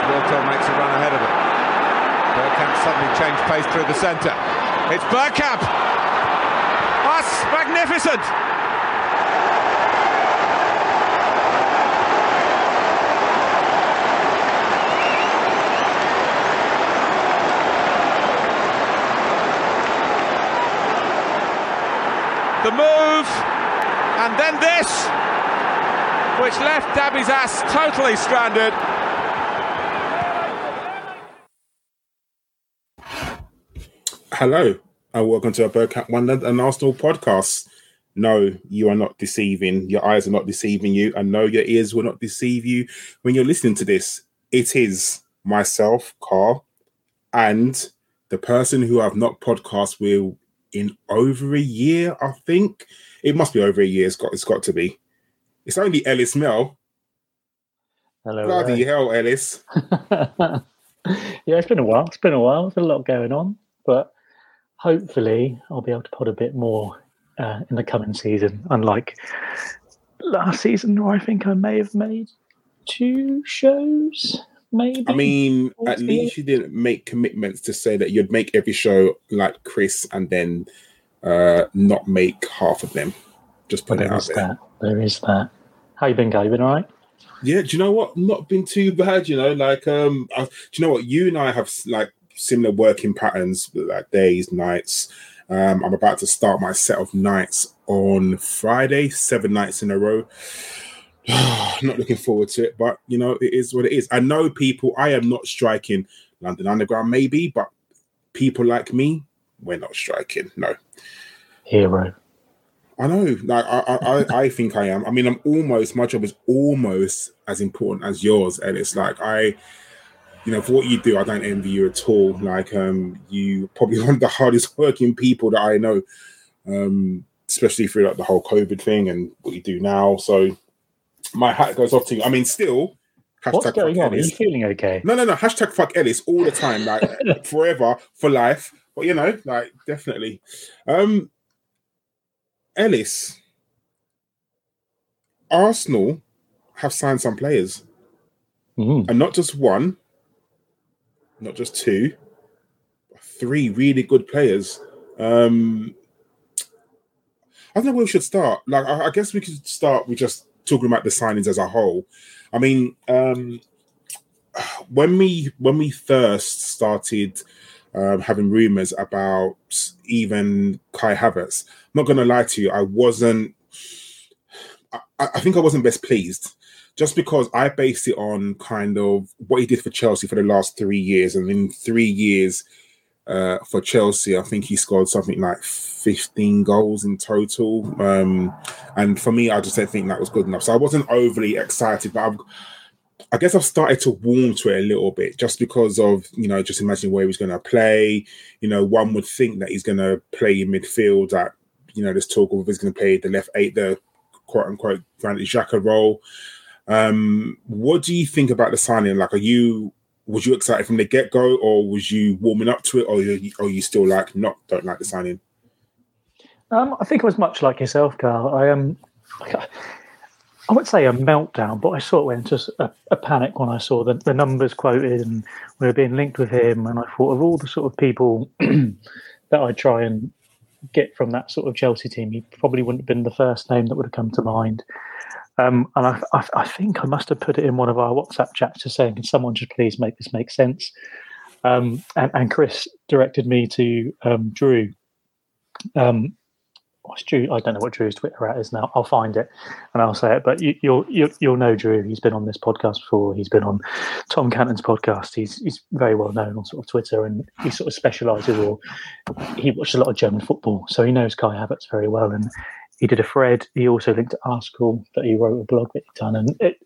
Wiltord makes a run ahead of him. Bergkamp suddenly changed pace through the centre. It's Bergkamp! That's magnificent! The move, and then this, which left Dabizas totally stranded. Hello, and welcome to a Bergkamp Wonderland and Arsenal podcast. No, you are not deceiving. Your eyes are not deceiving you, and no, your ears will not deceive you when you're listening to this. It is myself, Karl, and the person who I've not podcast with in over a year. I think it must be over a year. It's got it's got to be. It's only Ellis Mel. Hello. Bloody hell, Ellis. yeah, it's been a while. It's been a while. There's a lot going on, but hopefully I'll be able to put a bit more uh, in the coming season. Unlike last season, where I think I may have made two shows. Maybe. I mean, at least you didn't make commitments to say that you'd make every show like Chris and then uh not make half of them. Just put it out there. that. There is that. How you been, guy? You been all right? Yeah, do you know what? Not been too bad, you know. Like, um, I, do you know what? You and I have like similar working patterns, like days, nights. Um, I'm about to start my set of nights on Friday, seven nights in a row. not looking forward to it, but you know, it is what it is. I know people, I am not striking London Underground, maybe, but people like me, we're not striking. No. Hero. I know. Like I, I, I- think I am. I mean, I'm almost. My job is almost as important as yours, and it's like I, you know, for what you do, I don't envy you at all. Like, um, you probably one of the hardest working people that I know, um, especially through like the whole COVID thing and what you do now. So, my hat goes off to you. I mean, still. What's hashtag going fuck on? Are you feeling okay? No, no, no. Hashtag fuck Ellis all the time, like forever, for life. But you know, like definitely. Um Ellis, Arsenal have signed some players, Mm. and not just one, not just two, three really good players. Um I don't know where we should start. Like, I, I guess we could start with just talking about the signings as a whole. I mean, um, when we when we first started um, having rumors about even Kai Havertz, I'm not going to lie to you, I wasn't. I, I think I wasn't best pleased, just because I based it on kind of what he did for Chelsea for the last three years, and in three years uh, for Chelsea, I think he scored something like 15 goals in total. Um, and for me, I just don't think that was good enough. So I wasn't overly excited, but I've, I guess I've started to warm to it a little bit just because of, you know, just imagining where he's going to play. You know, one would think that he's going to play in midfield that, you know, this talk of he's going to play the left eight, the quote unquote Granit Xhaka role. Um, what do you think about the signing? Like, are you was you excited from the get go, or was you warming up to it, or or you still like not don't like the signing? Um, I think I was much like yourself, Karl. I Um, I wouldn't say a meltdown, but I sort of went into a, a panic when I saw the, the numbers quoted and we were being linked with him. And I thought of all the sort of people that I try and get from that sort of Chelsea team. He probably wouldn't have been the first name that would have come to mind. Um, and I, I, I think I must have put it in one of our WhatsApp chats, just saying, "Can someone just please make this make sense?" Um, and, and Chris directed me to um, Drew. Um, what's Drew? I don't know what Drew's Twitter at is now. I'll find it and I'll say it. But you, you'll, you'll you'll know Drew. He's been on this podcast before. He's been on Tom Cannon's podcast. He's he's very well known on sort of Twitter, and he sort of specialises or he watches a lot of German football, so he knows Kai Havertz very well. And he did a thread. He also linked an article that he wrote a blog that he'd done, and it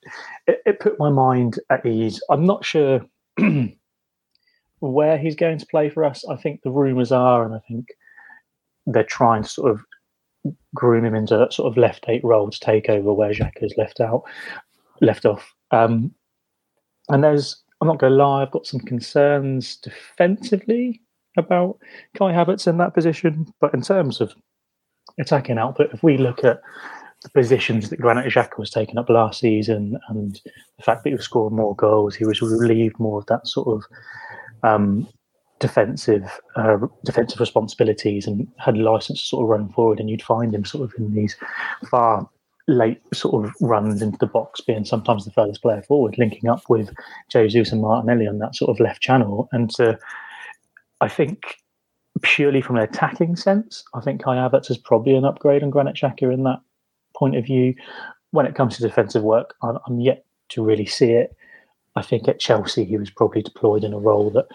it, it put my mind at ease. I'm not sure. where he's going to play for us. I think the rumours are, and I think they're trying to sort of groom him into that sort of left eight role to take over where Xhaka's left out, left off. Um, and there's, I'm not going to lie, I've got some concerns defensively about Kai Havertz in that position, but in terms of attacking output, if we look at the positions that Granit Xhaka was taking up last season, and the fact that he was scoring more goals, he was relieved more of that sort of um, defensive uh, defensive responsibilities and had license to sort of run forward. And you'd find him sort of in these far late sort of runs into the box, being sometimes the furthest player forward, linking up with Jesus and Martinelli on that sort of left channel. And uh, I think purely from an attacking sense, I think Kai Havertz is probably an upgrade on Granit Xhaka in that point of view. When it comes to defensive work, I'm, I'm yet to really see it. I think at Chelsea he was probably deployed in a role that,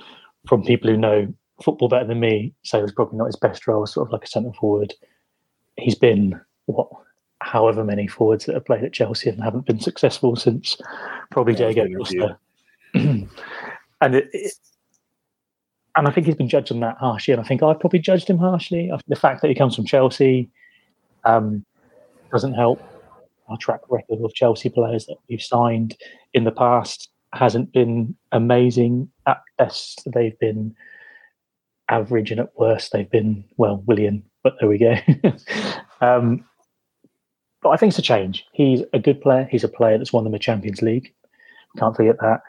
from people who know football better than me, say was probably not his best role, sort of like a centre forward. He's been what however many forwards that have played at Chelsea and haven't been successful since probably yeah, Diego Costa. and it, it, and I think he's been judged on that harshly, and I think I've probably judged him harshly. The fact that he comes from Chelsea um, doesn't help. Our track record of Chelsea players that we've signed in the past hasn't been amazing. At best, they've been average, and at worst, they've been well, Willian, But there we go. um, but I think it's a change. He's a good player. He's a player that's won them a Champions League. Can't forget that.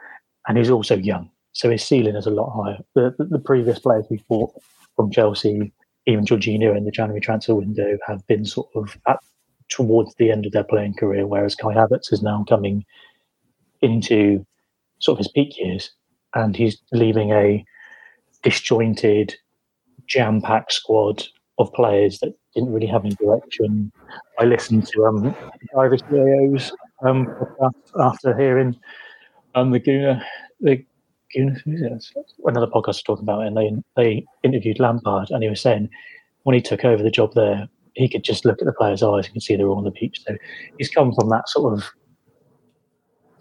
And he's also young. So his ceiling is a lot higher. The, the, the previous players we bought from Chelsea, even Jorginho in the January transfer window, have been sort of at, towards the end of their playing career, whereas Kai Havertz is now coming into sort of his peak years. And he's leaving a disjointed, jam packed squad of players that didn't really have any direction. I listened to um, Irish Leo's um, after hearing um, the Guna, the another podcast was talking about it, and they they interviewed Lampard, and he was saying when he took over the job there, he could just look at the players' eyes and see they're all on the beach. So he's come from that sort of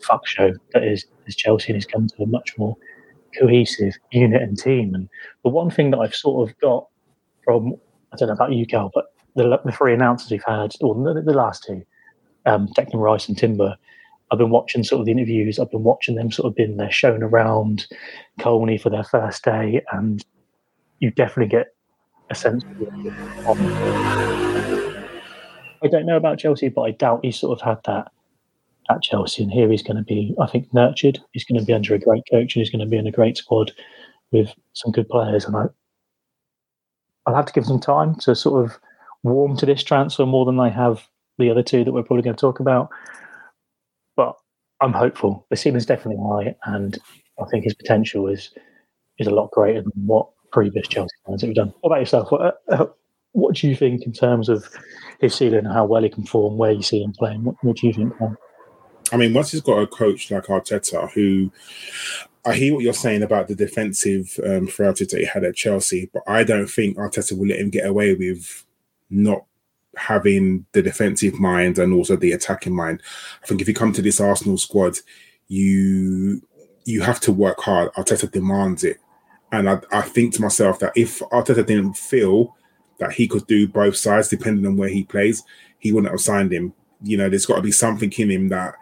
fuck show that is, is Chelsea, and he's come to a much more cohesive unit and team. And the one thing that I've sort of got from I don't know about you, Cal, but the, the three announcers we've had, or the, the last two, um, Declan Rice and Timber, I've been watching sort of the interviews. I've been watching them sort of been there shown around Colney for their first day, and you definitely get a sense. Of I don't know about Chelsea, but I doubt he sort of had that at Chelsea. And here he's going to be, I think, nurtured. He's going to be under a great coach, and he's going to be in a great squad with some good players. And I, I'll have to give some time to sort of warm to this transfer more than I have the other two that we're probably going to talk about. I'm hopeful. The ceiling's definitely high, and I think his potential is is a lot greater than what previous Chelsea fans have done. What about yourself? What, uh, what do you think in terms of his ceiling and how well he can form, where you see him playing? What, what do you think? I mean, once he's got a coach like Arteta, who I hear what you're saying about the defensive um, frailty that he had at Chelsea, but I don't think Arteta will let him get away with not having the defensive mind and also the attacking mind. I think if you come to this Arsenal squad, you you have to work hard. Arteta demands it. And I, I think to myself that if Arteta didn't feel that he could do both sides, depending on where he plays, he wouldn't have signed him. You know, there's got to be something in him that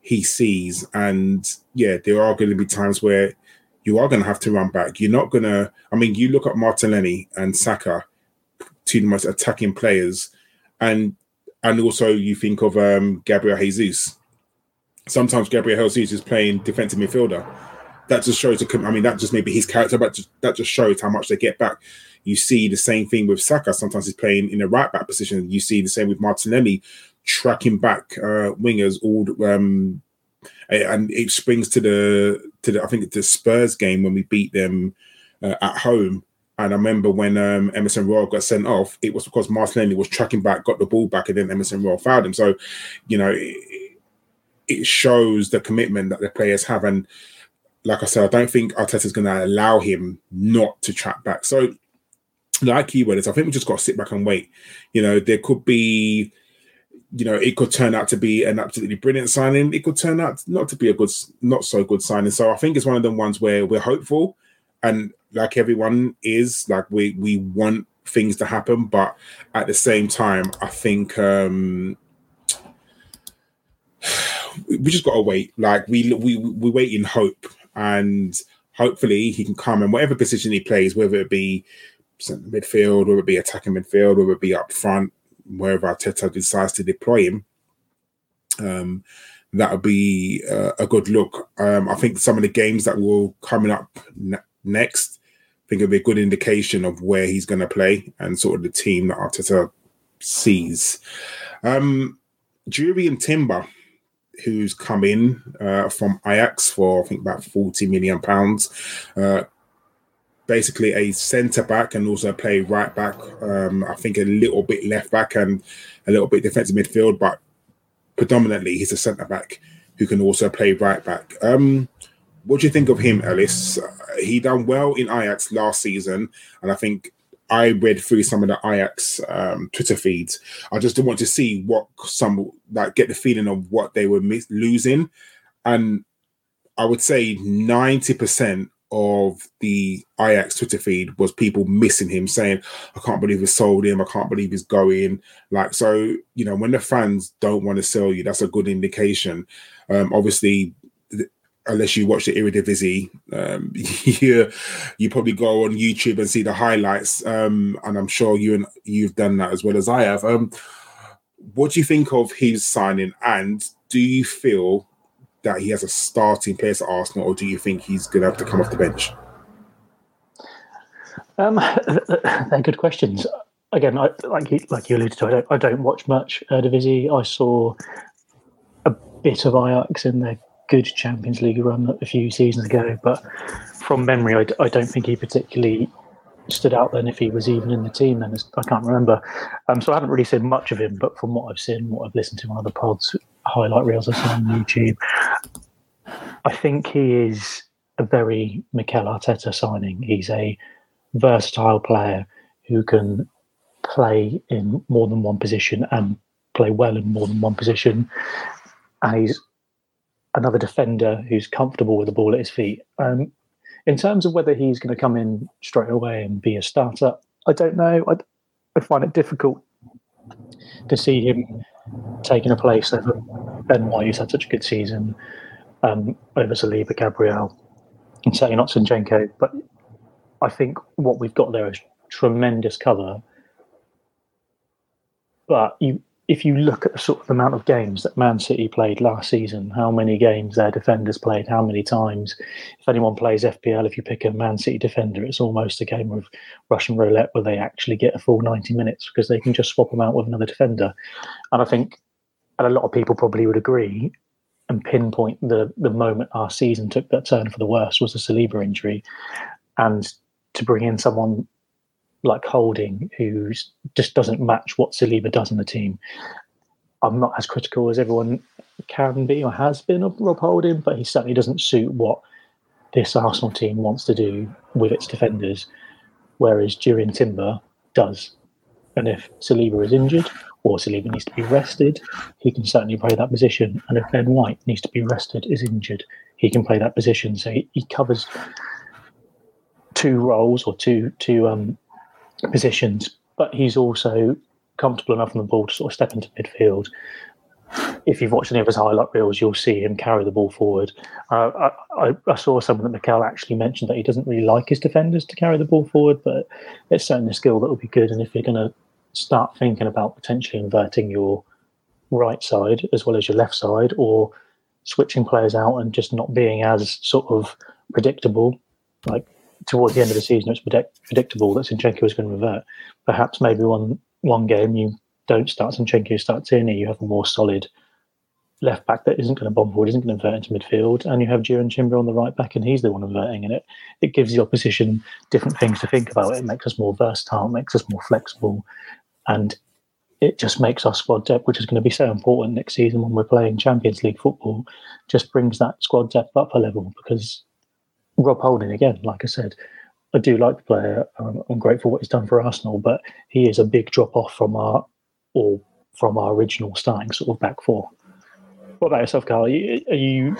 he sees. And yeah, there are going to be times where you are going to have to run back. You're not going to, I mean, you look at Martinelli and Saka, two of the most attacking players and and also you think of um, Gabriel Jesus. Sometimes Gabriel Jesus is playing defensive midfielder. That just shows. I mean, that just maybe his character, but that just shows how much they get back. You see the same thing with Saka. Sometimes he's playing in a right back position. You see the same with Martinelli, tracking back uh, wingers. All um, and it springs to the to the I think the Spurs game when we beat them uh, at home and I remember when um, Emerson Royal got sent off, it was because Martinelli was tracking back, got the ball back, and then Emerson Royal fouled him. So, you know, it, it shows the commitment that the players have. And like I said, I don't think Arteta's going to allow him not to track back. So, like keyword is, I think we just got to sit back and wait. You know, there could be, you know, it could turn out to be an absolutely brilliant signing. It could turn out not to be a good, not so good signing. So I think it's one of the ones where we're hopeful and like everyone is like we we want things to happen but at the same time i think um we just gotta wait like we we we wait in hope and hopefully he can come in whatever position he plays whether it be midfield whether it be attacking midfield whether it be up front wherever Arteta decides to deploy him, um, that would be uh, a good look. Um, I think some of the games that will coming up ne- next, think it'll be a good indication of where he's going to play and sort of the team that Arteta sees. Um, Jurrien Timber, who's come in uh, from Ajax for I think about forty million pounds. Uh, basically a centre back and also play right back. Um, I think a little bit left back and a little bit defensive midfield, but predominantly he's a centre back who can also play right back. Um, what do you think of him, Ellis? He done well in Ajax last season, and I think I read through some of the Ajax um, Twitter feeds. I just didn't want to see what some like get the feeling of what they were mis- losing, and I would say ninety percent of the Ajax Twitter feed was people missing him, saying, "I can't believe we sold him. I can't believe he's going." Like so, you know, when the fans don't want to sell you, that's a good indication. Um, obviously, unless you watch the Eredivisie, um, you you probably go on YouTube and see the highlights. Um, and I'm sure you and you've done that as well as I have. Um, what do you think of his signing? And do you feel that he has a starting place at Arsenal, or do you think he's going to have to come off the bench? Um, they're good questions. Again, I, like you, like you alluded to, I don't, I don't watch much Eredivisie. I saw a bit of Ajax in their good Champions League run a few seasons ago, but from memory, I, I don't think he particularly stood out then if he was even in the team then I can't remember. Um, so I haven't really seen much of him but from what I've seen what I've listened to on other pods highlight reels I've seen on YouTube I think he is a very Mikel Arteta signing. He's a versatile player who can play in more than one position and play well in more than one position. And he's another defender who's comfortable with the ball at his feet. Um, in terms of whether he's going to come in straight away and be a starter, I don't know. I, I find it difficult to see him taking a place over Ben White, who's had such a good season, um, over Saliba, Gabriel, and certainly not Zinchenko. But I think what we've got there is tremendous cover. But you if you look at the sort of amount of games that Man City played last season, how many games their defenders played, how many times, if anyone plays FPL, if you pick a Man City defender, it's almost a game of Russian roulette where they actually get a full 90 minutes because they can just swap them out with another defender. And I think, and a lot of people probably would agree and pinpoint the, the moment our season took that turn for the worst was the Saliba injury. And to bring in someone like Holding, who just doesn't match what Saliba does in the team. I'm not as critical as everyone can be or has been of Rob Holding, but he certainly doesn't suit what this Arsenal team wants to do with its defenders, whereas Jurrien Timber does. And if Saliba is injured or Saliba needs to be rested, he can certainly play that position. And if Ben White needs to be rested, is injured, he can play that position. So he, he covers two roles or two two um, positions, but he's also comfortable enough on the ball to sort of step into midfield. If you've watched any of his highlight reels, you'll see him carry the ball forward. Uh, I, I, saw someone that Mikel actually mentioned that he doesn't really like his defenders to carry the ball forward, but it's certainly a skill that will be good. And if you're going to start thinking about potentially inverting your right side as well as your left side, or switching players out and just not being as sort of predictable, like towards the end of the season, it's predict- predictable that Zinchenko is going to revert. Perhaps maybe one one game you don't start Zinchenko, start Tierney, you have a more solid left back that isn't going to bomb forward, isn't going to invert into midfield, and you have Jurrien Timber on the right back, and he's the one inverting, and it it gives the opposition different things to think about. It makes us more versatile, makes us more flexible, and it just makes our squad depth, which is going to be so important next season when we're playing Champions League football, just brings that squad depth up a level because Rob Holding again, like I said, I do like the player. I'm, I'm grateful what he's done for Arsenal, but he is a big drop off from our or from our original starting sort of back four. What about yourself, Karl? Are you, are you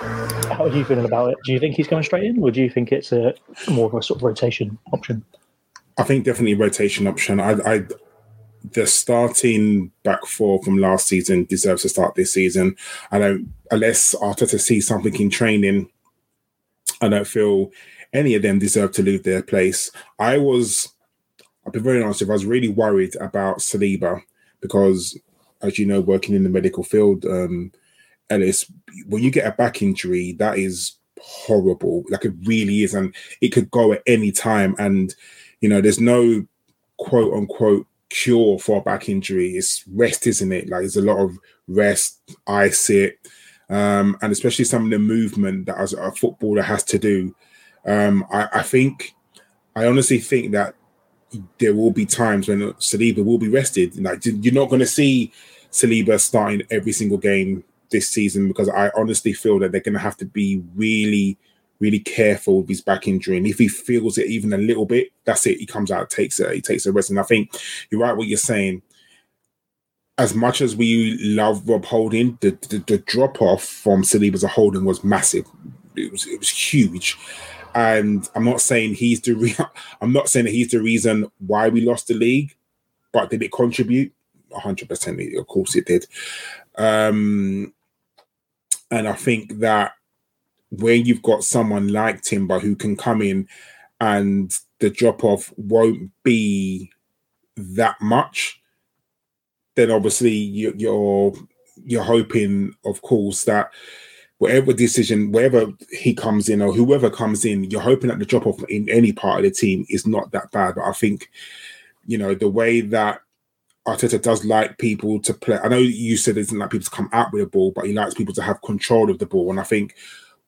how are you feeling about it? Do you think he's going straight in, or do you think it's a more of a sort of rotation option? I think definitely rotation option. I, I the starting back four from last season deserves to start this season. I don't unless Arteta sees something in training I don't feel any of them deserve to leave their place. I was, I'll be very honest, if I was really worried about Saliba because, as you know, working in the medical field, um, Ellis, when you get a back injury, that is horrible. Like it really is, and it could go at any time. And you know, there's no quote unquote cure for a back injury. It's rest, isn't it? Like there's a lot of rest, I sit, um, and especially some of the movement that as a footballer has to do. Um, I, I think, I honestly think that there will be times when Saliba will be rested. Like you're not going to see Saliba starting every single game this season because I honestly feel that they're going to have to be really, really careful with his back injury. And if he feels it even a little bit, that's it. He comes out, takes it, he takes a rest. And I think you're right what you're saying. As much as we love Rob Holding, the, the, the drop off from Saliba a Holding was massive. It was it was huge. And I'm not saying he's the re- I'm not saying that he's the reason why we lost the league, but did it contribute? 100% of course it did. Um, and I think that when you've got someone like Timber who can come in and the drop off won't be that much, then obviously you, you're you're hoping, of course, that whatever decision, wherever he comes in or whoever comes in, you're hoping that the drop off in any part of the team is not that bad. But I think, you know, the way that Arteta does like people to play. I know you said he doesn't like people to come out with the ball, but he likes people to have control of the ball. And I think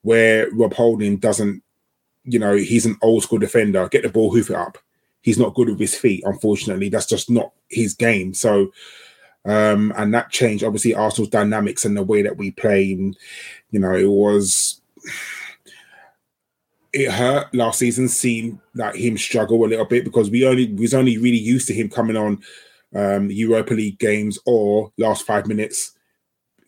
where Rob Holding doesn't, you know, he's an old school defender, get the ball, hoof it up. He's not good with his feet, unfortunately. That's just not his game. So, um, and that changed obviously Arsenal's dynamics and the way that we play. And, you know, it was it hurt last season seeing like him struggle a little bit because we only was only really used to him coming on um, Europa League games or last five minutes,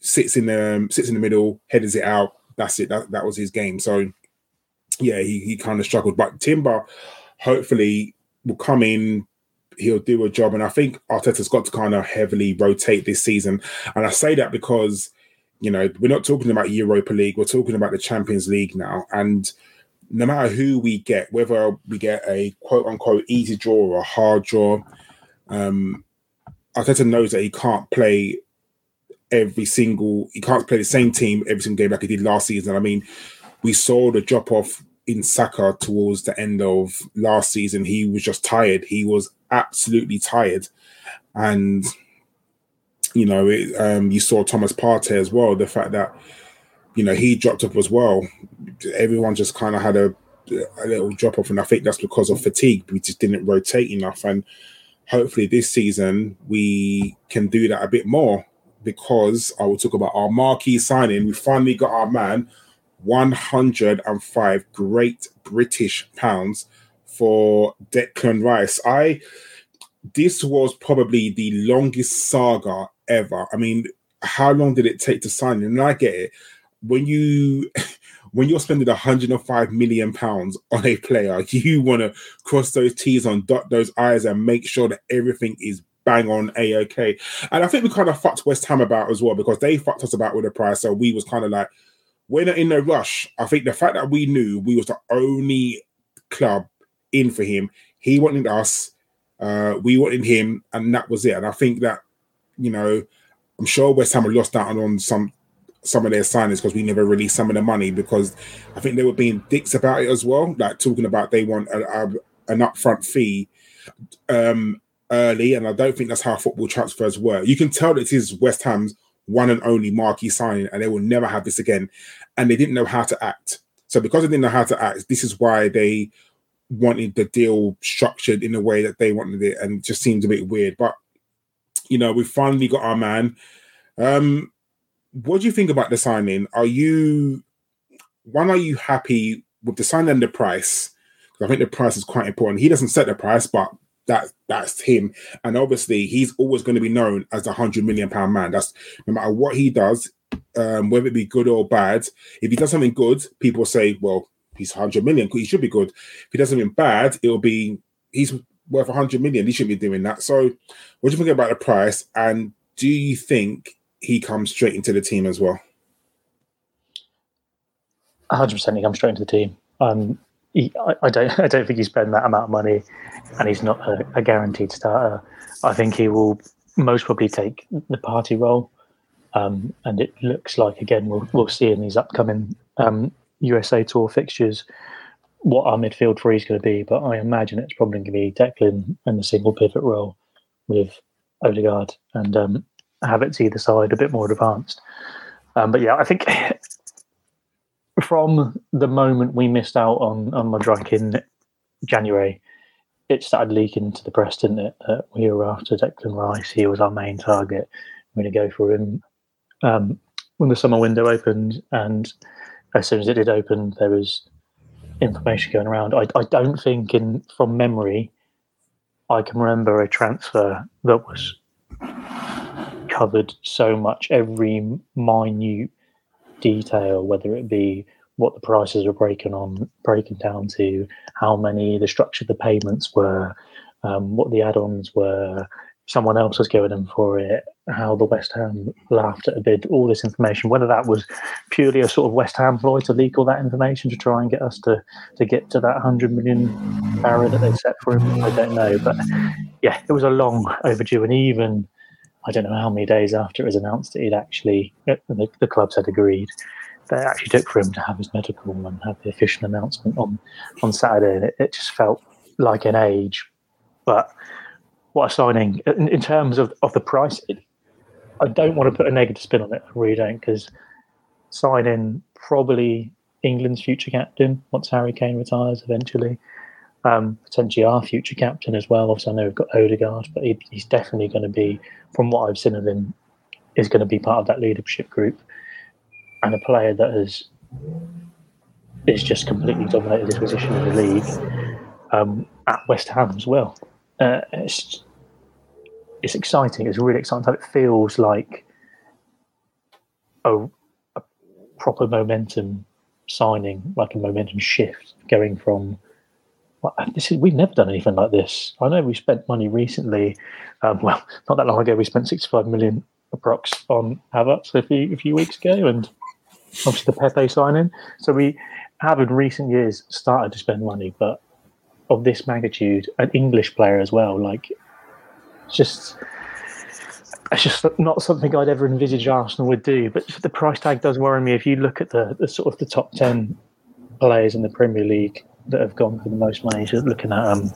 sits in the um, sits in the middle, headers it out. That's it. That that was his game. So yeah, he, he kind of struggled. But Timber, hopefully, will come in. He'll do a job, and I think Arteta's got to kind of heavily rotate this season. And I say that because you know we're not talking about Europa League. We're talking about the Champions League now, and no matter who we get, whether we get a quote unquote easy draw or a hard draw, um, Arteta knows that he can't play every single he can't play the same team every single game like he did last season. I mean, we saw the drop off in Saka towards the end of last season. He was just tired. He was absolutely tired, and you know, it, um, you saw Thomas Partey as well. The fact that you know he dropped off as well. Everyone just kind of had a, a little drop off, and I think that's because of fatigue. We just didn't rotate enough, and hopefully this season we can do that a bit more because I will talk about our marquee signing. We finally got our man 105 great British pounds for Declan Rice. I this was probably the longest saga ever. I mean, how long did it take to sign? And I get it. When you when you're spending 105 million pounds on a player, you want to cross those T's on dot those I's and make sure that everything is bang on a okay. And I think we kind of fucked West Ham about as well because they fucked us about with the price. So we was kind of like, we're not in no rush. I think the fact that we knew we was the only club in for him, he wanted us, uh, we wanted him, and that was it. And I think that, you know, I'm sure West Ham lost out on some some of their signings because we never released some of the money because I think they were being dicks about it as well, like talking about they want a, a, an upfront fee um, early, and I don't think that's how football transfers work. You can tell that it is West Ham's one and only marquee signing, and they will never have this again. And they didn't know how to act. So because they didn't know how to act, this is why they wanted the deal structured in the way that they wanted it, and it just seems a bit weird. But you know, we finally got our man. Um, what do you think about the signing? Are you one? Are you happy with the signing and the price? Because I think the price is quite important. He doesn't set the price, but that that's him. And obviously, he's always going to be known as the hundred million pound man. That's no matter what he does, um, whether it be good or bad. If he does something good, people say, "Well, he's hundred million. He should be good." If he does something bad, it'll be he's worth hundred million. He shouldn't be doing that. So, what do you think about the price? And do you think he comes straight into the team as well. 100% he comes straight into the team. Um, he, I, I, don't I don't think you spend that amount of money and he's not a, a, guaranteed starter. I think he will most probably take the Partey role. Um, and it looks like again we'll we'll see in these upcoming um, USA Tour fixtures what our midfield three is going to be. But I imagine it's probably going to be Declan and the single pivot role with Odegaard and um, Havertz either side, a bit more advanced. Um, but yeah, I think from the moment we missed out on on Mudryk in January, it started leaking to the press, didn't it? That we were after Declan Rice. He was our main target. We're going to go for him um, when the summer window opened, and as soon as it did open, there was information going around. I, I don't think, in from memory, I can remember a transfer that was covered so much every minute detail, whether it be what the prices were breaking on, breaking down to, how many, the structure of the payments were, um, what the add-ons were, someone else was giving them for it, how the West Ham laughed at a bid, all this information, whether that was purely a sort of West Ham ploy to leak all that information to try and get us to, to get to that 100 million barrier that they set for him, I don't know. But yeah, it was a long overdue. And even, I don't know how many days after it was announced that he'd actually, the, the clubs had agreed, they actually took for him to have his medical and have the official announcement on, on Saturday. And it, it just felt like an age. But what a signing in, in terms of, of the price. It, I don't want to put a negative spin on it. I really don't because signing probably England's future captain once Harry Kane retires eventually. Um, potentially our future captain as well. Obviously, I know we've got Odegaard, but he, he's definitely going to be, from what I've seen of him, is going to be part of that leadership group and a player that has is just completely dominated his position in the league um, at West Ham as well. Uh, it's it's exciting. It's really exciting. It feels like a, a proper momentum signing, like a momentum shift, going from well, this is we've never done anything like this. I know we spent money recently. Um, well, not that long ago, we spent sixty-five million approx on Havertz a few a few weeks ago, and obviously the Pepe signing. So we have in recent years started to spend money, but of this magnitude, an English player as well, like just it's just not something I'd ever envisage Arsenal would do. But the price tag does worry me. If you look at the, the sort of the top ten players in the Premier League that have gone for the most money, just looking at um,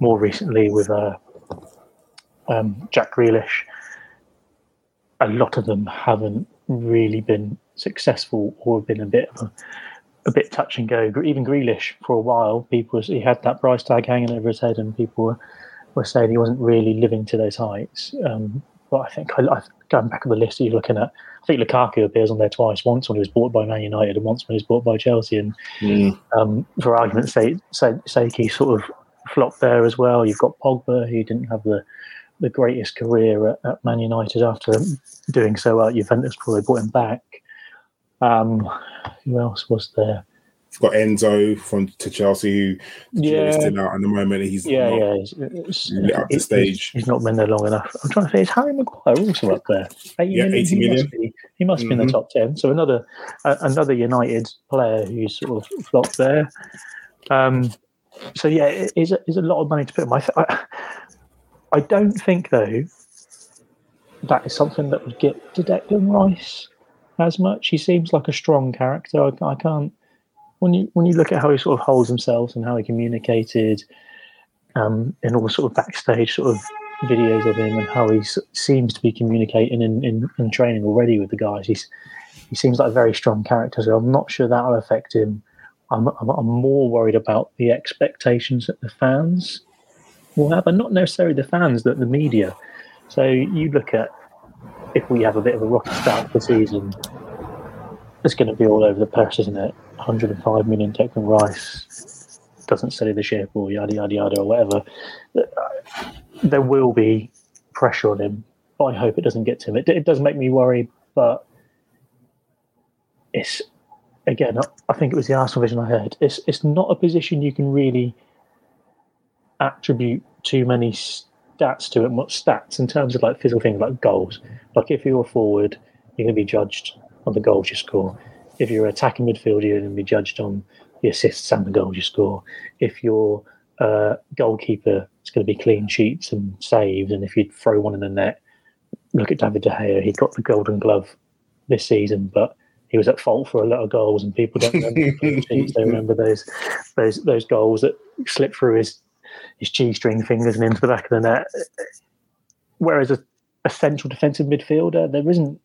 more recently with uh, um, Jack Grealish, a lot of them haven't really been successful or been a bit of a, a bit touch and go. Even Grealish, for a while, people he had that price tag hanging over his head, and people were, were saying he wasn't really living to those heights. Um, but I think I, I, going back on the list, that you're looking at. I think Lukaku appears on there twice. Once when he was bought by Man United, and once when he was bought by Chelsea. And Mm. um, for argument's sake, sake, he sort of flopped there as well. You've got Pogba, who didn't have the the greatest career at, at Man United after doing so well at Juventus before they brought him back. Um, who else was there? Got Enzo from to Chelsea, who Yeah. is still out at the moment. He's Yeah, not yeah. It's, it's, lit up the stage. He's not been there long enough. I'm trying to say, is Harry Maguire also up there? 80 Yeah, 80 He million. must be, he must be in the Mhm. top 10. So another uh, another United player who's sort of flopped there. Um, so yeah, it is a, is a lot of money to put. in. I, I, I don't think though that is something that would get to Declan Rice as much. He seems like a strong character. I, I can't when you when you look at how he sort of holds himself and how he communicated um, in all the sort of backstage sort of videos of him and how he seems to be communicating in, in, in training already with the guys. He's he seems like a very strong character, so I'm not sure that will affect him. I'm, I'm, I'm more worried about the expectations that the fans will have, and not necessarily the fans, but the media. So you look at if we have a bit of a rocky start to the season, it's going to be all over the press, isn't it? 105 million Declan Rice doesn't study the ship or yada yada yada or whatever. Uh, there will be pressure on him, but I hope it doesn't get to him. It, it does make me worry, but it's again. I think it was the Arsenal vision I heard. It's it's not a position you can really attribute too many stats to it. What stats in terms of like physical things like goals? Like if you're a forward, you're going to be judged on the goals you score. If you're attacking midfield, you're going to be judged on the assists and the goals you score. If you're uh, goalkeeper it's going to be clean sheets and saves, and if you throw one in the net, look at David De Gea. He got the Golden Glove this season, but he was at fault for a lot of goals, and people don't remember sheets. They remember those those those goals that slipped through his his g-string fingers and into the back of the net. Whereas a, a central defensive midfielder, there isn't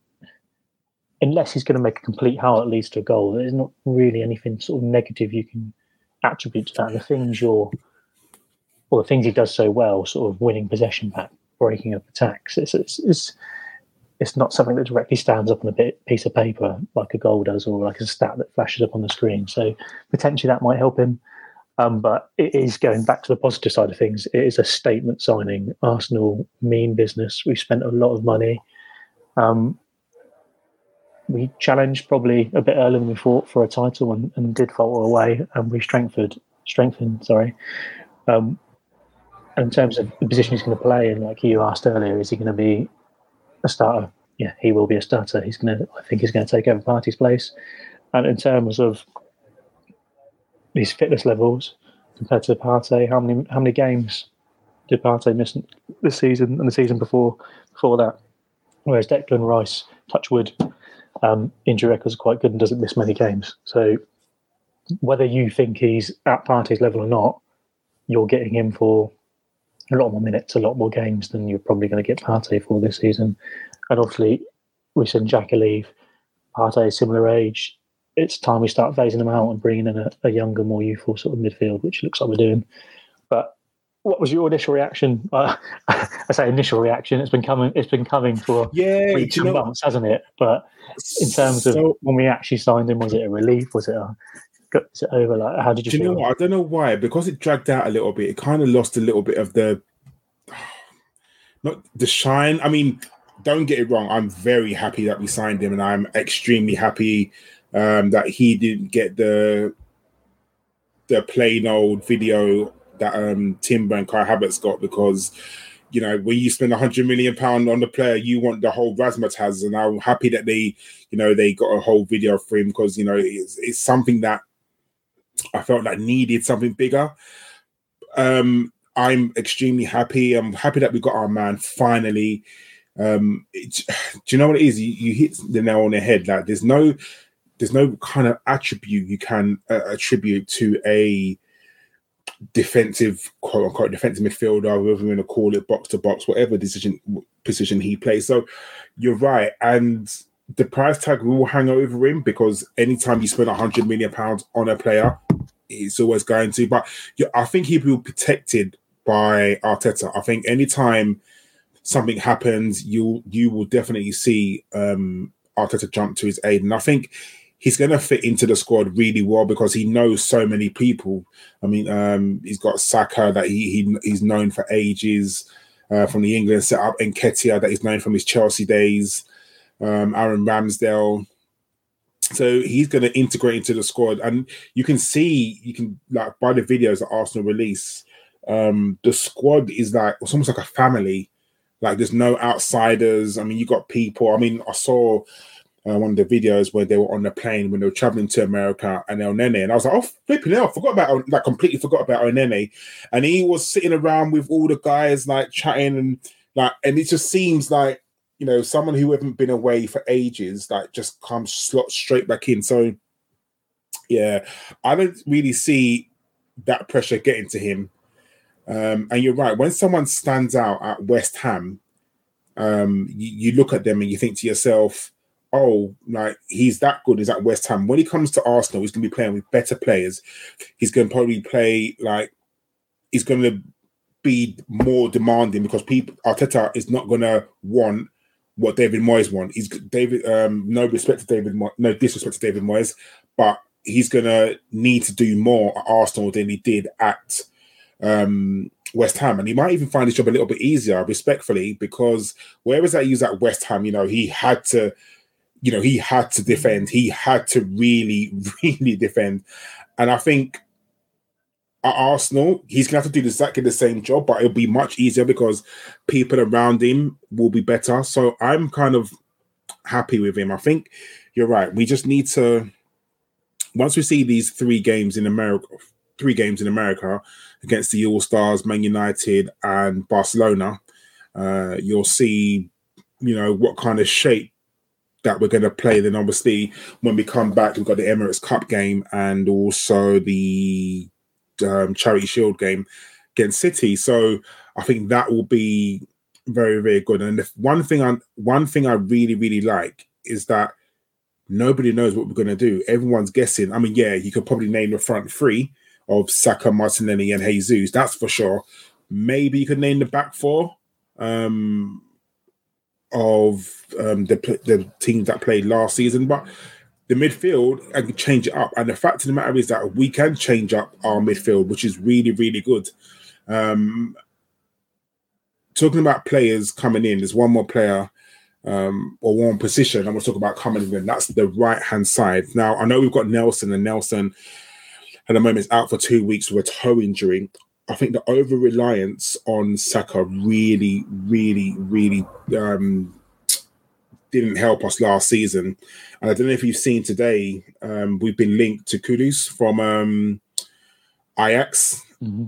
unless he's going to make a complete howl at least to a goal, there's not really anything sort of negative you can attribute to that. And the things you're, or the things he does so well, sort of winning possession back, breaking up attacks, it's, it's, it's, it's not something that directly stands up on a piece of paper like a goal does or like a stat that flashes up on the screen. So potentially that might help him. Um, but it is going back to the positive side of things. It is a statement signing. Arsenal mean business. We've spent a lot of money. Um, we challenged probably a bit earlier than we thought for a title and, and did falter away and we strengthened strengthened sorry. Um, in terms of the position he's going to play and like you asked earlier is he going to be a starter? Yeah he will be a starter. He's going to I think he's going to take over Partey's place. And in terms of his fitness levels compared to Partey how many how many games did Partey miss this season and the season before before that? Whereas Declan Rice Touchwood um, injury records are quite good and doesn't miss many games. So whether you think he's at Partey's level or not, you're getting him for a lot more minutes, a lot more games than you're probably going to get Partey for this season. And obviously, we send Xhaka leave. Partey, similar age. It's time we start phasing them out and bringing in a, a younger, more youthful sort of midfield, which looks like we're doing. What was your initial reaction? Uh, I say initial reaction. It's been coming. It's been coming for yeah, weeks and months, hasn't it? But in terms so, of when we actually signed him, was it a relief? Was it a is it over? Like, how did you? Do you know what? I don't know why. Because it dragged out a little bit. It kind of lost a little bit of the not the shine. I mean, don't get it wrong. I'm very happy that we signed him, and I'm extremely happy um, that he didn't get the the plain old video that um, Timber and Kai Havertz got because you know when you spend a hundred million pound on the player, you want the whole razzmatazz, and I'm happy that they you know they got a whole video for him because you know it's, it's something that I felt like needed something bigger. Um, I'm extremely happy. I'm happy that we got our man finally. Um, do you know what it is? You, you hit the nail on the head. Like there's no, there's no kind of attribute you can uh, attribute to a defensive, quote unquote, defensive midfielder, whether we're going to call it box to box, whatever decision position he plays. So you're right, and the price tag will hang over him because anytime you spend a hundred million pounds on a player, it's always going to. But I think he will be protected by Arteta. I think anytime something happens, you you will definitely see um Arteta jump to his aid, and I think he's going to fit into the squad really well because he knows so many people. I mean, um, he's got Saka that he, he he's known for ages uh, from the England setup, and Ketia that he's known from his Chelsea days, um, Aaron Ramsdale. So he's going to integrate into the squad, and you can see, you can like by the videos that Arsenal release, um, the squad is like it's almost like a family. Like there's no outsiders. I mean, you got people. I mean, I saw uh, one of the videos where they were on the plane when they were traveling to America and Elneny. And I was like, oh, flipping hell, forgot about, like, completely forgot about Elneny. And he was sitting around with all the guys, like, chatting and, like, and it just seems like, you know, someone who hasn't been away for ages, like, just comes slot straight back in. So, yeah, I don't really see that pressure getting to him. Um, and you're right, when someone stands out at West Ham, um, you, you look at them and you think to yourself, oh, like he's that good. Is at West Ham. When he comes to Arsenal, he's going to be playing with better players. He's going to probably play like he's going to be more demanding because people Arteta is not going to want what David Moyes want. He's David. Um, no respect to David. No disrespect to David Moyes, but he's going to need to do more at Arsenal than he did at um, West Ham, and he might even find his job a little bit easier, respectfully, because whereas I use at West Ham, you know, he had to you know, he had to defend. He had to really, really defend. And I think at Arsenal, he's gonna have to do exactly the same job, but it'll be much easier because people around him will be better. So I'm kind of happy with him. I think you're right. We just need to once we see these three games in America, three games in America against the All Stars, Man United, and Barcelona. Uh, you'll see, you know, what kind of shape that we're going to play. Then obviously, when we come back, we've got the Emirates Cup game and also the um, Charity Shield game against City. So I think that will be very, very good. And one thing I one thing I really, really like is that nobody knows what we're going to do. Everyone's guessing. I mean, yeah, you could probably name the front three of Saka, Martinelli, and Jesus. That's for sure. Maybe you could name the back four um, of um, the the teams that played last season, but the midfield can change it up. And the fact of the matter is that we can change up our midfield, which is really, really good. Um, talking about players coming in, there's one more player um, or one position I'm going to talk about coming in. That's the right hand side. Now, I know we've got Nelson, and Nelson at the moment is out for two weeks with a toe injury. I think the over reliance on Saka really, really, really um, didn't help us last season. And I don't know if you've seen today, um, we've been linked to Kudus from um, Ajax. Mm-hmm.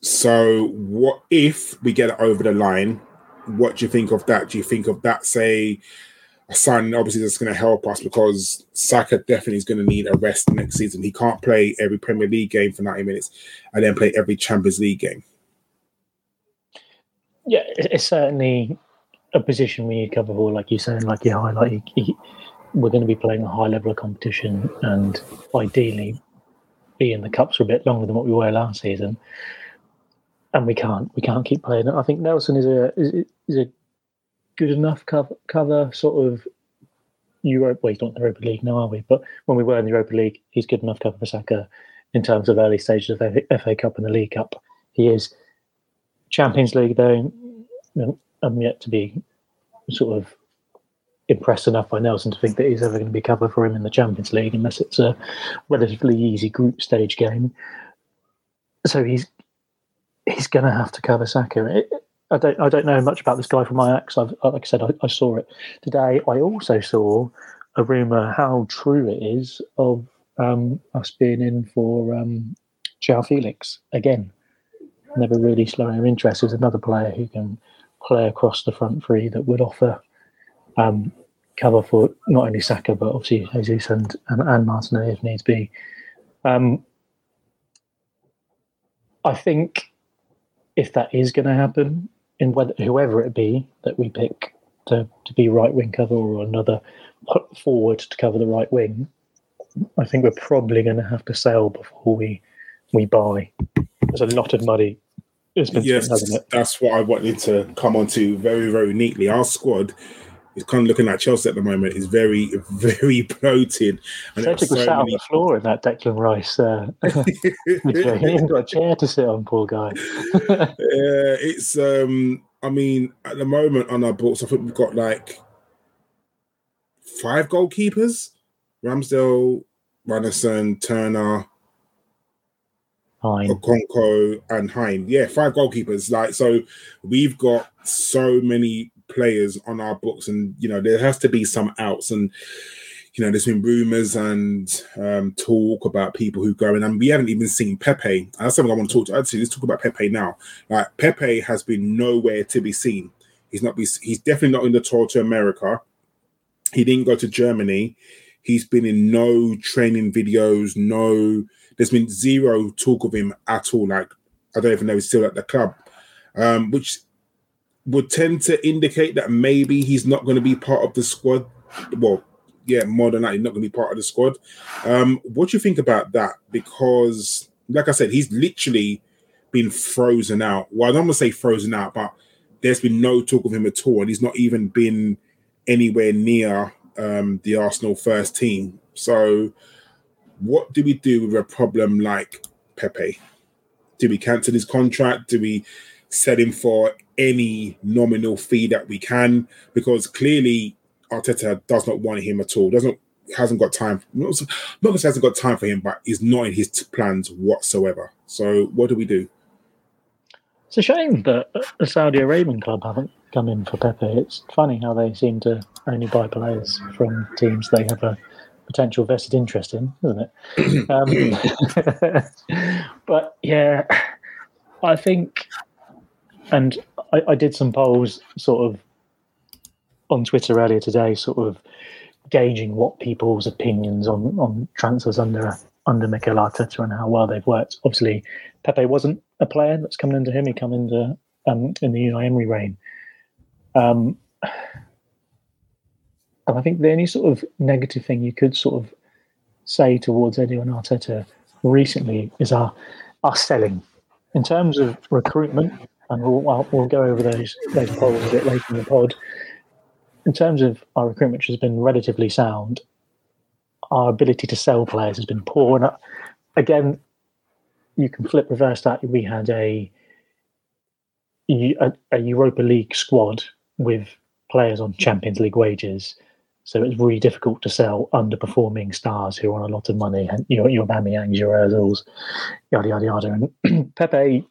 So, what if we get it over the line? What do you think of that? Do you think of that, say, a sign obviously that's going to help us because Saka definitely is going to need a rest next season. He can't play every Premier League game for 90 minutes and then play every Champions League game. Yeah, it's certainly a position we need cover for, like you said, like you highlight. We're going to be playing a high level of competition and ideally be in the cups for a bit longer than what we were last season and we can't we can't keep playing. I think Nelson is a is, is a good enough cover cover sort of Europe. Well, he's not in the Europa League now, are we? But when we were in the Europa League, he's good enough cover for Saka in terms of early stages of FA Cup and the League Cup. He is Champions League though. I'm yet to be sort of impressed enough by Nelson to think that he's ever going to be cover for him in the Champions League unless it's a relatively easy group stage game. So he's he's going to have to cover Saka. It, I don't I don't know much about this guy from Ajax. I've, like I said, I, I saw it today. I also saw a rumor how true it is of um, us being in for um, João Felix again. Never really slowing our interest. There's another player who can play across the front three that would offer um, cover for not only Saka but obviously Jesus and and, and if needs be. Um, I think if that is going to happen, in whether whoever it be that we pick to, to be right wing cover or another forward to cover the right wing, I think we're probably going to have to sell before we we buy. There's a lot of money. yes, that's what I wanted to come on to very very neatly. Our squad He's kind of looking like Chelsea at the moment. He's very, very bloated. And Cedric was so sat many... on the floor in that Declan Rice. Uh, he ain't got a chair to sit on, poor guy. yeah, it's. um I mean, at the moment on our books, I think we've got like five goalkeepers: Ramsdale, Runarsson, Turner, Hein. Okonkwo, and Hein. Yeah, five goalkeepers. Like so, we've got so many players on our books, and you know there has to be some outs. And you know, there's been rumors and um, talk about people who go, in, and we haven't even seen Pepe. And that's something I want to talk to. Actually, let's talk about Pepe now. Like Pepe has been nowhere to be seen. He's not. Be, he's definitely not in the tour to America. He didn't go to Germany. He's been in no training videos. No, there's been zero talk of him at all. Like I don't even know he's still at the club, um, which would tend to indicate that maybe he's not going to be part of the squad. Well, yeah, more than that, he's not going to be part of the squad. Um, what do you think about that? Because, like I said, he's literally been frozen out. Well, I don't want to say frozen out, but there's been no talk of him at all, and he's not even been anywhere near um, the Arsenal first team. So, what do we do with a problem like Pepe? Do we cancel his contract? Do we set him for any nominal fee that we can because clearly Arteta does not want him at all. Doesn't hasn't got time. Not because hasn't got time for him, but he's not in his plans whatsoever. So what do we do? It's a shame that the Saudi Arabian club haven't come in for Pepe. It's funny how they seem to only buy players from teams they have a potential vested interest in, isn't it? Um, but yeah, I think, and I, I did some polls sort of on Twitter earlier today, sort of gauging what people's opinions on on transfers under under Mikel Arteta and how well they've worked. Obviously, Pepe wasn't a player that's coming into him; he come into um, in the Unai Emery reign. Um, and I think the only sort of negative thing you could sort of say towards Edu and Arteta recently is our our selling in terms of recruitment. And we'll, we'll go over those those polls a bit later in the pod. In terms of our recruitment, which has been relatively sound, our ability to sell players has been poor. And uh, again, you can flip reverse that. We had a, a, Europa League squad with players on Champions League wages. So it's really difficult to sell underperforming stars who are on a lot of money, and you know your Aubameyang, your Ozils, yada yada yada. And Pepe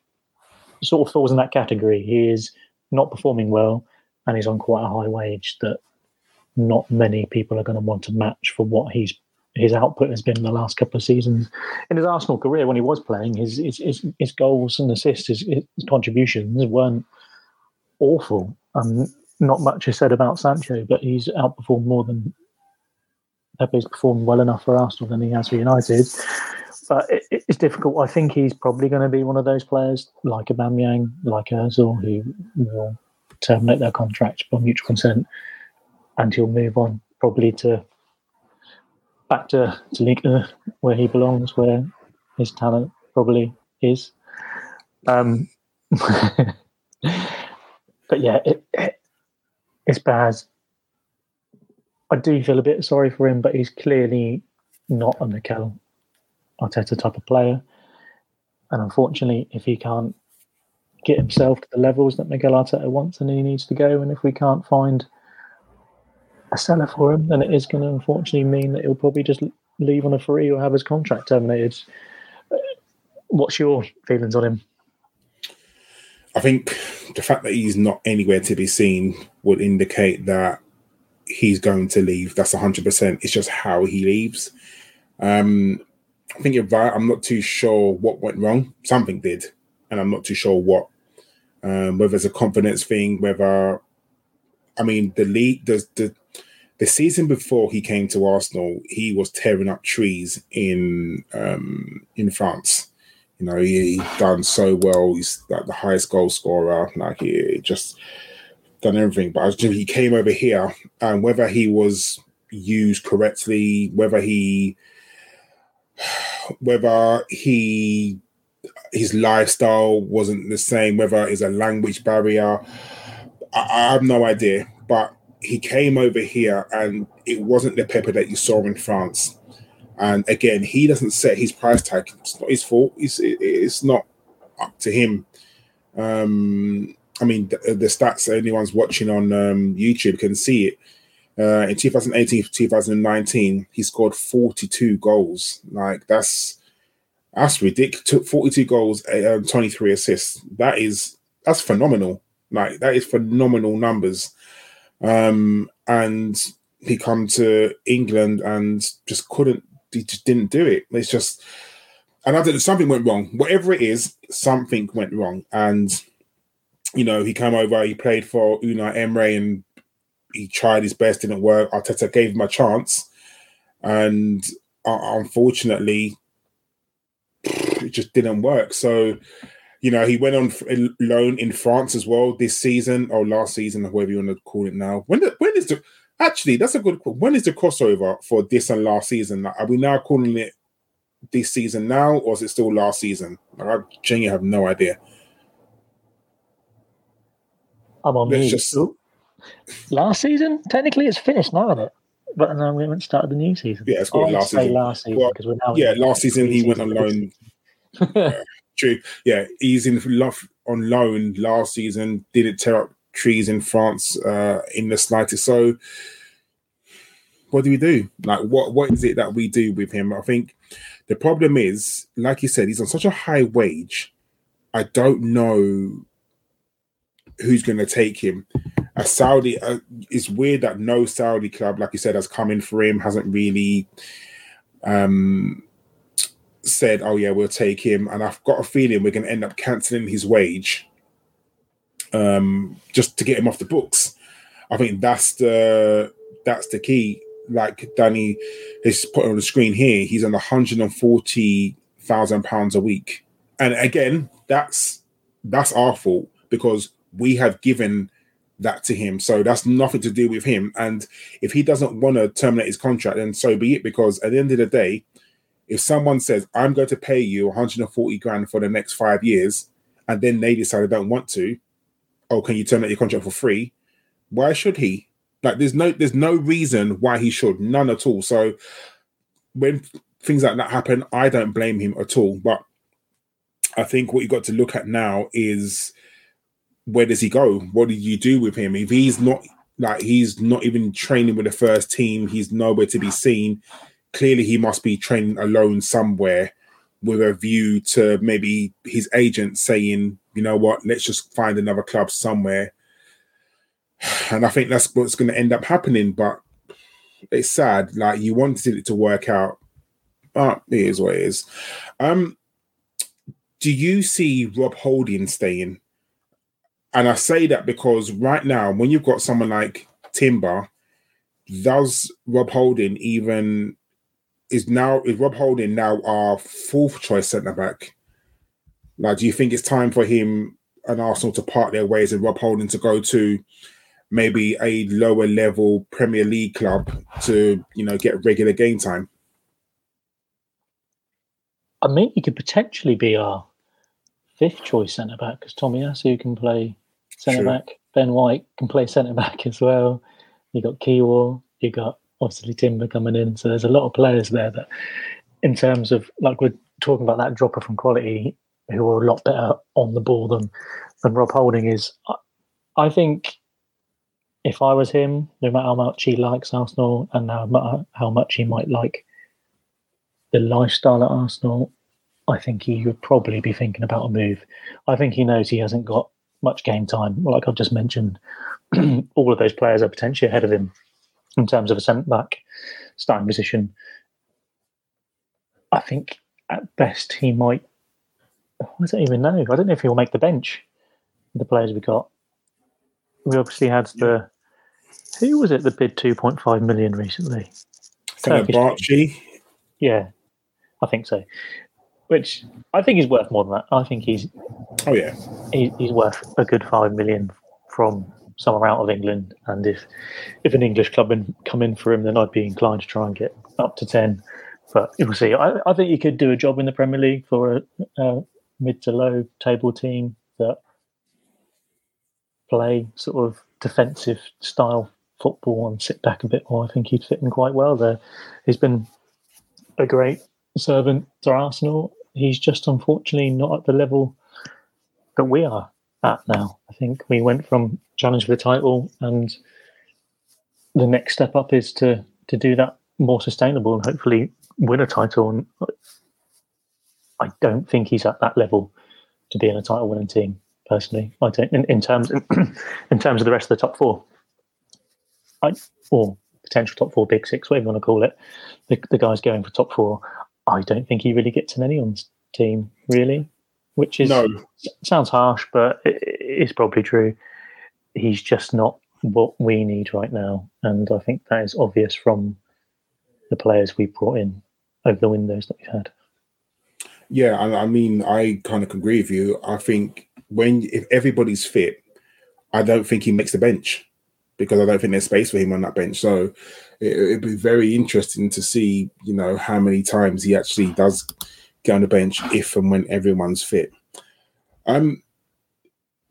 sort of falls in that category. He is not performing well, and he's on quite a high wage that not many people are going to want to match for what he's his output has been in the last couple of seasons. In his Arsenal career, when he was playing, his his his, his goals and assists, his, his, contributions weren't awful. Um, not much is said about Sancho, but he's outperformed more than Pepe's performed well enough for Arsenal than he has for United. But it, it's difficult. I think he's probably going to be one of those players like Aubameyang, like Özil, who will terminate their contract by mutual consent, and he'll move on probably to back to, to League where he belongs, where his talent probably is. Um, but yeah, it, it, it's bad. I do feel a bit sorry for him, but he's clearly not a Mikel Arteta type of player. And unfortunately, if he can't get himself to the levels that Mikel Arteta wants, then he needs to go. And if we can't find a seller for him, then it is going to unfortunately mean that he'll probably just leave on a free or have his contract terminated. What's your feelings on him? I think the fact that he's not anywhere to be seen would indicate that he's going to leave. That's 100%. It's just how he leaves. Um, I think you're right. I'm not too sure what went wrong. Something did, and I'm not too sure what. Um, whether it's a confidence thing, whether I mean the league, the the the season before he came to Arsenal, he was tearing up trees in um, in France. You know, he, he done so well. He's like the highest goal scorer. Like he just done everything. But he came over here, and whether he was used correctly, whether he, whether he, his lifestyle wasn't the same, whether it's a language barrier, I, I have no idea. But he came over here and it wasn't the Pepe that you saw in France. And again, he doesn't set his price tag. It's not his fault. It's, it's not up to him. Um, I mean, the, the, stats anyone's watching on um, YouTube can see it. Uh, in 2018 2019, he scored 42 goals. Like that's that's ridiculous. Took 42 goals, uh, 23 assists. That is that's phenomenal. Like that is phenomenal numbers. Um, and he come to England and just couldn't, he just didn't do it. It's just, and I did something went wrong. Whatever it is, something went wrong. And, you know, he came over, he played for Unai Emery and he tried his best, didn't work. Arteta gave him a chance. And uh, unfortunately, it just didn't work. So, you know, he went on loan in France as well this season or last season, or whatever you want to call it now. When the, when is the actually that's a good when is the crossover for this and last season? Are we now calling it this season now, or is it still last season? I genuinely have no idea. I'm on me. Just... Last season, technically, it's finished now, isn't it? But then we haven't started the new season. Yeah, it's got last season. Last season because we're now. Yeah, last season he went on loan. true. Yeah, he's in love on loan last season. Didn't tear up trees in France uh, in the slightest. So, what do we do? Like, what what is it that we do with him? I think the problem is, like you said, he's on such a high wage. I don't know who's going to take him. A Saudi. Uh, it's weird that no Saudi club, like you said, has come in for him. Hasn't really um, said, "Oh yeah, we'll take him." And I've got a feeling we're going to end up cancelling his wage um, just to get him off the books. I think that's the that's the key. Like Danny is put on the screen here, he's on 140 thousand pounds a week, and again, that's that's our fault because we have given that to him. So that's nothing to do with him. And if he doesn't want to terminate his contract, then so be it. Because at the end of the day, if someone says, I'm going to pay you 140 grand for the next five years, and then they decide they don't want to, oh, can you terminate your contract for free? Why should he? Like there's no there's no reason why he should, none at all. So when things like that happen, I don't blame him at all. But I think what you got to look at now is where does he go? What do you do with him? If he's not like he's not even training with the first team, he's nowhere to be seen. Clearly, he must be training alone somewhere with a view to maybe his agent saying, you know what, let's just find another club somewhere. And I think that's what's going to end up happening. But it's sad. Like you wanted it to work out, but it is what it is. Um, do you see Rob Holding staying? And I say that because right now, when you've got someone like Timber, does Rob Holding even is now is Rob Holding now our fourth choice centre back? Like, do you think it's time for him and Arsenal to part their ways and Rob Holding to go to maybe a lower level Premier League club to you know get regular game time? I mean, he could potentially be our fifth choice centre back because Tomiyasu can play centre back. Ben White can play centre back as well. You got Kiwior, you got obviously Timber coming in. So there's a lot of players there that, in terms of like we're talking about that dropper from quality, who are a lot better on the ball than than Rob Holding is. I, I think if I was him, no matter how much he likes Arsenal and how, how much he might like the lifestyle at Arsenal, I think he would probably be thinking about a move. I think he knows he hasn't got much game time. Like I've just mentioned, all of those players are potentially ahead of him in terms of a centre back starting position. I think at best he might. I don't even know. I don't know if he'll make the bench. The players we got. We obviously had the. Who was it that bid two point five million recently? Fenerbahce. Yeah, I think so. Which I think is worth more than that. I think he's. Oh yeah. He, he's worth a good five million from somewhere out of England. And if if an English club in, come in for him, then I'd be inclined to try and get up to ten. But we'll see. I, I think he could do a job in the Premier League for a, a mid to low table team that play sort of defensive style football and sit back a bit more. I think he'd fit in quite well there. He's been a great servant to Arsenal. He's just unfortunately not at the level that we are at now. I think we went from challenge for the title, and the next step up is to to do that more sustainable and hopefully win a title. And I don't think he's at that level to be in a title winning team. Personally, I don't. In, in terms in terms of the rest of the top four, I or potential top four, big six, whatever you want to call it, the, the guys going for top four. I don't think he really gets in anyone's team really which is no. sounds harsh, but it, it's probably true. He's just not what we need right now, and I think that is obvious from the players we brought in over the windows that we've had. Yeah, I, I mean, I kind of agree with you. I think when if everybody's fit, I don't think he makes the bench because I don't think there's space for him on that bench. So it, it'd be very interesting to see, you know, how many times he actually does get on the bench if and when everyone's fit. Um,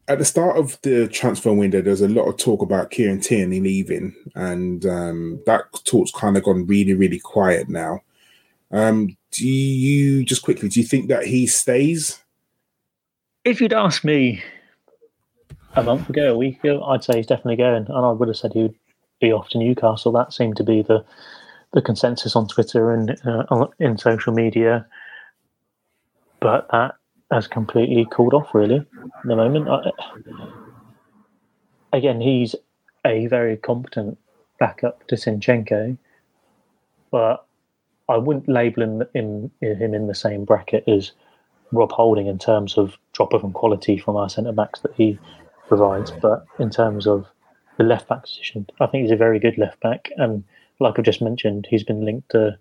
at the start of the transfer window, there's a lot of talk about Kieran Tierney leaving, and um, that talk's kind of gone really, really quiet now. Um, do you just quickly? Do you think that he stays? If you'd asked me a month ago, a week ago, I'd say he's definitely going, and I would have said he would be off to Newcastle. That seemed to be the the consensus on Twitter and uh, in social media but that has completely cooled off really at the moment. I, again, he's a very competent backup to Zinchenko, but I wouldn't label him, him, him in the same bracket as Rob Holding in terms of drop off in quality from our centre backs that he provides. But in terms of the left back position, I think he's a very good left back. And like I've just mentioned, he's been linked to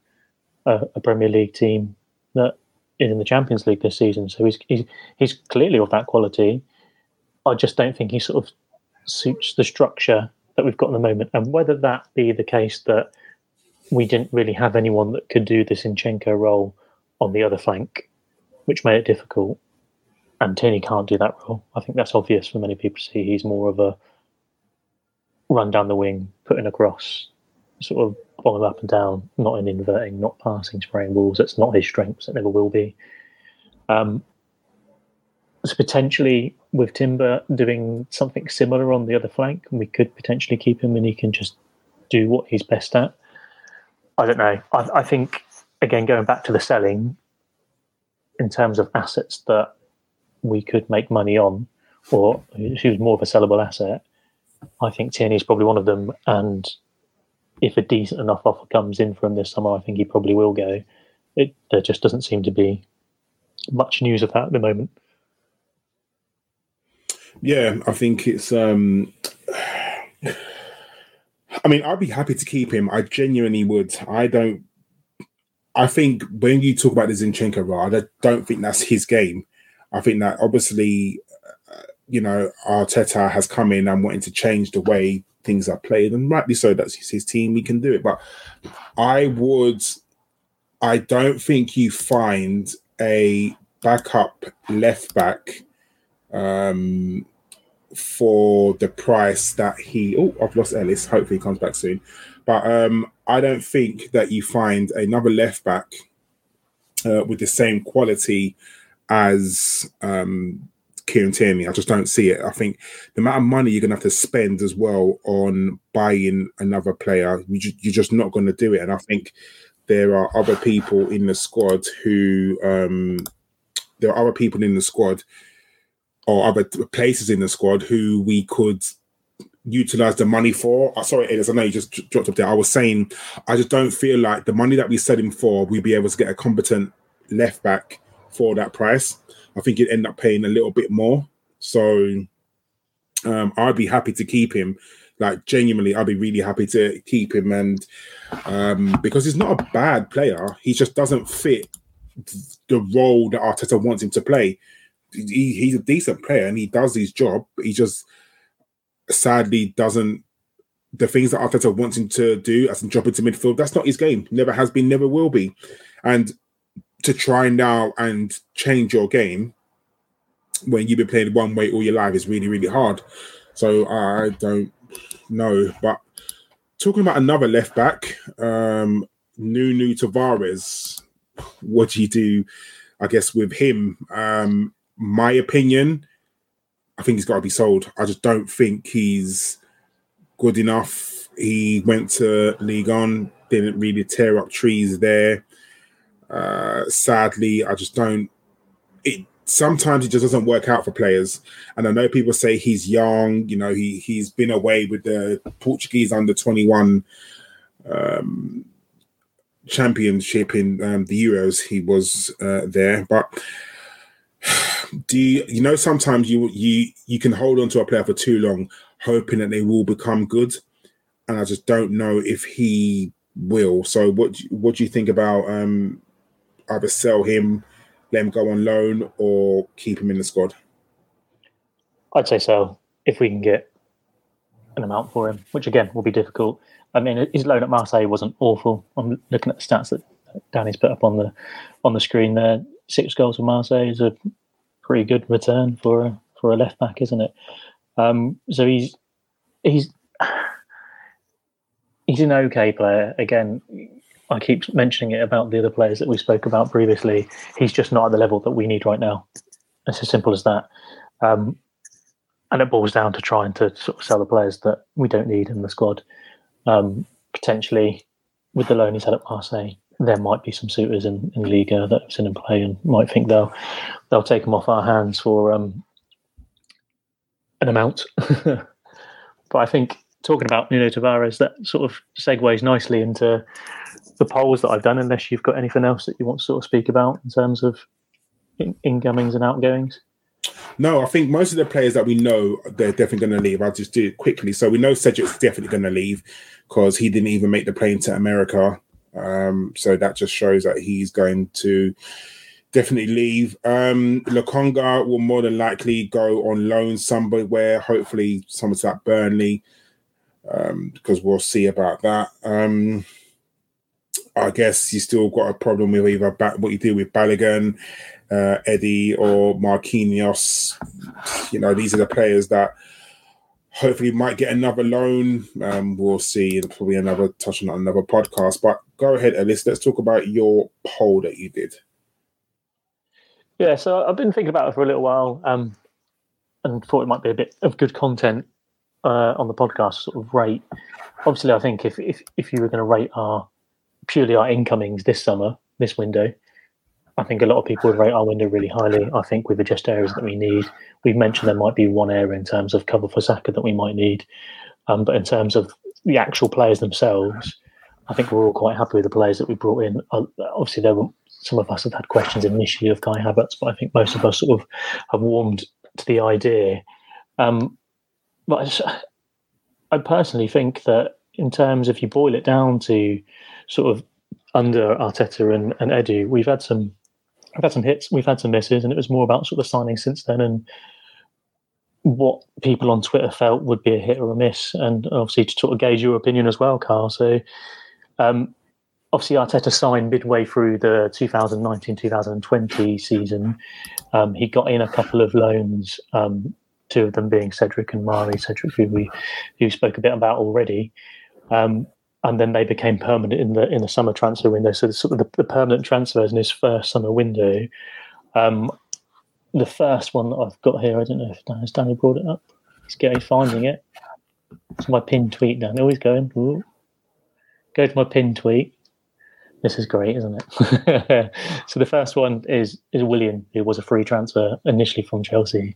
a, a Premier League team that is in the Champions League this season. So he's, he's he's clearly of that quality. I just don't think he sort of suits the structure that we've got at the moment. And whether that be the case that we didn't really have anyone that could do this Zinchenko role on the other flank, which made it difficult. And Tierney can't do that role. I think that's obvious for many people to see. He's more of a run down the wing, putting across, sort of bomb up and down, not in inverting, not passing, spraying balls. That's not his strengths. It never will be. Um, so potentially with Timber doing something similar on the other flank, we could potentially keep him and he can just do what he's best at. I don't know. I, I think again going back to the selling in terms of assets that we could make money on, or who's more of a sellable asset. I think Tierney is probably one of them, and if a decent enough offer comes in from this summer, I think he probably will go. It there just doesn't seem to be much news of that at the moment. Yeah, I think it's um I mean, I'd be happy to keep him. I genuinely would. I don't. I think when you talk about the Zinchenko I don't think that's his game. I think that obviously, uh, you know, Arteta has come in and wanting to change the way things are played, and rightly so. That's his team; he can do it. But I would. I don't think you find a backup left back um, for the price that he. Oh, I've lost Ellis. Hopefully, he comes back soon. But um, I don't think that you find another left back uh, with the same quality as um, Kieran Tierney. I just don't see it. I think the amount of money you're going to have to spend as well on buying another player, you're just not going to do it. And I think there are other people in the squad who um, there are other people in the squad or other places in the squad who we could utilize the money for. Uh, sorry, Ellis, I know you just dropped up there. I was saying, I just don't feel like the money that we set him for, we'd be able to get a competent left back for that price. I think you'd end up paying a little bit more. So um, I'd be happy to keep him. Like genuinely, I'd be really happy to keep him, and um, because he's not a bad player, he just doesn't fit the role that Arteta wants him to play he, he's a decent player and he does his job. He just sadly doesn't the things that Arteta wants him to do as in drop into midfield. That's not his game. Never has been. Never will be. And to try now and change your game when you've been playing one way all your life is really really hard. So I don't know, but talking about another left back, um, Nuno Tavares. What do you do? I guess with him, um, my opinion, I think he's got to be sold. I just don't think he's good enough. He went to Ligue 1, didn't really tear up trees there. Uh, sadly, I just don't. It sometimes it just doesn't work out for players. And I know people say he's young. You know, he he's been away with the Portuguese under twenty one um, championship in um, the Euros. He was uh, there, but do you, you know sometimes you you you can hold on to a player for too long, hoping that they will become good, and I just don't know if he will. So what what do you think about um either sell him, let him go on loan, or keep him in the squad? I'd say sell if we can get an amount for him, which again will be difficult. I mean, his loan at Marseille wasn't awful. I'm looking at the stats that Danny's put up on the on the screen there. Six goals for Marseille is a pretty good return for a, for a left back, isn't it? Um, so he's he's he's an okay player. Again, I keep mentioning it about the other players that we spoke about previously. He's just not at the level that we need right now. It's as simple as that. Um, and it boils down to trying to sort of sell the players that we don't need in the squad. Um, potentially, with the loan he's had at Marseille, there might be some suitors in, in Liga that have seen him play and might think they'll they'll take him off our hands for um, an amount. but I think talking about Nuno Tavares, that sort of segues nicely into the polls that I've done. Unless you've got anything else that you want to sort of speak about in terms of in- incomings and outgoings. No, I think most of the players that we know they're definitely going to leave. I'll just do it quickly. So we know Cedric's definitely going to leave because he didn't even make the plane to America. Um, so that just shows that he's going to definitely leave. Um, Lokonga will more than likely go on loan somewhere, hopefully somewhere like Burnley, um, because we'll see about that. Um, I guess you still got a problem with either what you do with Balogun, uh, Eddie, or Marquinhos. You know, these are the players that hopefully might get another loan. Um, we'll see. Probably another touch on another podcast. But go ahead, Ellis. Let's talk about your poll that you did. Yeah, so I've been thinking about it for a little while, um, and thought it might be a bit of good content uh, on the podcast. Sort of rate. Obviously, I think if if if you were going to rate our purely our incomings this summer, this window, I think a lot of people would rate our window really highly. I think we've just areas that we need. We've mentioned there might be one area in terms of cover for Saka that we might need, um, but in terms of the actual players themselves, I think we're all quite happy with the players that we brought in. Uh, obviously, there were some of us have had questions initially of Kai Havertz, but I think most of us sort of have warmed to the idea. Um, but I, just, I personally think that in terms, if you boil it down to sort of under Arteta and, and Edu, we've had some we've had some hits, we've had some misses, and it was more about sort of the signing since then and what people on Twitter felt would be a hit or a miss, and obviously to sort of gauge your opinion as well, Karl. So um, obviously Arteta signed midway through the 2019-2020 season. Um, he got in a couple of loans, um, two of them being Cedric and Mari. Cedric, who we who spoke a bit about already, um, and then they became permanent in the in the summer transfer window. So the, sort of the, the permanent transfers in his first summer window. Um, the first one that I've got here, I don't know if has Danny brought it up. He's getting finding it. It's my pinned tweet, Dan. Always going. Ooh. Go to my pinned tweet. This is great, isn't it? so the first one is is Willian, who was a free transfer initially from Chelsea.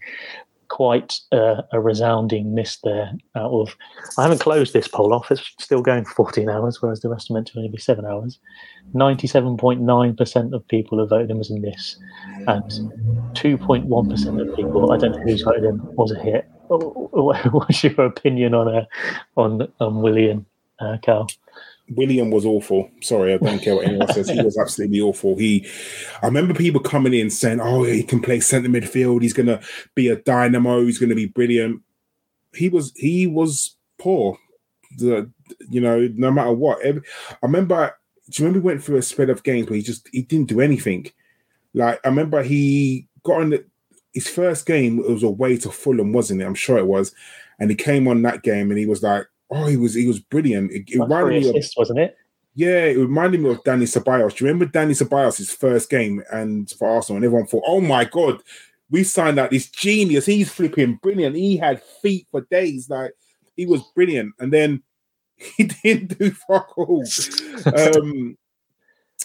Quite a, a resounding miss there. Out of, I haven't closed this poll off. It's still going for 14 hours, whereas the rest are meant to only be seven hours. 97.9% of people have voted him as a miss, and 2.1% of people, I don't know who's voted him, was a hit. What's your opinion on a uh, on on Willian, uh? Willian was awful. Sorry, I don't care what anyone says. He was absolutely awful. He, I remember people coming in saying, "Oh, he can play centre midfield. He's going to be a dynamo. He's going to be brilliant." He was he was poor. The you know no matter what. Every, I remember. Do you remember he went through a spread of games where he just he didn't do anything. Like I remember he got on the, his first game. It was away to Fulham, wasn't it? I'm sure it was. And he came on that game and he was like, Oh, he was he was brilliant. It, it reminded me of, wasn't it? Yeah, it reminded me of Dani Ceballos. Do you remember Dani Ceballos' first game and for Arsenal? And everyone thought, "Oh my god, we signed out this genius. He's flipping brilliant. He had feet for days. Like he was brilliant." And then he didn't do fuck all. um,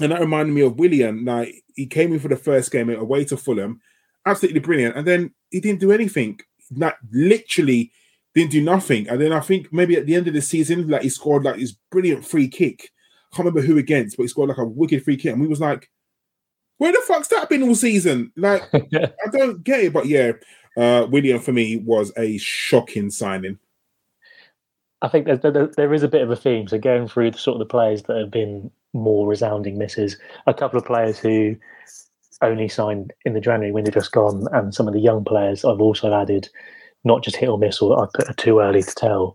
and that reminded me of Willian. Like he came in for the first game away to Fulham, absolutely brilliant, and then he didn't do anything. Like literally didn't do nothing. And then I think maybe at the end of the season, like he scored like his brilliant free kick. I can't remember who against, but he scored like a wicked free kick. And we was like, where the fuck's that been all season? Like, I don't get it. But yeah, uh, Willian for me was a shocking signing. I think there, there, there is a bit of a theme. So going through the sort of the players that have been more resounding misses, a couple of players who only signed in the January window just gone, and some of the young players I've also added not just hit or miss or I put a too early to tell,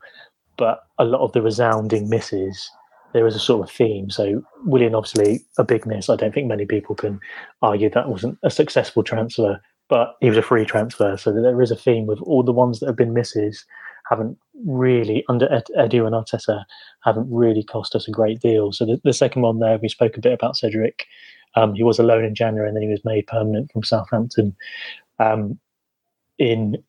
but a lot of the resounding misses. There is a sort of theme. So Willian, obviously, a big miss. I don't think many people can argue that wasn't a successful transfer, but he was a free transfer. So there is a theme with all the ones that have been misses haven't really under Ed, Edu and Arteta haven't really cost us a great deal. So the, the second one there, we spoke a bit about Cedric. Um, he was alone in January, and then he was made permanent from Southampton. Um, in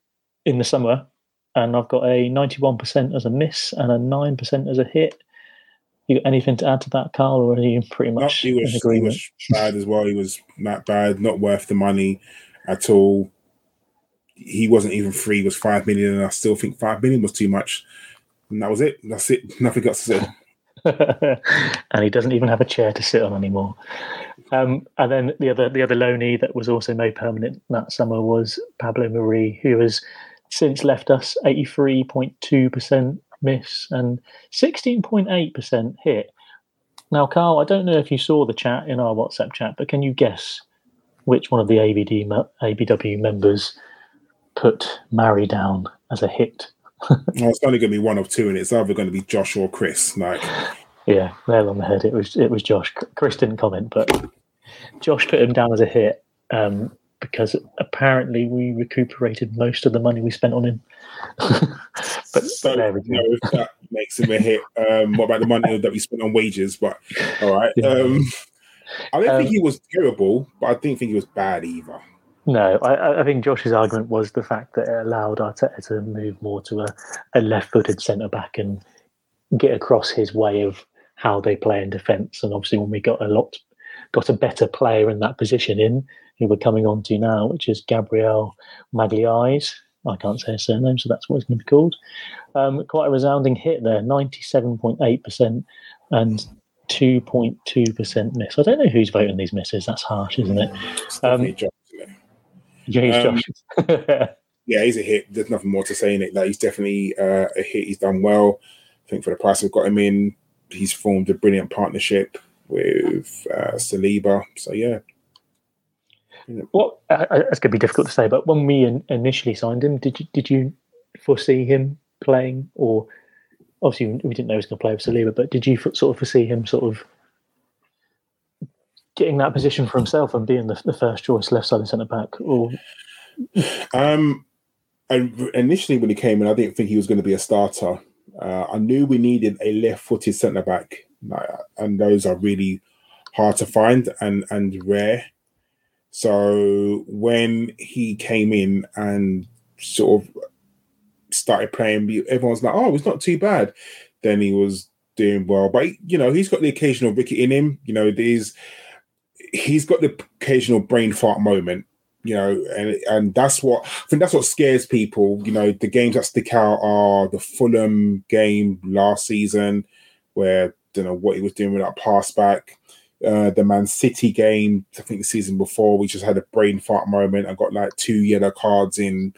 in the summer, and I've got a 91% as a miss and a 9% as a hit. You got anything to add to that, Karl, or are you pretty much no, he was, in agreement? He was bad as well. He was not bad, not worth the money at all. He wasn't even free, He was five million, and I still think five million was too much. And that was it. That's it. Nothing else to say. and he doesn't even have a chair to sit on anymore. Um, and then the other the other loanee that was also made permanent that summer was Pablo Mari, who has since left us 83.2% miss and 16.8% hit. Now, Karl, I don't know if you saw the chat in our WhatsApp chat, but can you guess which one of the ABD ABW members put Mari down as a hit? well, it's only going to be one of two, and it's either going to be Josh or Chris. Like, yeah, nail on the head. It was it was Josh. Chris didn't comment, but Josh put him down as a hit um, because apparently we recuperated most of the money we spent on him. but so, no, if that makes him a hit. Um, what about the money that we spent on wages? But all right. Yeah. Um, I don't um, think he was terrible, but I didn't think he was bad either. No, I, I, think Josh's argument was the fact that it allowed Arteta to move more to a, a left-footed centre back and get across his way of how they play in defence. And obviously, when we got a lot, got a better player in that position in, who we're coming on to now, which is Gabriel Magalhaes. I can't say his surname, so that's what it's going to be called. Um, quite a resounding hit there, 97.8% and 2.2% miss. I don't know who's voting these misses. That's harsh, isn't it? Um, yeah, um, yeah, he's a hit. There's nothing more to say in it. Like he's definitely uh, a hit. He's done well. I think for the price we've got him in, he's formed a brilliant partnership with uh, Saliba. So yeah. Well, uh, it's going to be difficult to say, but when we in, initially signed him, did you did you foresee him playing, or obviously we didn't know he was going to play with Saliba, but did you sort of foresee him sort of getting that position for himself and being the, the first choice left side centre back? Or um, initially when he came in, I didn't think he was going to be a starter. Uh, I knew we needed a left-footed centre back, and those are really hard to find and and rare. So when he came in and sort of started playing, everyone's like, "Oh, it's not too bad." Then he was doing well, but you know, he's got the occasional wicket in him. You know, there's he's got the occasional brain fart moment, you know, and and that's what I think that's what scares people. You know, the games that stick out are the Fulham game last season, where I don't know what he was doing with that pass back. Uh, the Man City game, I think the season before, we just had a brain fart moment. I got like two yellow cards in,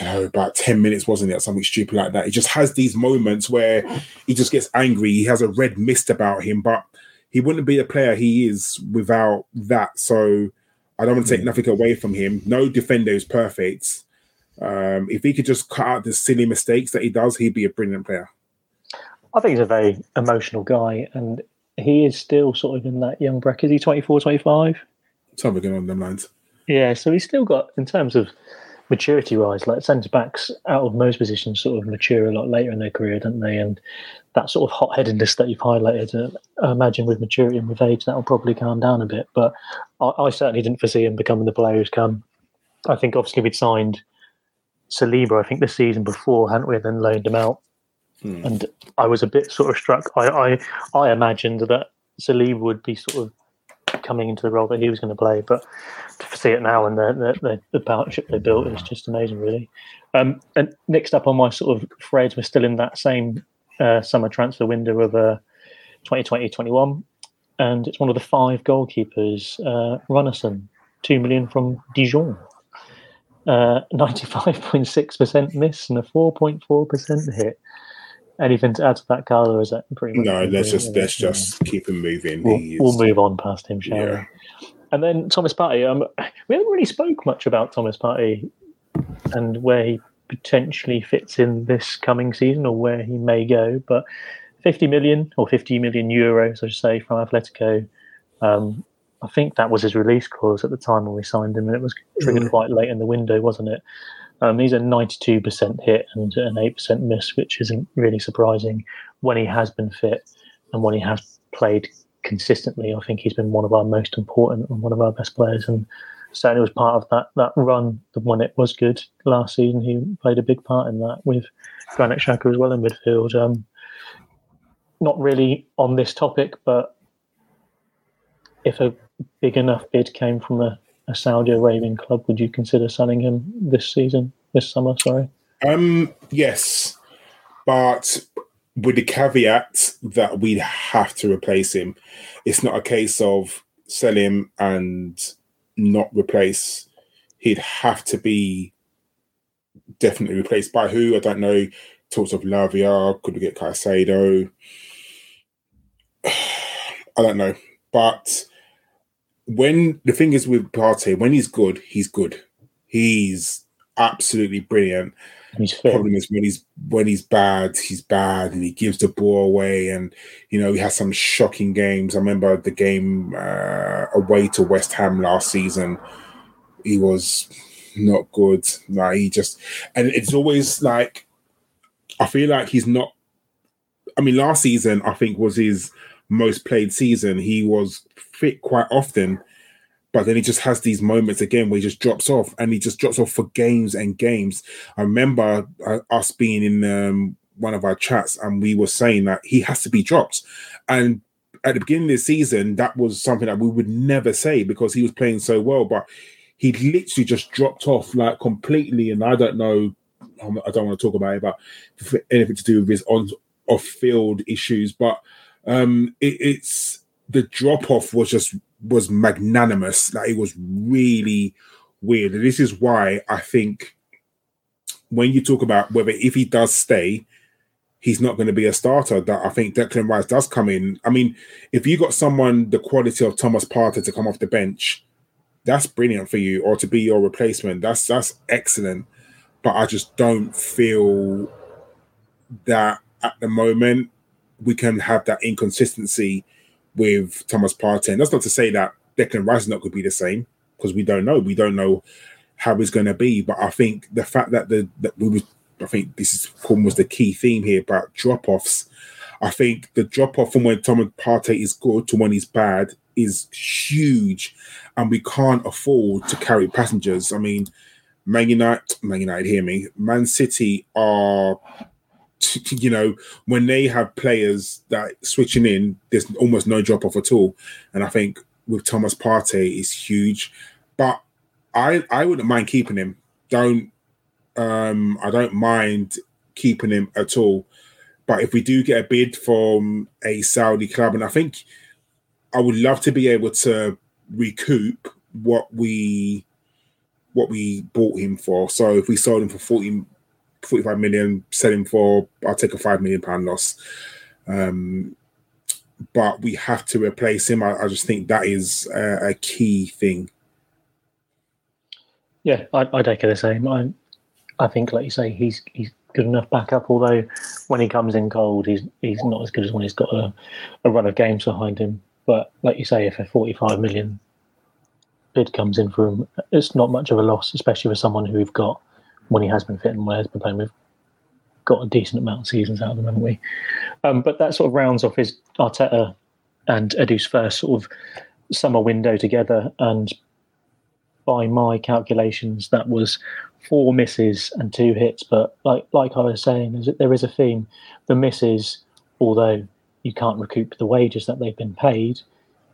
I know, about 10 minutes, wasn't it? Something stupid like that. He just has these moments where he just gets angry. He has a red mist about him, but he wouldn't be the player he is without that. So I don't want to take hmm. nothing away from him. No defender is perfect. Um, if he could just cut out the silly mistakes that he does, he'd be a brilliant player. I think he's a very emotional guy, and he is still sort of in that young bracket. Is he 24, 25? Something on them lines. Yeah, so he's still got, in terms of maturity wise, like centre backs out of most positions sort of mature a lot later in their career, don't they? And that sort of hot headedness that you've highlighted, uh, I imagine with maturity and with age, that will probably calm down a bit. But I, I, certainly didn't foresee him becoming the player who's come. I think obviously we'd signed Saliba, I think the season before, hadn't we? Then loaned him out. Hmm. And I was a bit sort of struck. I, I, I imagined that Saliba would be sort of coming into the role that he was going to play. But to see it now and the the, the partnership they built is just amazing, really. Um, and next up on my sort of threads, we're still in that same uh, summer transfer window of uh, 2020-21, and it's one of the five goalkeepers, uh, Runarsson, two million from Dijon. Uh, 95.6% miss and a 4.4% hit. Anything to add to that, Carlo? Is that pretty much? No, let's just let's just keep him moving. We'll, we'll, move on past him, shall yeah. we? And then Thomas Partey. Um, we haven't really spoke much about Thomas Partey and where he potentially fits in this coming season or where he may go. But 50 million or 50 million euros, I should say, from Atletico. Um, I think that was his release clause at the time when we signed him, and it was triggered mm. quite late in the window, wasn't it? Um, he's a 92% hit and an 8% miss, which isn't really surprising when he has been fit and when he has played consistently. I think he's been one of our most important and one of our best players. And certainly was part of that that run when it was good last season. He played a big part in that with Granit Xhaka as well in midfield. Um, not really on this topic, but if a big enough bid came from a a Saudi Arabian club, would you consider selling him this season, this summer? Sorry. Um. Yes. but with the caveat that we'd have to replace him. It's not a case of sell him and not replace. He'd have to be definitely replaced by who? I don't know. Talks of Lavia, could we get Caicedo? I don't know. But when the thing is with Partey, when he's good, he's good. He's absolutely brilliant. He's. Problem is when he's when he's bad, he's bad, and he gives the ball away. And you know he has some shocking games. I remember the game uh, away to West Ham last season. He was not good. Like he just, and it's always like I feel like he's not. I mean, last season I think was his most played season. He was fit quite often, but then he just has these moments again where he just drops off, and he just drops off for games and games. I remember uh, us being in um, one of our chats, and we were saying that he has to be dropped, and at the beginning of the season, that was something that we would never say because he was playing so well, but he literally just dropped off like completely, and I don't know. I don't want to talk about it, but anything to do with his on off field issues, but um, it, it's the drop off was just was magnanimous. Like it was really weird. And this is why I think when you talk about whether if he does stay, he's not going to be a starter. That I think Declan Rice does come in. I mean, if you got someone the quality of Thomas Partey to come off the bench, that's brilliant for you, or to be your replacement. That's that's excellent. But I just don't feel that at the moment we can have that inconsistency with Thomas Partey. And that's not to say that Declan Rice not to be the same because we don't know. We don't know how he's going to be. But I think the fact that the that we was, I think this is almost the key theme here about drop offs. I think the drop off from when Thomas Partey is good to when he's bad is huge, and we can't afford to carry passengers. I mean, Man United, Man United, hear me. Man City are you know, when they have players that switching in, there's almost no drop off at all. And I think with Thomas Partey is huge. But I I wouldn't mind keeping him. Don't um I don't mind keeping him at all. But if we do get a bid from a Saudi club, and I think I would love to be able to recoup what we what we bought him for. So if we sold him for 40 45 million, sell him for, I'll take a 5 million pound loss. Um, but we have to replace him. I, I just think that is a, a key thing. Yeah, I, I'd echo the same. I, I think, like you say, he's he's good enough backup. Although when he comes in cold, he's he's not as good as when he's got a, a run of games behind him. But like you say, if a 45 million bid comes in for him, it's not much of a loss, especially for someone who we've got when he has been fit and when he has been playing, we've got a decent amount of seasons out of him, haven't we? Um, but that sort of rounds off his Arteta and Edu's first sort of summer window together. And by my calculations, that was four misses and two hits. But like like I was saying, there is a theme. The misses, although you can't recoup the wages that they've been paid,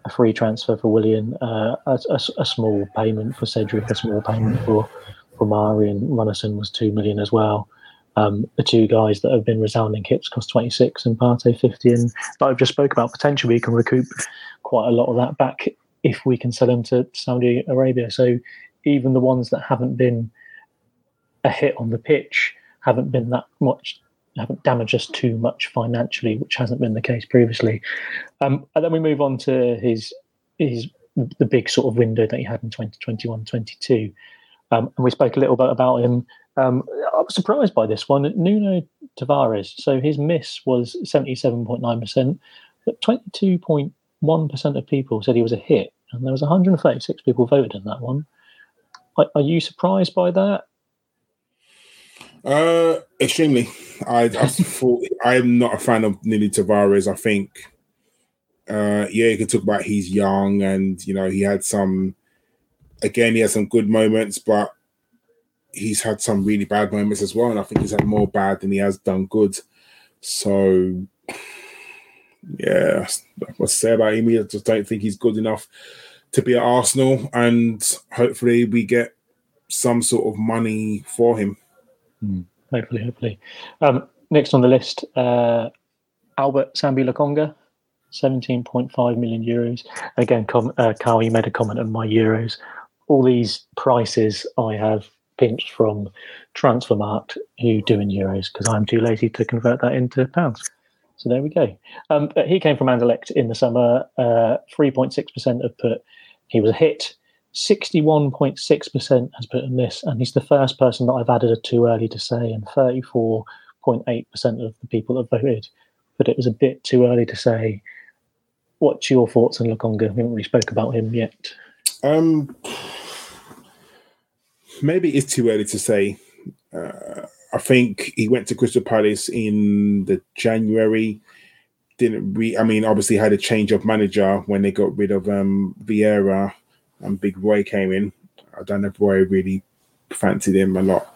a free transfer for Willian, uh, a, a, a, small payment for Cedric, a small payment for Omari and Runarsson was two million as well. Um, the two guys that have been resounding hits cost 26 and Partey 50. And like I've just spoke about, potentially we can recoup quite a lot of that back if we can sell them to Saudi Arabia. So even the ones that haven't been a hit on the pitch haven't been that much, haven't damaged us too much financially, which hasn't been the case previously. Um, and then we move on to his his the big sort of window that he had in 2021 22 um, and we spoke a little bit about him. Um, I was surprised by this one. Nuno Tavares. So his miss was 77.9%, but 22.1% of people said he was a hit. And there was 136 people voted in that one. Are, are you surprised by that? Uh, extremely. I, I thought I'm not a fan of Nuno Tavares. I think, uh, yeah, you could talk about he's young and you know he had some again, he has some good moments, but he's had some really bad moments as well. And I think he's had more bad than he has done good. So, yeah, what's to say about him? I just don't think he's good enough to be at Arsenal. And hopefully, we get some sort of money for him. Hmm. Hopefully, hopefully. Um, next on the list, uh, Albert Sambi Lokonga, 17.5 million euros. Again, com- uh, Karl, you made a comment on my euros. All these prices I have pinched from Transfermarkt, who do in euros, because I'm too lazy to convert that into pounds. So there we go. Um, he came from Anderlecht in the summer. Uh, 3.6% have put he was a hit. 61.6% has put a miss, and he's the first person that I've added a too early to say, and 34.8% of the people that voted. But it was a bit too early to say. What's your thoughts on Lokonga? We haven't really spoke about him yet. Um, maybe it's too early to say. Uh, I think he went to Crystal Palace in the January. Didn't re I mean, obviously had a change of manager when they got rid of um Vieira and Big Roy came in. I don't know if Roy really fancied him a lot.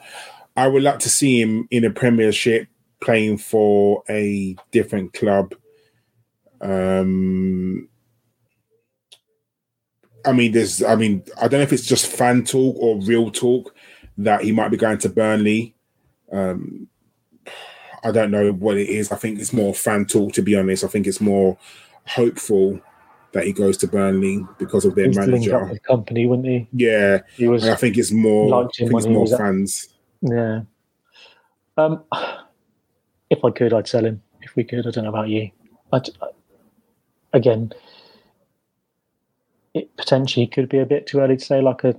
I would like to see him in a Premiership playing for a different club. Um, I mean, there's, I mean, I don't know if it's just fan talk or real talk that he might be going to Burnley. Um, I don't know what it is. I think it's more fan talk, to be honest. I think it's more hopeful that he goes to Burnley because of their He's manager. with Kompany, wouldn't he? Yeah, He was and I think it's more. I think it's more was at- fans. Yeah. Um, if I could, I'd sell him. If we could, I don't know about you. I'd, again, it potentially could be a bit too early to say. Like a,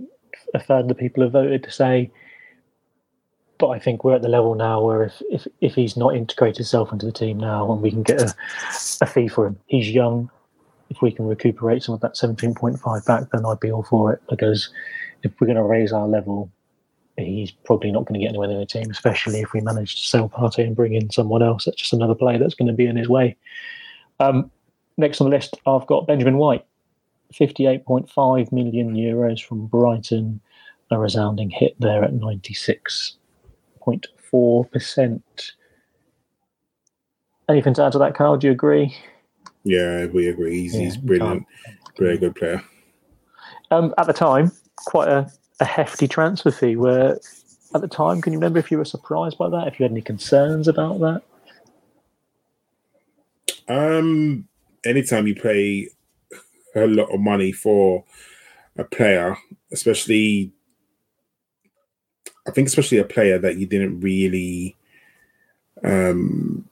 a third of the people have voted to say. But I think we're at the level now where if if, if he's not integrated himself into the team now, and we can get a, a fee for him, he's young. If we can recuperate some of that seventeen point five back, then I'd be all for it. Because if we're going to raise our level, he's probably not going to get anywhere in the team, especially if we manage to sell Partey and bring in someone else. That's just another player that's going to be in his way. Um, next on the list, I've got Benjamin White, 58.5 million euros from Brighton, a resounding hit there at 96.4%. Anything to add to that, Karl? Do you agree? Yeah, we agree. He's, Yeah, he's brilliant, very good player. Um, at the time, quite a, a hefty transfer fee. Where at the time, can you remember if you were surprised by that? If you had any concerns about that? Um, anytime you pay a lot of money for a player, especially, I think, especially a player that you didn't really, um,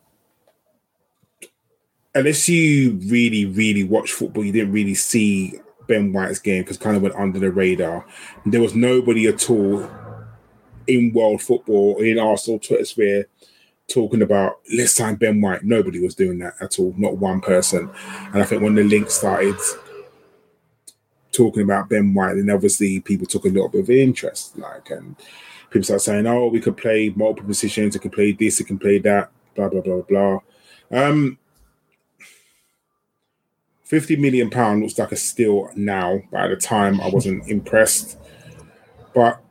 unless you really, really watch football, you didn't really see Ben White's game because kind of went under the radar. There was nobody at all in world football in Arsenal Twitter sphere talking about let's sign Ben White. Nobody was doing that at all, not one person. And I think when the link started talking about Ben White, then obviously people took a little bit of interest. Like, and people start saying, "Oh, we could play multiple positions. It can play this. It can play that." Blah blah blah blah. Um, fifty million pound looks like a steal now, but at the time I wasn't impressed. But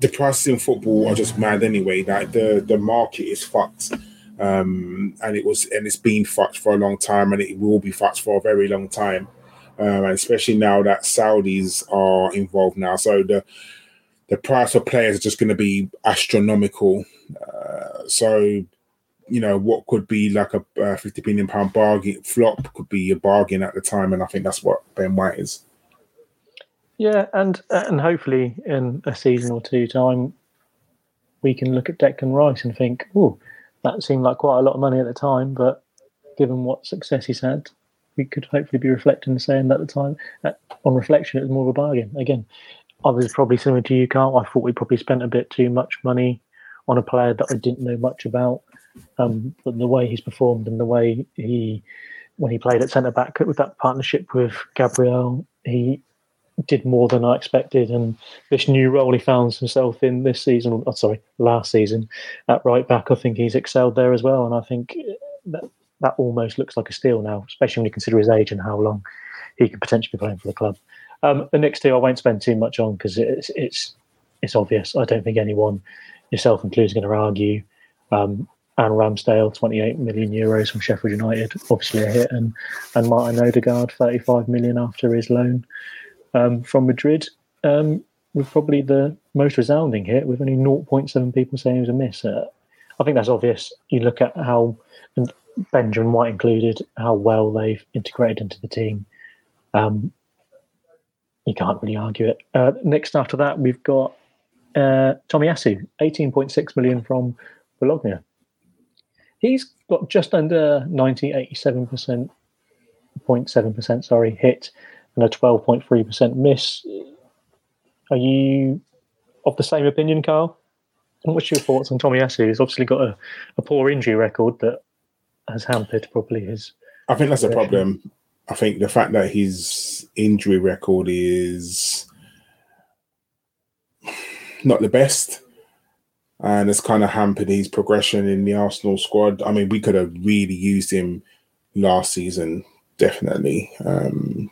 the prices in football are just mad anyway. Like the the market is fucked, um, and it was and it's been fucked for a long time, and it will be fucked for a very long time, um, especially now that Saudis are involved now. So the the price of players is just going to be astronomical. Uh, so you know what could be like a fifty million pound bargain flop could be a bargain at the time, and I think that's what Ben White is. Yeah, and and hopefully in a season or two time, we can look at Declan Rice and think, oh, that seemed like quite a lot of money at the time, but given what success he's had, we could hopefully be reflecting saying that at the time, on reflection, it was more of a bargain. Again, I was probably similar to you, Karl. I thought we probably spent a bit too much money on a player that I didn't know much about. Um, but the way he's performed and the way he, when he played at centre back with that partnership with Gabriel, he did more than I expected. And this new role he found himself in this season, oh, sorry, last season at right back, I think he's excelled there as well. And I think that that almost looks like a steal now, especially when you consider his age and how long he could potentially be playing for the club. Um, the next two I won't spend too much on because it's it's it's obvious. I don't think anyone, yourself included, is going to argue. Um, and Ramsdale, 28 million euros from Sheffield United, obviously a hit, and and Martin Odegaard, 35 million after his loan um, from Madrid, um, with probably the most resounding hit, with only 0.7 people saying it was a miss. Uh, I think that's obvious. You look at how Benjamin White included, how well they've integrated into the team. Um, you can't really argue it. Uh, next after that, we've got uh, Tomiyasu, 18.6 million from Bologna. He's got just under 90, 87%, 0.7%, sorry, hit and a 12.3% miss. Are you of the same opinion, Karl? What's your thoughts on Tomiyasu? He's obviously got a, a poor injury record that has hampered probably his. I think that's a problem. I think the fact that his injury record is not the best, and it's kind of hampered his progression in the Arsenal squad. I mean, we could have really used him last season, definitely. Um,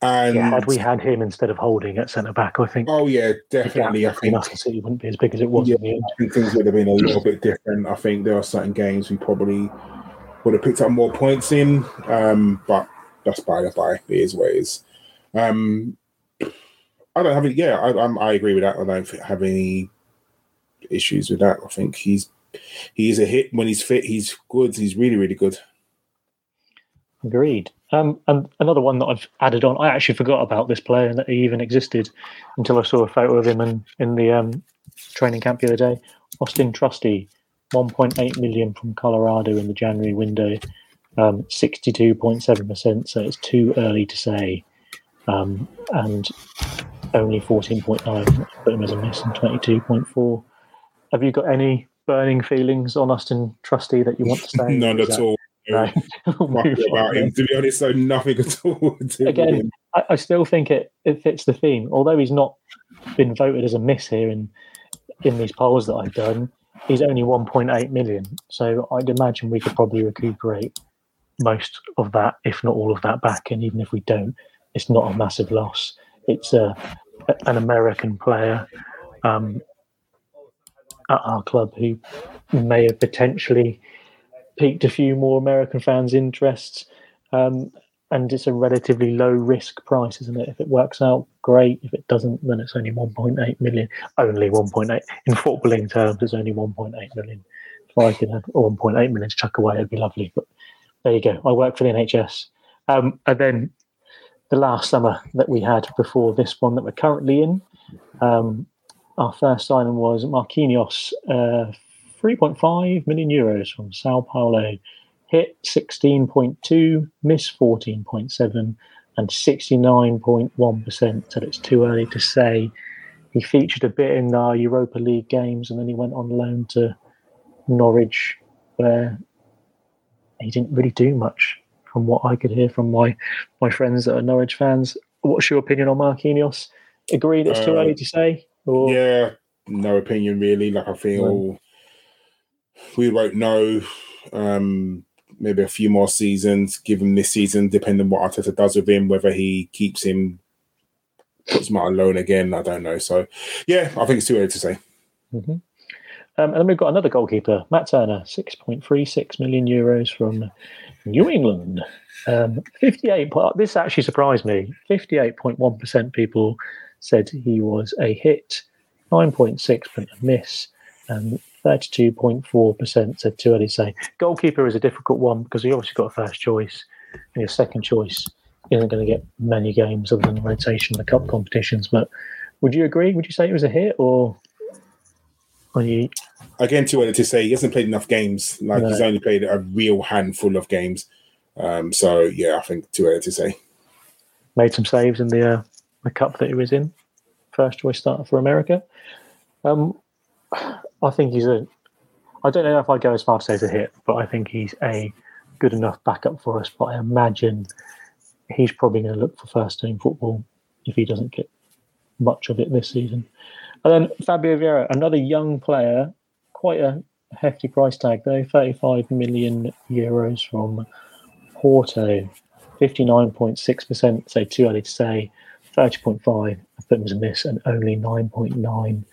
and yeah, had we had him instead of holding at centre back, I think. Oh yeah, definitely. I think us City wouldn't be as big as it was. Yeah, I think things would have been a little bit different. I think there are certain games we probably would have picked up more points in, um, but that's by the by. It is what it is. Um, I don't have it. Yeah, I, I'm, I agree with that. I don't have any issues with that. I think he's he's a hit when he's fit. He's good. He's really really good. Agreed. Um, and another one that I've added on, I actually forgot about this player and that he even existed until I saw a photo of him in, in the um, training camp the other day. Austin Trusty, 1.8 million from Colorado in the January window, um, 62.7%. So it's too early to say. Um, and only 14.9 put him as a miss and 22.4. Have you got any burning feelings on Austin Trusty that you want to say? None at all. Right. about him, to be honest, so nothing at all. Again, I, I, still think it, it fits the theme. Although he's not been voted as a miss here in in these polls that I've done, he's only 1.8 million. So I'd imagine we could probably recuperate most of that, if not all of that, back. And even if we don't, it's not a massive loss. It's a, an American player um, at our club who may have potentially piqued a few more American fans' interests. Um, and it's a relatively low risk price, isn't it? If it works out, great. If it doesn't, then it's only 1.8 million. Only 1.8 in footballing terms, it's only 1.8 million. If I could have 1.8 million to chuck away, it'd be lovely. But there you go. I work for the NHS. Um, and then the last summer that we had before this one that we're currently in, um, our first signing was Marquinhos, uh, 3.5 million euros from Sao Paulo. Hit 16.2, miss 14.7, and 69.1%. So it's too early to say. He featured a bit in our Europa League games and then he went on loan to Norwich, where he didn't really do much from what I could hear from my, my friends that are Norwich fans. What's your opinion on Marquinhos? Agreed it's too uh, early to say? Or? Yeah, no opinion really. Like I feel we won't know. Um, maybe a few more seasons, give him this season, depending on what Arteta does with him, whether he keeps him, puts him out alone again. I don't know. So, yeah, I think it's too early to say. Mm-hmm. Um, and then we've got another goalkeeper, Matt Turner, 6.36 million euros from New England. Um, 58. This actually surprised me. 58.1% people said he was a hit, 9.6 a miss, 32.4% said too early to say. Goalkeeper is a difficult one because he obviously got a first choice, and your second choice isn't going to get many games other than rotation in the cup competitions. But would you agree? Would you say it was a hit, or are you? Again, too early to say. He hasn't played enough games. Like no. he's only played a real handful of games. Um, so yeah, I think too early to say. Made some saves in the uh, the cup that he was in. First choice starter for America. Um, I think he's a. I don't know if I'd go as far to say a hit, but I think he's a good enough backup for us. But I imagine he's probably going to look for first team football if he doesn't get much of it this season. And then Fabio Vieira, another young player, quite a hefty price tag though, 35 million euros from Porto, 59.6%, say too early to say, 30.5, I put him as a miss, and only 9.9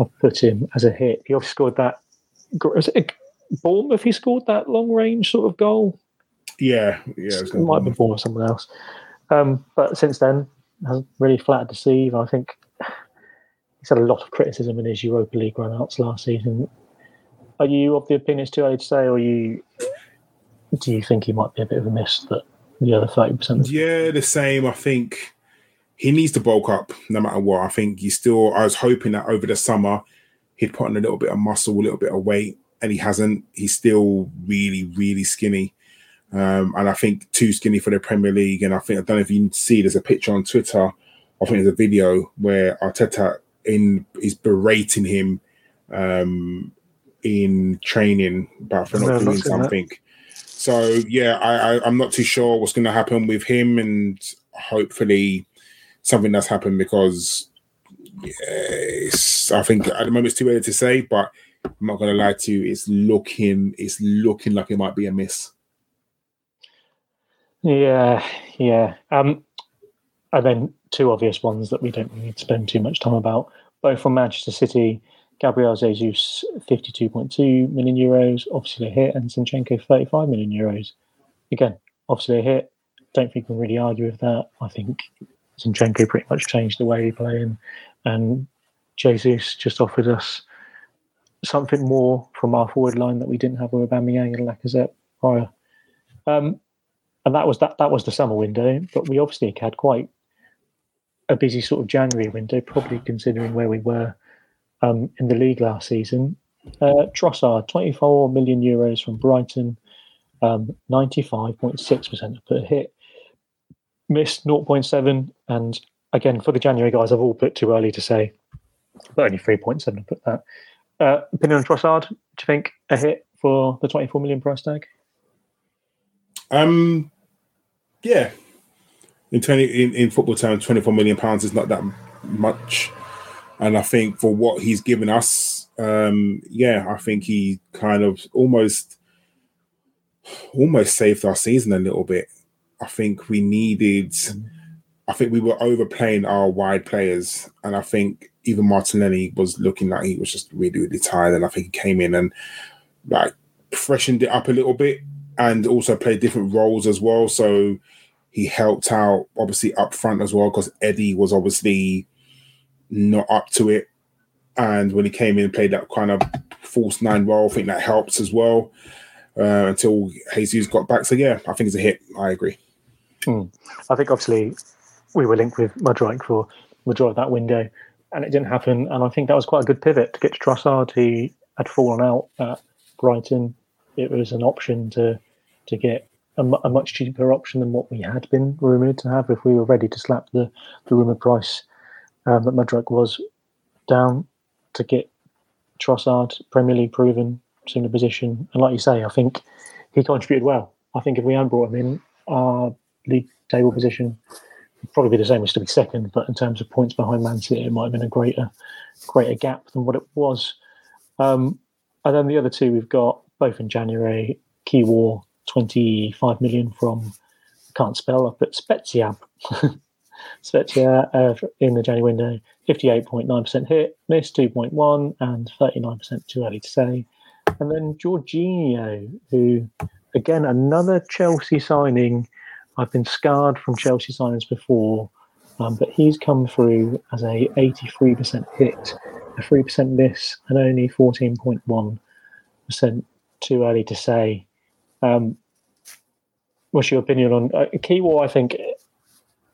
I've put him as a hit. He obviously scored that. Was it Bournemouth? He scored that long range sort of goal. Yeah, yeah. It, it might be Bournemouth, someone else. Um, but since then, has really flattered deceive. I think he's had a lot of criticism in his Europa League runouts last season. are you of the opinion it's too early to say, or you do you think he might be a bit of a miss that the other thirty percent? Yeah, the same. I think he needs to bulk up no matter what. I think he's still. I was hoping that over the summer he'd put on a little bit of muscle, a little bit of weight, and he hasn't. He's still really, really skinny. Um, and I think too skinny for the Premier League. And I think I don't know if you can see there's a picture on Twitter. I think there's a video where Arteta in is berating him um, in training about for not doing something. So yeah, I, I I'm not too sure what's going to happen with him, and hopefully something that's happened because I think at the moment it's too early to say, but I'm not going to lie to you, it's looking it's looking like it might be a miss. Yeah, yeah. Um, and then two obvious ones that we don't need to spend too much time about, both from Manchester City. Gabriel Jesus, 52.2 million euros, obviously a hit, and Zinchenko, 35 million euros. Again, obviously a hit. Don't think we can really argue with that. I think Zinchenko pretty much changed the way he played, and, and Jesus just offered us something more from our forward line that we didn't have with Aubameyang and Lacazette prior. Um, and that was that. That was the summer window, but we obviously had quite a busy sort of January window, probably considering where we were um, in the league last season. Uh, Trossard, 24 million euros from Brighton, um, 95.6% of per hit, missed 0.7, and again for the January guys, I've all put too early to say, but only 3.7 put that. Uh, opinion on Trossard? Do you think a hit for the 24 million price tag? Um, yeah. In twenty in, in football terms, twenty four million pounds is not that much, and I think for what he's given us, um, yeah, I think he kind of almost almost saved our season a little bit. I think we needed. I think we were overplaying our wide players, and I think even Martinelli was looking like he was just really, really tired. And I think he came in and like freshened it up a little bit and also played different roles as well. So he helped out obviously up front as well because Eddie was obviously not up to it. And when he came in and played that kind of false nine role, I think that helps as well uh, until Jesus got back. So yeah, I think it's a hit. I agree. Hmm. I think obviously we were linked with Mudryk for majority of that window, and it didn't happen. And I think that was quite a good pivot to get to Trossard. He had fallen out at Brighton. It was an option to to get a, a, much cheaper option than what we had been rumoured to have if we were ready to slap the, the rumoured price um, that Mudryk was down to get Trossard, Premier League proven, similar position. And like you say, I think he contributed well. I think if we hadn't brought him in, our league table position probably be the same. We'd still be second, but in terms of points behind Man City, it might have been a greater greater gap than what it was. Um, and then the other two we've got both in January, Kiwior 25 million from, can't spell, I put Spezia. Spezia uh, in the January window, 58.9% hit, missed 2.1, and 39% too early to say. And then Jorginho, who, again, another Chelsea signing. I've been scarred from Chelsea signings before, um, but he's come through as a 83% hit, a 3% miss, and only 14.1% too early to say. Um, what's your opinion on uh, Kiwior? I think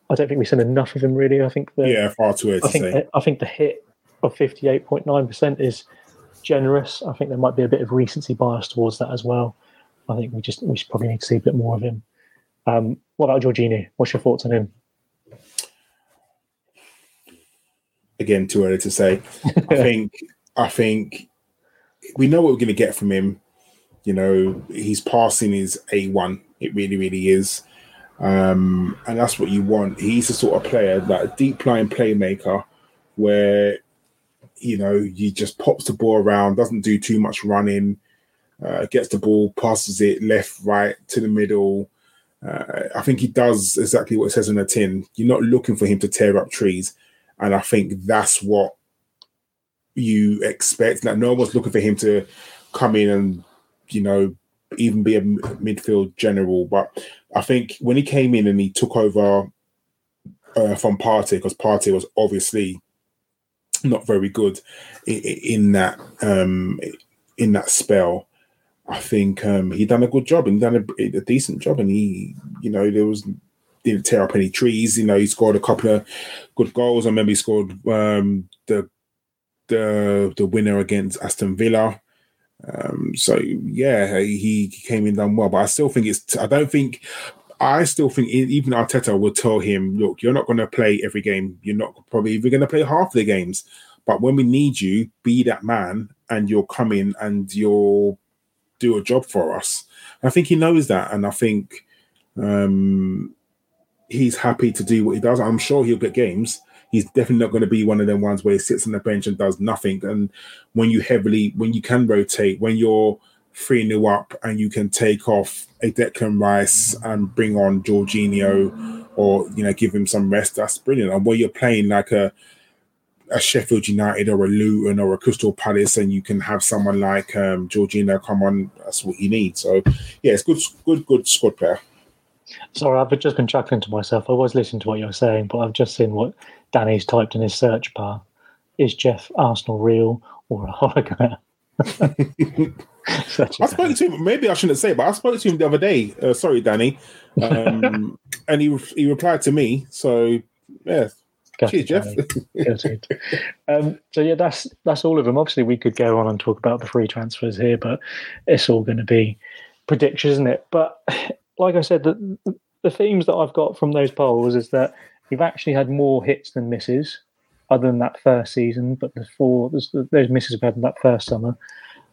I don't think we've seen enough of him really. I think the, yeah, far too early I think say. I think the hit of fifty eight point nine percent is generous. I think there might be a bit of recency bias towards that as well. I think we just we should probably need to see a bit more of him. Um, what about Jorginho? What's your thoughts on him? Again, too early to say. I think I think we know what we're going to get from him. You know, his passing is a one. It really, really is. Um, and that's what you want. He's the sort of player, like a deep line playmaker, where you know he just pops the ball around, doesn't do too much running, uh, gets the ball, passes it left, right to the middle. Uh, I think he does exactly what it says on the tin. You're not looking for him to tear up trees, and I think that's what you expect. Like no one's looking for him to come in and you know, even be a midfield general. But I think when he came in and he took over uh, from Partey, because Partey was obviously not very good in, in that um, in that spell, I think um, he done a good job and done a, a, decent job. And he, you know, there was didn't tear up any trees. You know, he scored a couple of good goals. I remember he scored um, the the the winner against Aston Villa. Um, so yeah, he came in done well, but I still think it's. I don't think. I still think even Arteta would tell him, "Look, you're not going to play every game. You're not probably even going to play half the games. But when we need you, be that man, and you'll come in and you'll do a job for us." I think he knows that, and I think um, he's happy to do what he does. I'm sure he'll get games, he's definitely not going to be one of them ones where he sits on the bench and does nothing. And when you heavily, when you can rotate, when you're 3 new up and you can take off a Declan Rice and bring on Jorginho or, you know, give him some rest, that's brilliant. And where you're playing like a, a Sheffield United or a Luton or a Crystal Palace, and you can have someone like um, Jorginho come on. That's what you need. So, yeah, it's good, good, good squad player. Sorry, I've just been chuckling to myself. I was listening to what you were saying, but I've just seen what Danny's typed in his search bar. Is Jeff Arsenal real or a hologram? I spoke to him. Maybe I shouldn't say, but I spoke to him the other day. Uh, sorry, Danny, um, and he he replied to me. So yeah, Cheers, Jeff. um, so yeah, that's that's all of them. Obviously, we could go on and talk about the free transfers here, but it's all going to be predictions, isn't it? But like I said, the, the themes that I've got from those polls is that we've actually had more hits than misses, other than that first season. But the four those misses we've had in that first summer,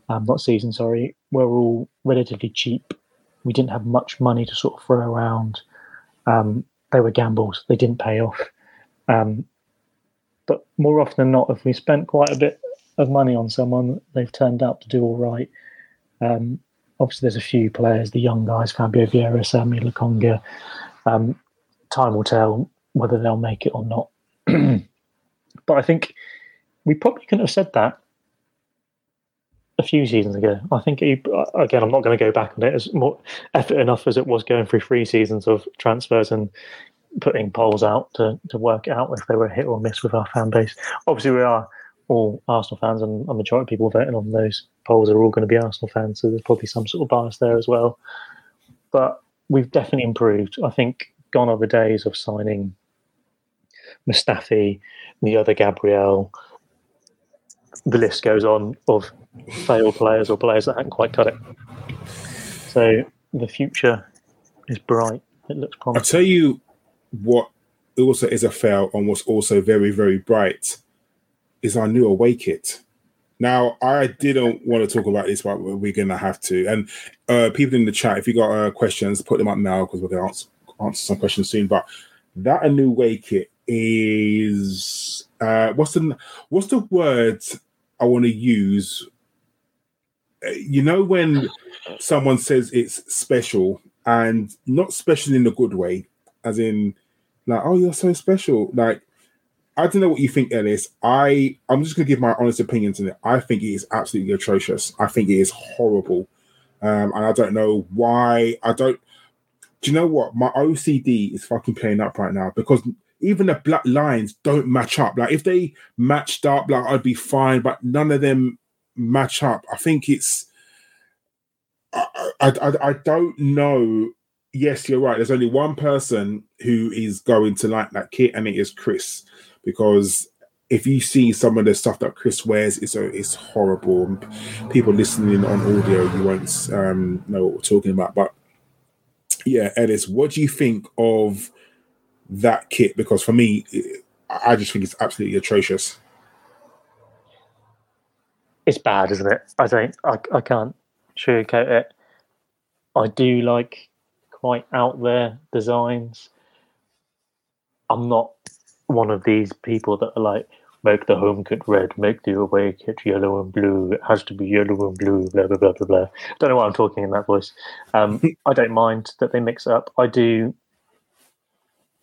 um, not season, sorry, were all relatively cheap. We didn't have much money to sort of throw around. Um, they were gambles; they didn't pay off. Um, but more often than not, if we spent quite a bit of money on someone, they've turned out to do all right. Um, obviously there's a few players, the young guys, Fabio Vieira, Sambi Lokonga. Um, time will tell whether they'll make it or not. but I think we probably couldn't have said that a few seasons ago. I think again, I'm not going to go back on it as more effort enough as it was going through three seasons of transfers and putting polls out to, to work out if they were a hit or miss with our fan base. Obviously, we are all Arsenal fans, and a majority of people voting on those polls are all going to be Arsenal fans, so there's probably some sort of bias there as well. But we've definitely improved. I think gone are the days of signing Mustafi, the other Gabriel. The list goes on of failed players or players that haven't quite cut it. So the future is bright. It looks promising. I'll tell you what also is a fail and what's also very, very bright is our new away kit. Now, I didn't want to talk about this, but we're going to have to. And uh, people in the chat, if you got uh, questions, put them up now because we're going to answer, answer, some questions soon. But that a new way kit is uh, what's the what's the word I want to use? Uh, you know when someone says it's special and not special in a good way, as in like oh you're so special, like I don't know what you think, Ellis. I I'm just gonna give my honest opinions on it. I think it is absolutely atrocious. I think it is horrible, um, and I don't know why. I don't. Do you know what? My OCD is fucking playing up right now because even the black lines don't match up. Like if they matched up, like I'd be fine, but none of them match up. I think it's. I, I, I don't know. Yes, you're right. There's only one person who is going to like that kit, and it is Chris because if you see some of the stuff that Chris wears, it's it's horrible. People listening on audio, you won't um, know what we're talking about. But yeah, Ellis, what do you think of that kit? Because for me, I just think it's absolutely atrocious. It's bad, isn't it? I don't. I, I can't sugarcoat it. I do like quite out there designs. I'm not one of these people that are like, make the home kit red, make the away kit yellow and blue. It has to be yellow and blue, blah, blah, blah, blah, blah. Don't know why I'm talking in that voice. Um, I don't mind that they mix up. I do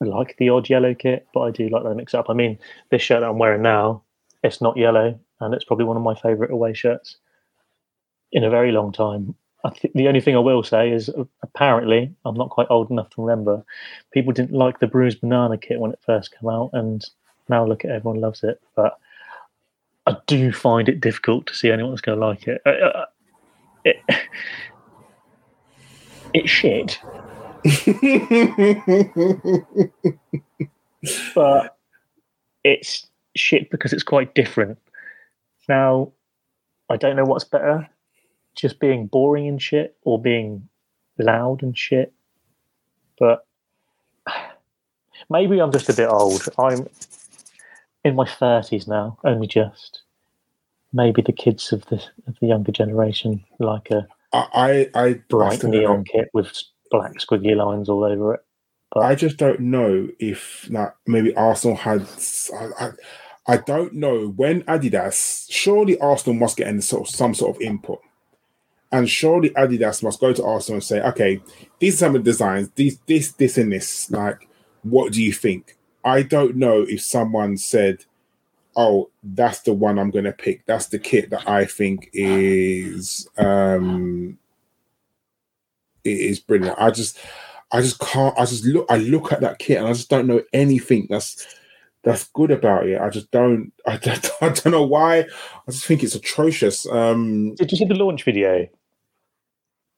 like the odd yellow kit, but I do like they mix up. I mean, this shirt that I'm wearing now, it's not yellow, and it's probably one of my favourite away shirts in a very long time. I th- the only thing I will say is uh, apparently I'm not quite old enough to remember. People didn't like the bruised banana kit when it first came out, and now look at everyone loves it. But I do find it difficult to see anyone that's going to like it. Uh, uh, it, it's shit. but it's shit because it's quite different. Now, I don't know what's better, just being boring and shit or being loud and shit. But maybe I'm just a bit old. I'm in my thirties now, only just. Maybe the kids of the of the younger generation like a I I, I bright neon kit with black squiggly lines all over it. But I just don't know if like maybe Arsenal had. I, I, I don't know when Adidas. Surely Arsenal must get any sort of some sort of input, and surely Adidas must go to Arsenal and say, "Okay, these are some of the designs. These, this, this, and this. Like, what do you think?" I don't know if someone said, "Oh, that's the one I'm going to pick. That's the kit that I think is um is brilliant." I just. I just can't. I just look. I look at that kit and I just don't know anything that's that's good about it. I just don't. I don't, I don't know why. I just think it's atrocious. Um, did you see the launch video?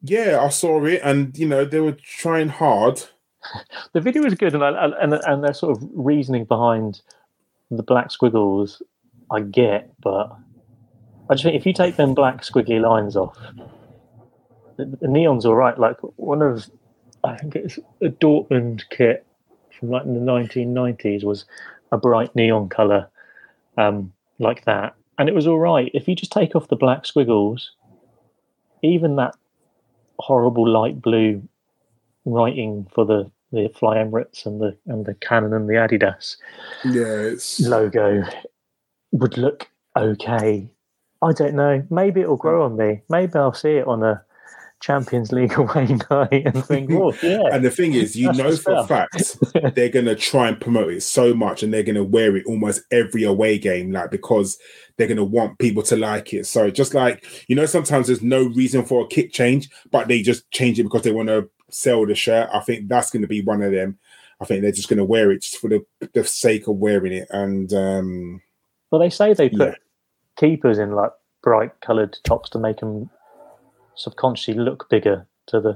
Yeah, I saw it, and you know they were trying hard. The video is good, and I, and and their sort of reasoning behind the black squiggles, I get, but I just think if you take them black squiggly lines off, the, the neon's all right. Like one of, I think it's a Dortmund kit from like in the 1990s was a bright neon color, um, like that, and it was all right. If you just take off the black squiggles, even that horrible light blue writing for the the Fly Emirates and the and the Canon and the Adidas Yeah, it's logo would look okay. I don't know. Maybe it'll grow on me. Maybe I'll see it on a Champions League away night and think, oh yeah. and the thing is, you know for a fact they're gonna try and promote it so much, and they're gonna wear it almost every away game, like because they're gonna want people to like it. So just like you know, sometimes there's no reason for a kit change, but they just change it because they want to sell the shirt. I think that's gonna be one of them. I think they're just gonna wear it just for the, the sake of wearing it, and um Well, they say they put Yeah. keepers in like bright coloured tops to make them subconsciously look bigger to the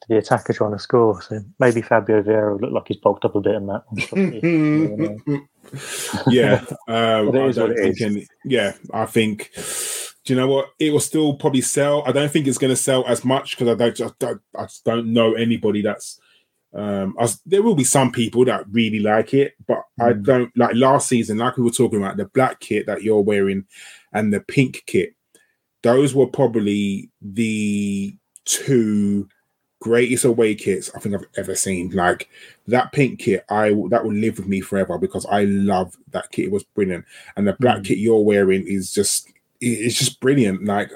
to the attacker trying to score. So maybe Fabio Vieira will look like he's bulked up a bit in that. one. yeah, um, I don't think any, yeah, I think. Do you know what? It will still probably sell. I don't think it's going to sell as much because I don't, just don't, I just don't know anybody that's. Um, I was, there will be some people that really like it, but I Mm. don't like last season. Like we were talking about the black kit that you're wearing and the pink kit. Those were probably the two greatest away kits I think I've ever seen. Like that pink kit, I that will live with me forever because I love that kit. It was brilliant, and the black Mm. kit you're wearing is just it's just brilliant. Like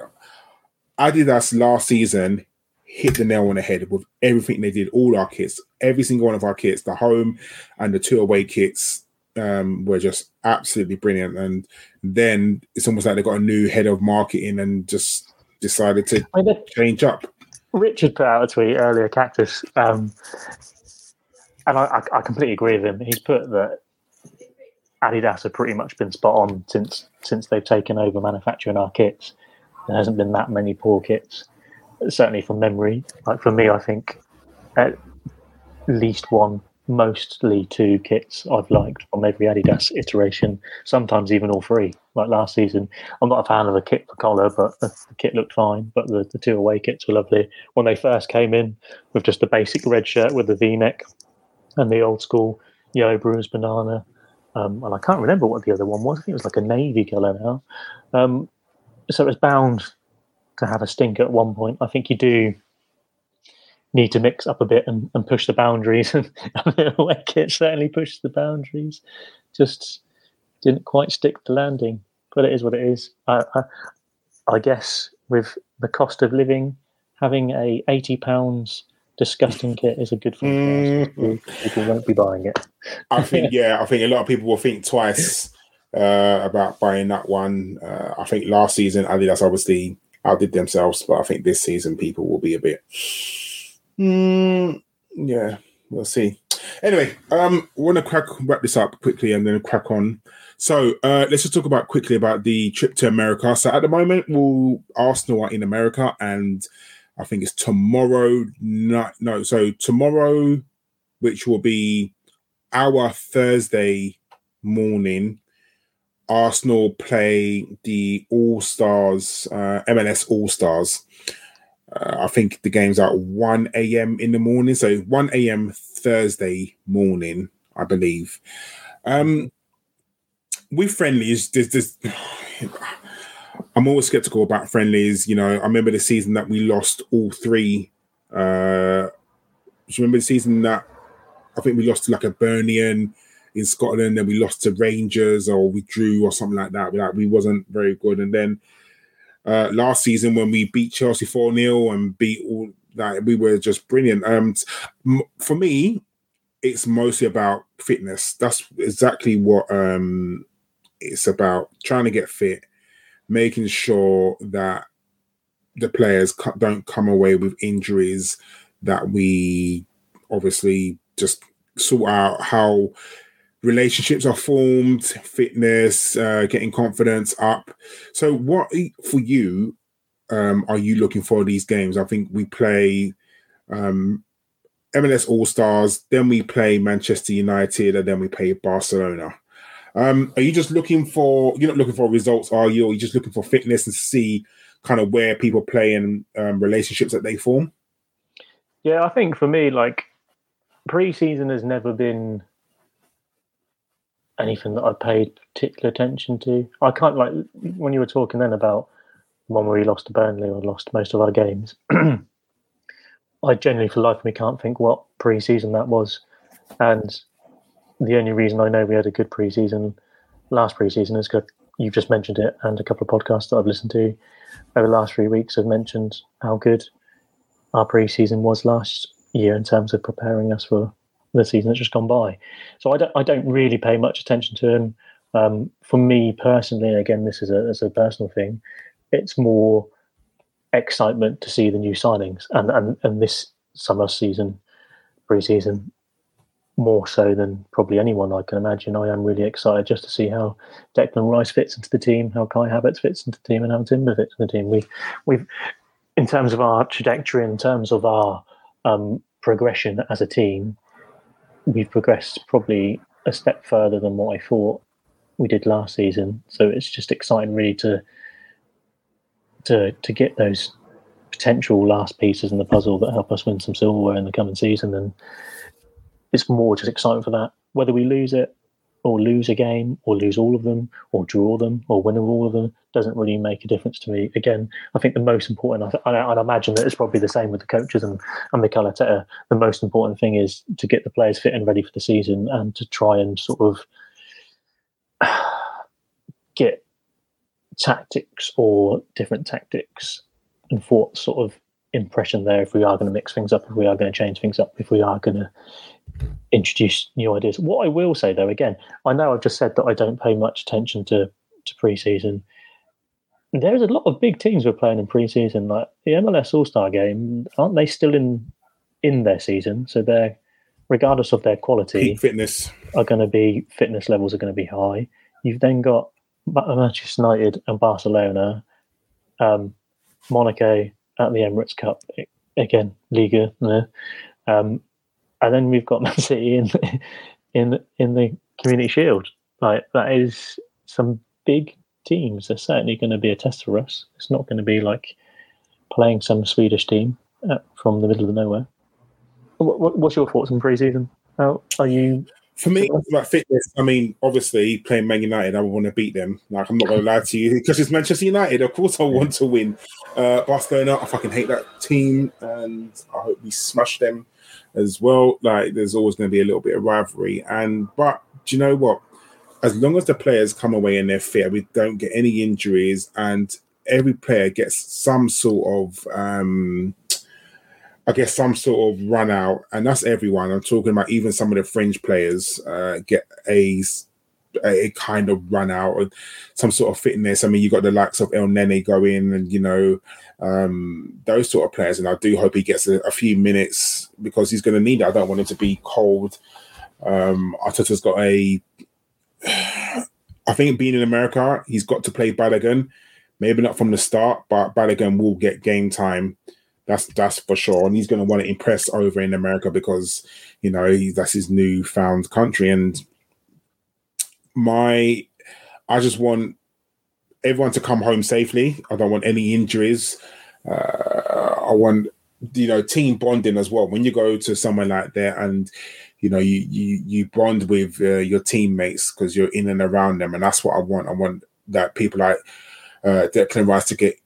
Adidas last season hit the nail on the head with everything they did. All our kits, every single one of our kits, the home and the two away kits. Um, were just absolutely brilliant, and then it's almost like they got a new head of marketing and just decided to I mean, they- change up. Richard put out a tweet earlier, Cactus, um, and I, I, I completely agree with him. He's put that Adidas have pretty much been spot on since since they've taken over manufacturing our kits. There hasn't been that many poor kits, certainly from memory. Like for me, I think at least one, mostly two kits I've liked from every Adidas iteration. Sometimes even all three. Like last season, I'm not a fan of the kit for collar, but the, the kit looked fine. But the, the two away kits were lovely when they first came in with just the basic red shirt with the V-neck and the old school yellow bruised banana. Um, and I can't remember what the other one was. I think it was like a navy colour now. Um, so it was bound to have a stink at one point. I think you do need to mix up a bit and, and push the boundaries. And away kit certainly pushed the boundaries. Just didn't quite stick the landing. But it is what it is. I, I, I guess with the cost of living, having a eighty pounds disgusting kit is a good thing. for. Mhm. People won't be buying it. I think, yeah, I think a lot of people will think twice uh, about buying that one. Uh, I think last season Adidas obviously outdid themselves, but I think this season people will be a bit. Mm, yeah, we'll see. Anyway, um, want to crack wrap this up quickly and then crack on. So uh, let's just talk about quickly about the trip to America. So at the moment, we'll, Arsenal are in America, and I think it's tomorrow night. No, so tomorrow, which will be our Thursday morning, Arsenal play the All Stars, uh, MLS All Stars. Uh, I think the game's at 1 a.m. in the morning. So 1 a.m. Thursday morning, I believe. Um, with friendlies, there's, there's I'm always skeptical about friendlies. You know, I remember the season that we lost all three. Uh, do you remember the season that I think we lost to like a Burnian in Scotland, then we lost to Rangers or we drew or something like that. Like we wasn't very good, and then uh, last season when we beat Chelsea four 0 and beat all that, we were just brilliant. Um, for me, it's mostly about fitness. That's exactly what um it's about trying to get fit, making sure that the players don't come away with injuries, that we obviously just sort out how relationships are formed, fitness, uh, getting confidence up. So, what for you um, are you looking for these games? I think we play um, MLS All Stars, then we play Manchester United, and then we play Barcelona. Um, are you just looking for? You're not looking for results, are you? Or are you just looking for fitness and see kind of where people play and um, relationships that they form? Yeah, I think for me, like pre-season has never been anything that I paid particular attention to. I can't like when you were talking then about where we lost to Burnley or lost most of our games. I genuinely, for life of me, can't think what pre-season that was, and the only reason I know we had a good preseason last preseason is because you've just mentioned it, and a couple of podcasts that I've listened to over the last three weeks have mentioned how good our preseason was last year in terms of preparing us for the season that's just gone by. So I don't I don't really pay much attention to him. Um, for me personally, again, this is a, as a personal thing. It's more excitement to see the new signings and and, and this summer season, preseason more so than probably anyone I can imagine. I am really excited just to see how Declan Rice fits into the team, how Kai Havertz fits into the team, and how Timber fits in the team. We, we've, in terms of our trajectory, in terms of our um, progression as a team, we've progressed probably a step further than what I thought we did last season. So it's just exciting, really, to to to get those potential last pieces in the puzzle that help us win some silverware in the coming season and it's more just exciting for that. Whether we lose it or lose a game or lose all of them or draw them or win all of them doesn't really make a difference to me. Again, I think the most important, I, I, imagine that it's probably the same with the coaches and, and Mikel Arteta. The most important thing is to get the players fit and ready for the season and to try and sort of get tactics or different tactics and thought sort of impression there if we are going to mix things up, if we are going to change things up, if we are going to introduce new ideas. What I will say though, again, I know I've just said that I don't pay much attention to to preseason. There's a lot of big teams we're playing in preseason, like the MLS All Star game. Aren't they still in in their season? So they're regardless of their quality, Peak fitness are going to be fitness levels are going to be high. You've then got Manchester United and Barcelona, um, Monaco at the Emirates Cup again, Liga. Um, and then we've got Man City in in in the Community Shield. Like that is some big teams. They're certainly going to be a test for us. It's not going to be like playing some Swedish team uh, from the middle of nowhere. What, what's your thoughts on preseason? How are you? For me, about fitness. I mean, obviously, playing Man United, I want to beat them. Like, I'm not going to lie to you because it's Manchester United. Of course, I want to win. Uh, Barcelona, I fucking hate that team, and I hope we smash them as well. Like there's always going to be a little bit of rivalry. And but do you know what? As long as the players come away and they're fit, we don't get any injuries, and every player gets some sort of um I guess some sort of run out, and that's everyone. I'm talking about even some of the fringe players uh, get a a kind of run out of some sort of fitness. I mean, you got the likes of Elneny going, and you know um, those sort of players. And I do hope he gets a, a few minutes because he's going to need it. I don't want him to be cold. Um, Arteta's got a I think being in America, he's got to play Balogun. Maybe not from the start, but Balogun will get game time. That's that's for sure, and he's going to want to impress over in America because you know he, that's his newfound country. And my, I just want everyone to come home safely. I don't want any injuries. Uh, I want you know team bonding as well. When you go to somewhere like that and you know you you you bond with uh, your teammates because you're in and around them, and that's what I want. I want that people like uh, Declan Rice to get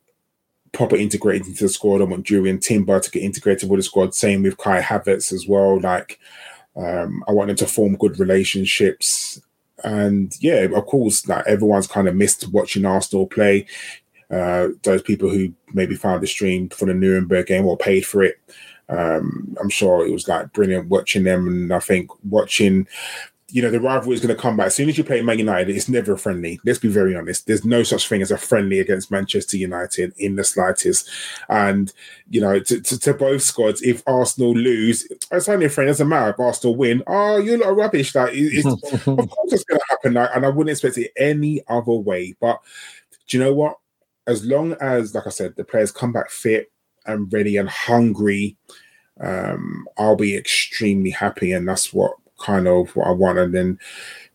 proper integrated into the squad. I want Jurrien Timber to get integrated with the squad. Same with Kai Havertz as well. Like um, I want them to form good relationships. And yeah, of course, like everyone's kind of missed watching Arsenal play. Uh, those people who maybe found the stream for the Nuremberg game or paid for it. Um, I'm sure it was like brilliant watching them, and I think watching you know, the rivalry is going to come back. As soon as you play Man United, it's never a friendly. Let's be very honest. There's no such thing as a friendly against Manchester United in the slightest. And, you know, to, to, to both squads, if Arsenal lose, it's only a friend. It doesn't matter if Arsenal win. Oh, you're not rubbish. Like, it's, of course it's going to happen. Like, and I wouldn't expect it any other way. But do you know what? As long as, like I said, the players come back fit and ready and hungry, um, I'll be extremely happy. And that's what kind of what I want. And then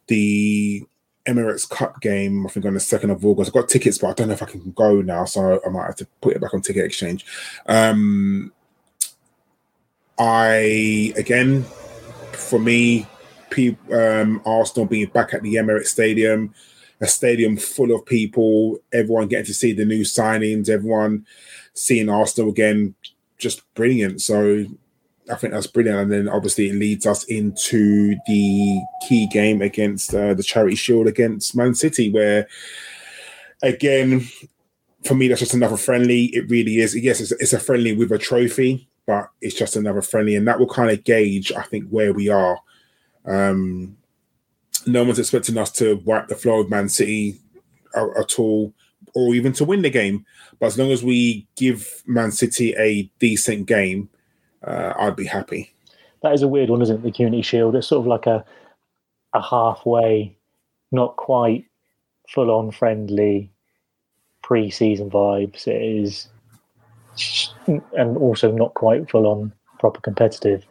the Emirates Cup game, I think on the second of August. I've got tickets, but I don't know if I can go now, so I might have to put it back on Ticket Exchange. Um, I again, for me, um, Arsenal being back at the Emirates Stadium, a stadium full of people, everyone getting to see the new signings, everyone seeing Arsenal again, just brilliant. So I think that's brilliant. And then obviously it leads us into the key game against uh, the Charity Shield against Man City, where again, for me, that's just another friendly. It really is. Yes, it's, it's a friendly with a trophy, but it's just another friendly, and that will kind of gauge, I think, where we are. Um, no one's expecting us to wipe the floor of Man City at all, or even to win the game. But as long as we give Man City a decent game, uh, I'd be happy. That is a weird one, isn't it? The Community Shield. It's sort of like a a halfway, not quite full on friendly pre-season vibes. It is, and also not quite full on proper competitive.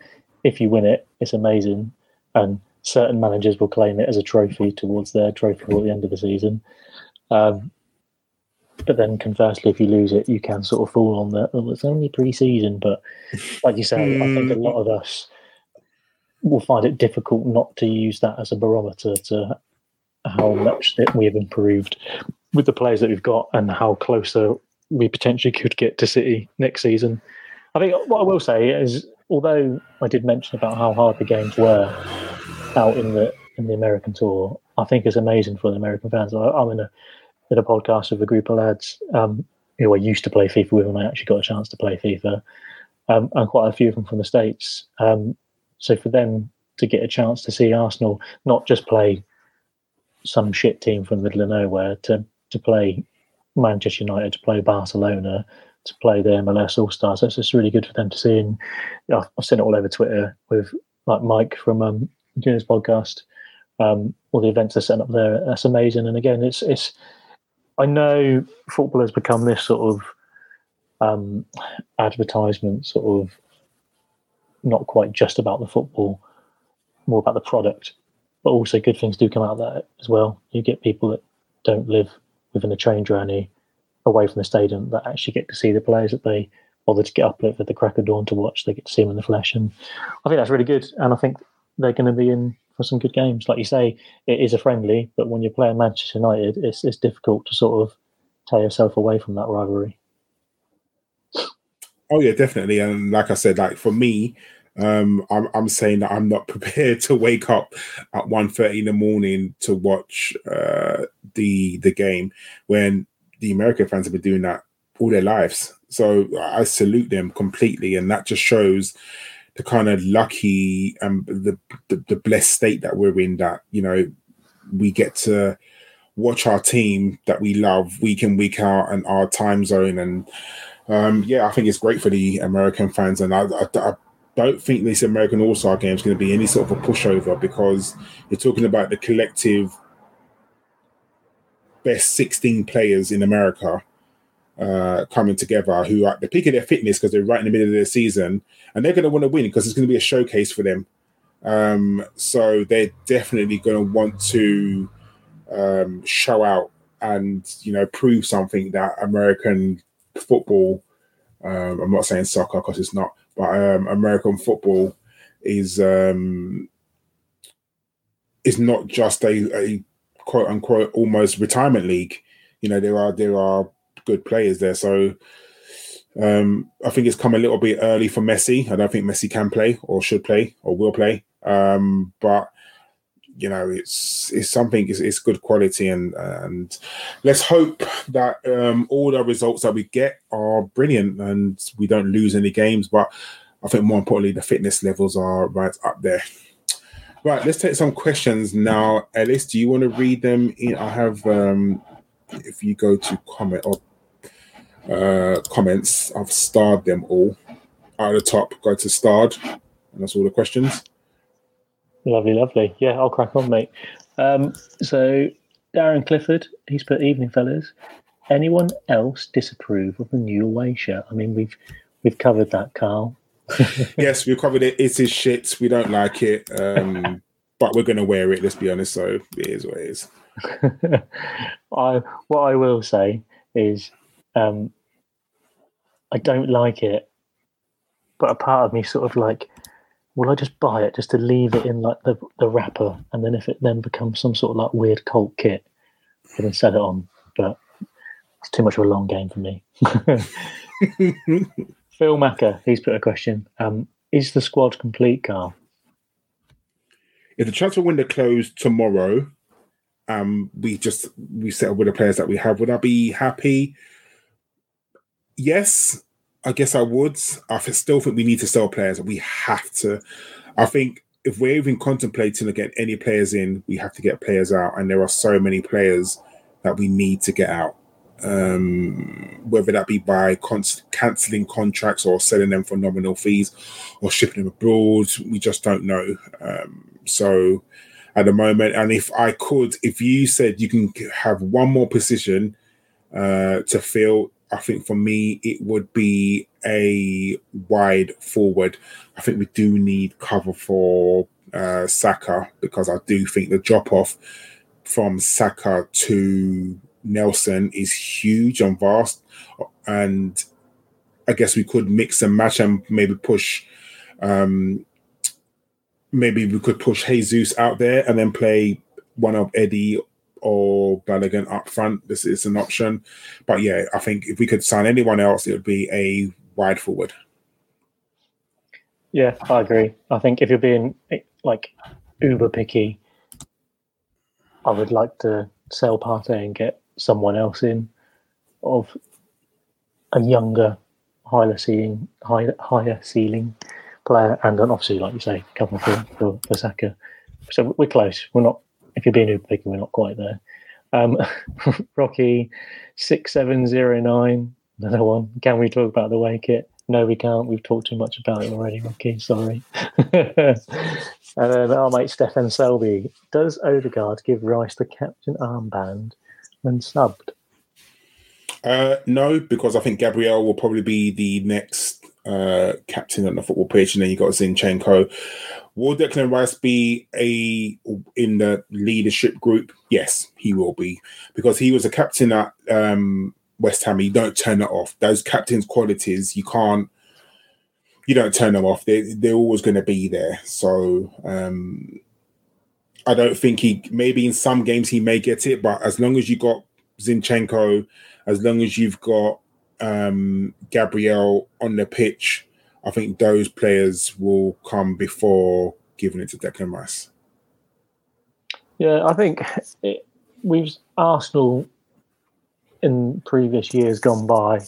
If you win it, it's amazing, and certain managers will claim it as a trophy towards their trophy at the end of the season. Um, but then conversely, if you lose it, you can sort of fall on that. Oh, it's only pre-season, but like you say, I think a hmm. lot of us will find it difficult not to use that as a barometer to how much that we have improved with the players that we've got and how closer uh, we potentially could get to City next season. I think what I will say is, although I did mention about how hard the games were out in the in the American tour, I think it's amazing for the American fans. I, I'm in a did a podcast with a group of lads um, who I used to play FIFA with, and I actually got a chance to play FIFA, um, and quite a few of them from the states. Um, so for them to get a chance to see Arsenal not just play some shit team from the middle of nowhere, to to play Manchester United, to play Barcelona, to play the MLS All Stars, that's just really good for them to see. And I've, seen it all over Twitter with like Mike from um, doing his podcast. Um, all the events are set up there. That's amazing. And again, it's it's I know football has become this sort of um, advertisement, sort of not quite just about the football, more about the product, but also good things do come out of that as well. You get people that don't live within a train journey away from the stadium that actually get to see the players that they bother to get up at the crack of dawn to watch. They get to see them in the flesh, and I think that's really good. And I think they're going to be in for some good games. Like you say, it is a friendly, but when you're playing Manchester United, it's it's difficult to sort of tear yourself away from that rivalry. Oh yeah, definitely. And like I said, like for me, um, I'm I'm saying that I'm not prepared to wake up at 1.30 in the morning to watch uh, the the game when the American fans have been doing that all their lives. So I salute them completely, and that just shows the kind of lucky and the, the, the blessed state that we're in that you know we get to watch our team that we love week in week out and our time zone. And um, yeah i think it's great for the american fans. And i, I, I don't think this american all-star game is going to be any sort of a pushover because you're talking about the collective best 16 players in America uh, coming together who are at the peak of their fitness because they're right in the middle of their season and they're going to want to win because it's going to be a showcase for them. Um, so they're definitely going to want to um, show out and you know prove something that American football. Um, I'm not saying soccer because it's not, but um, American football is um, is not just a, a quote unquote almost retirement league. You know there are there are good players there, so um, I think it's come a little bit early for Messi. I don't think Messi can play or should play or will play. Um, but you know, it's it's something. It's, it's good quality, and and let's hope that um, all the results that we get are brilliant, and we don't lose any games. But I think more importantly, the fitness levels are right up there. Right, let's take some questions now. Ellis, do you want to read them? In, I have, um, if you go to comment or uh, comments, I've starred them all. At the top, go to starred, and that's all the questions. Lovely, lovely. Yeah, I'll crack on, mate. Um, so, Darren Clifford, he's put evening, fellas. Anyone else disapprove of the new away shirt? I mean, we've we've covered that, Karl. yes, we've covered it. It is shit. We don't like it, um, but we're going to wear it. Let's be honest. So it is what it is. I what I will say is, um, I don't like it, but a part of me sort of like will I just buy it just to leave it in like the, the wrapper, and then if it then becomes some sort of like weird cult kit, I can sell it on. But it's too much of a long game for me. Phil Macker, he's put a question: um, Is the squad complete, Karl? If the transfer window closed tomorrow, um, we just we settle with the players that we have. Would I be happy? Yes, I guess I would. I still think we need to sell players. We have to. I think if we're even contemplating to get any players in, we have to get players out, and there are so many players that we need to get out. Um, whether that be by con- cancelling contracts or selling them for nominal fees or shipping them abroad, we just don't know. Um, so at the moment, and if I could, if you said you can have one more position uh, to fill I think for me, it would be a wide forward. I think we do need cover for uh, Saka because I do think the drop off from Saka to Nelson is huge and vast. And I guess we could mix and match and maybe push. Um, maybe we could push Jesus out there and then play one of Eddie or Balogun up front. This is an option. But yeah, I think if we could sign anyone else, it would be a wide forward. Yeah, I agree. I think if you're being eh, like uber picky, I would like to sell Partey and get someone else in of a younger, higher ceiling, higher, higher ceiling player, and then obviously, like you say, cover for, for, for Saka. So we're close. We're not if you're being uber picky, we're not quite there. Um, Rocky six seven zero nine. Another one. Can we talk about the way kit? No, we can't. We've talked too much about it already, Rocky. Sorry. and then our mate Stefan Selby. Does Odegaard give Rice the captain armband when subbed? Uh, no, because I think Gabriel will probably be the next uh, captain on the football pitch, and then you got Zinchenko. Will Declan Rice be a in the leadership group? Yes, he will be because he was a captain at um, West Ham. You don't turn it off. Those captain's qualities, you can't. You don't turn them off. They they're always going to be there. So um, I don't think he. Maybe in some games he may get it, but as long as you got Zinchenko, as long as you've got um, Gabriel on the pitch, I think those players will come before giving it to Declan Rice. Yeah, I think it, we've Arsenal in previous years gone by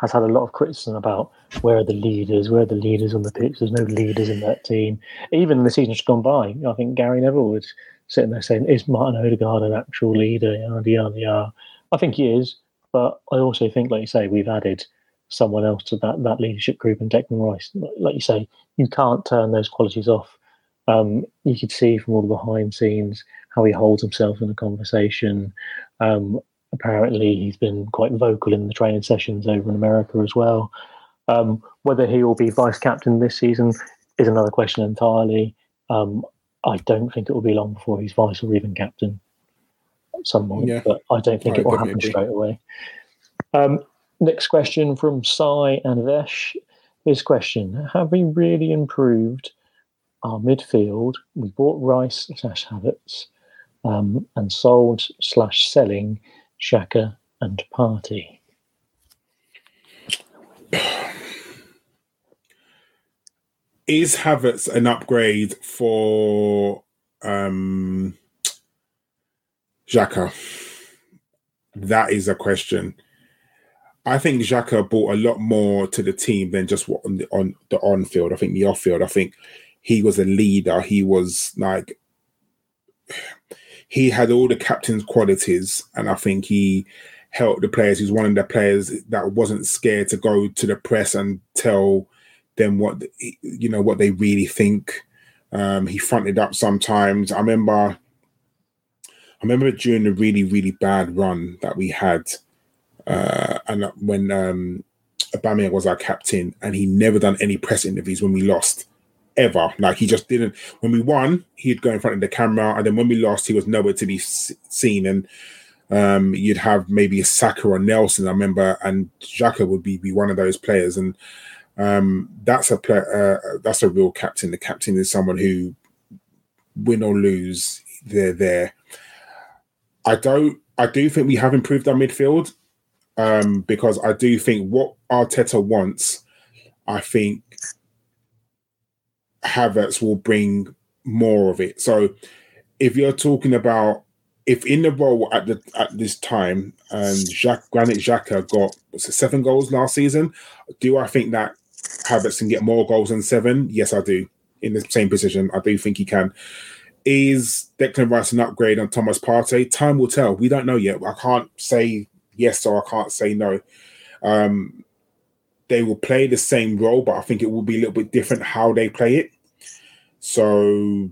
has had a lot of criticism about where are the leaders, where are the leaders on the pitch. There's no leaders in that team. Even the season just gone by, I think Gary Neville was sitting there saying, "Is Martin Odegaard an actual leader?" Yada yada yada. I think he is, but I also think, like you say, we've added someone else to that that leadership group and Declan Rice. Like you say, you can't turn those qualities off. Um, you could see from all the behind scenes how he holds himself in a conversation. Um, apparently, he's been quite vocal in the training sessions over in America as well. Um, whether he will be vice captain this season is another question entirely. Um, I don't think it will be long before he's vice or even captain at some point, yeah. but I don't think I it will happen agree. straight away. Um, next question from Sai and Vesh. His question Have we really improved our midfield? We bought Rice slash Havertz um, and sold slash selling Xhaka and Partey. Is Havertz an upgrade for um, Xhaka? That is a question. I think Xhaka brought a lot more to the team than just what on the on the on field. I think the off field. I think he was a leader. He was like he had all the captain's qualities, and I think he helped the players. He's one of the players that wasn't scared to go to the press and tell them what you know what they really think. Um, he fronted up sometimes. I remember, I remember during the really really bad run that we had, uh, and when um, Aubameyang was our captain, and he never done any press interviews when we lost ever. Like he just didn't. When we won, he'd go in front of the camera, and then when we lost, he was nowhere to be seen. And um, you'd have maybe a Saka or Nelson, I remember, and Xhaka would be, be one of those players. And um, that's a play, uh, that's a real captain. The captain is someone who, win or lose, they're there. I don't. I do think we have improved our midfield um, because I do think what Arteta wants, I think Havertz will bring more of it. So if you're talking about if in the role at the at this time, and Jacques Granit Xhaka got it, seven goals last season, do I think that Havertz can get more goals than seven? Yes, I do. In the same position, I do think he can. Is Declan Rice an upgrade on Thomas Partey? Time will tell. We don't know yet. I can't say yes or I can't say no. Um, they will play the same role, but I think it will be a little bit different how they play it. So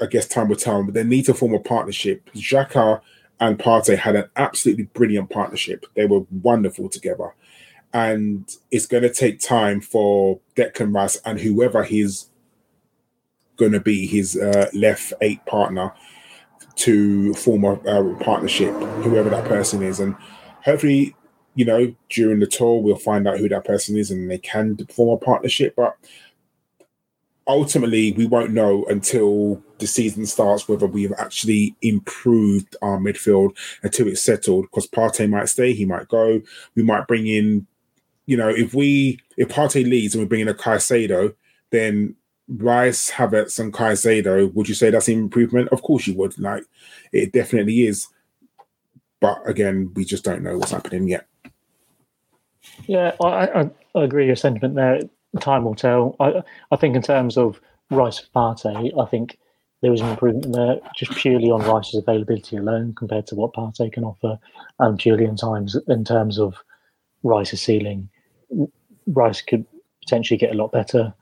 I guess time will tell. But they need to form a partnership. Xhaka and Partey had an absolutely brilliant partnership. They were wonderful together. And it's going to take time for Declan Rice and whoever he's going to be, his uh, left eight partner, to form a, a partnership, whoever that person is. And hopefully, you know, during the tour, we'll find out who that person is and they can form a partnership. But ultimately we won't know until the season starts whether we've actually improved our midfield until it's settled because Partey might stay, he might go. We might bring in, you know, if we if Partey leaves and we bring in a Caicedo, then Rice, Havertz, and Caicedo, would you say that's an improvement? Of course you would. Like it definitely is. But again, we just don't know what's happening yet. Yeah, I, I, agree your sentiment there time will tell. I I think in terms of Rice Partey, I think there was an improvement there just purely on Rice's availability alone compared to what Partey can offer, and purely times in terms of Rice's ceiling. Rice could potentially get a lot better,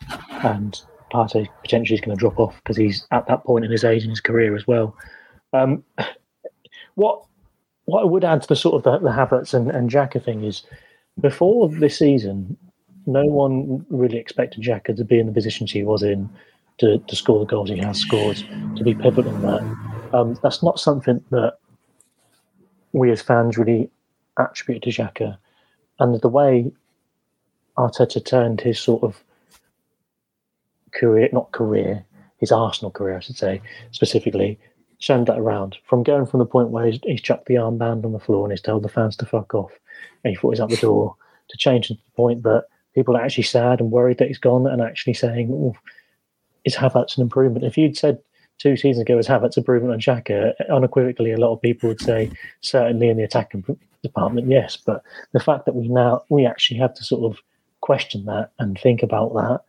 and Partey potentially is going to drop off because he's at that point in his age and his career as well. Um, what what I would add to the sort of the, the Havertz and, and Xhaka thing is before this season, no one really expected Xhaka to be in the position he was in to, to score the goals he has scored, to be pivotal in that. Um, that's not something that we as fans really attribute to Xhaka. And the way Arteta turned his sort of career, not career, his Arsenal career, I should say, specifically, turned that around from going from the point where he's, he's chucked the armband on the floor and he's told the fans to fuck off and he thought he's out the door to change to the point that people are actually sad and worried that he's gone and actually saying, is Havertz an improvement? If you'd said two seasons ago, is Havertz improvement on Xhaka, unequivocally, a lot of people would say certainly in the attacking department, yes. But the fact that we now, we actually have to sort of question that and think about that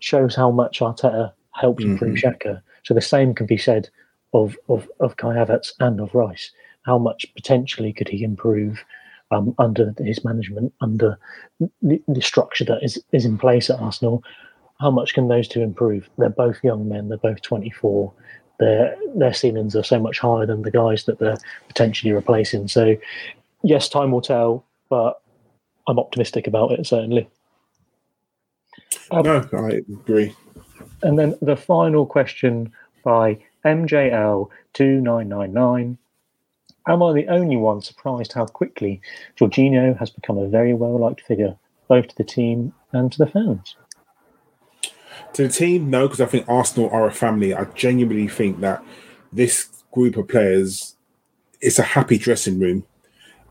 shows how much Arteta helped mm-hmm. improve Xhaka. So the same can be said of, of, of Kai Havertz and of Rice. How much potentially could he improve um, under his management, under the, the, structure that is, is in place at Arsenal. How much can those two improve? They're both young men. They're both 24. Their their ceilings are so much higher than the guys that they're potentially replacing. So yes, time will tell, but I'm optimistic about it certainly. Um, no, I agree. And then the final question by MJL2999. Am I the only one surprised how quickly Jorginho has become a very well liked figure, both to the team and to the fans? To the team, no, because I think Arsenal are a family. I genuinely think that this group of players, it's a happy dressing room,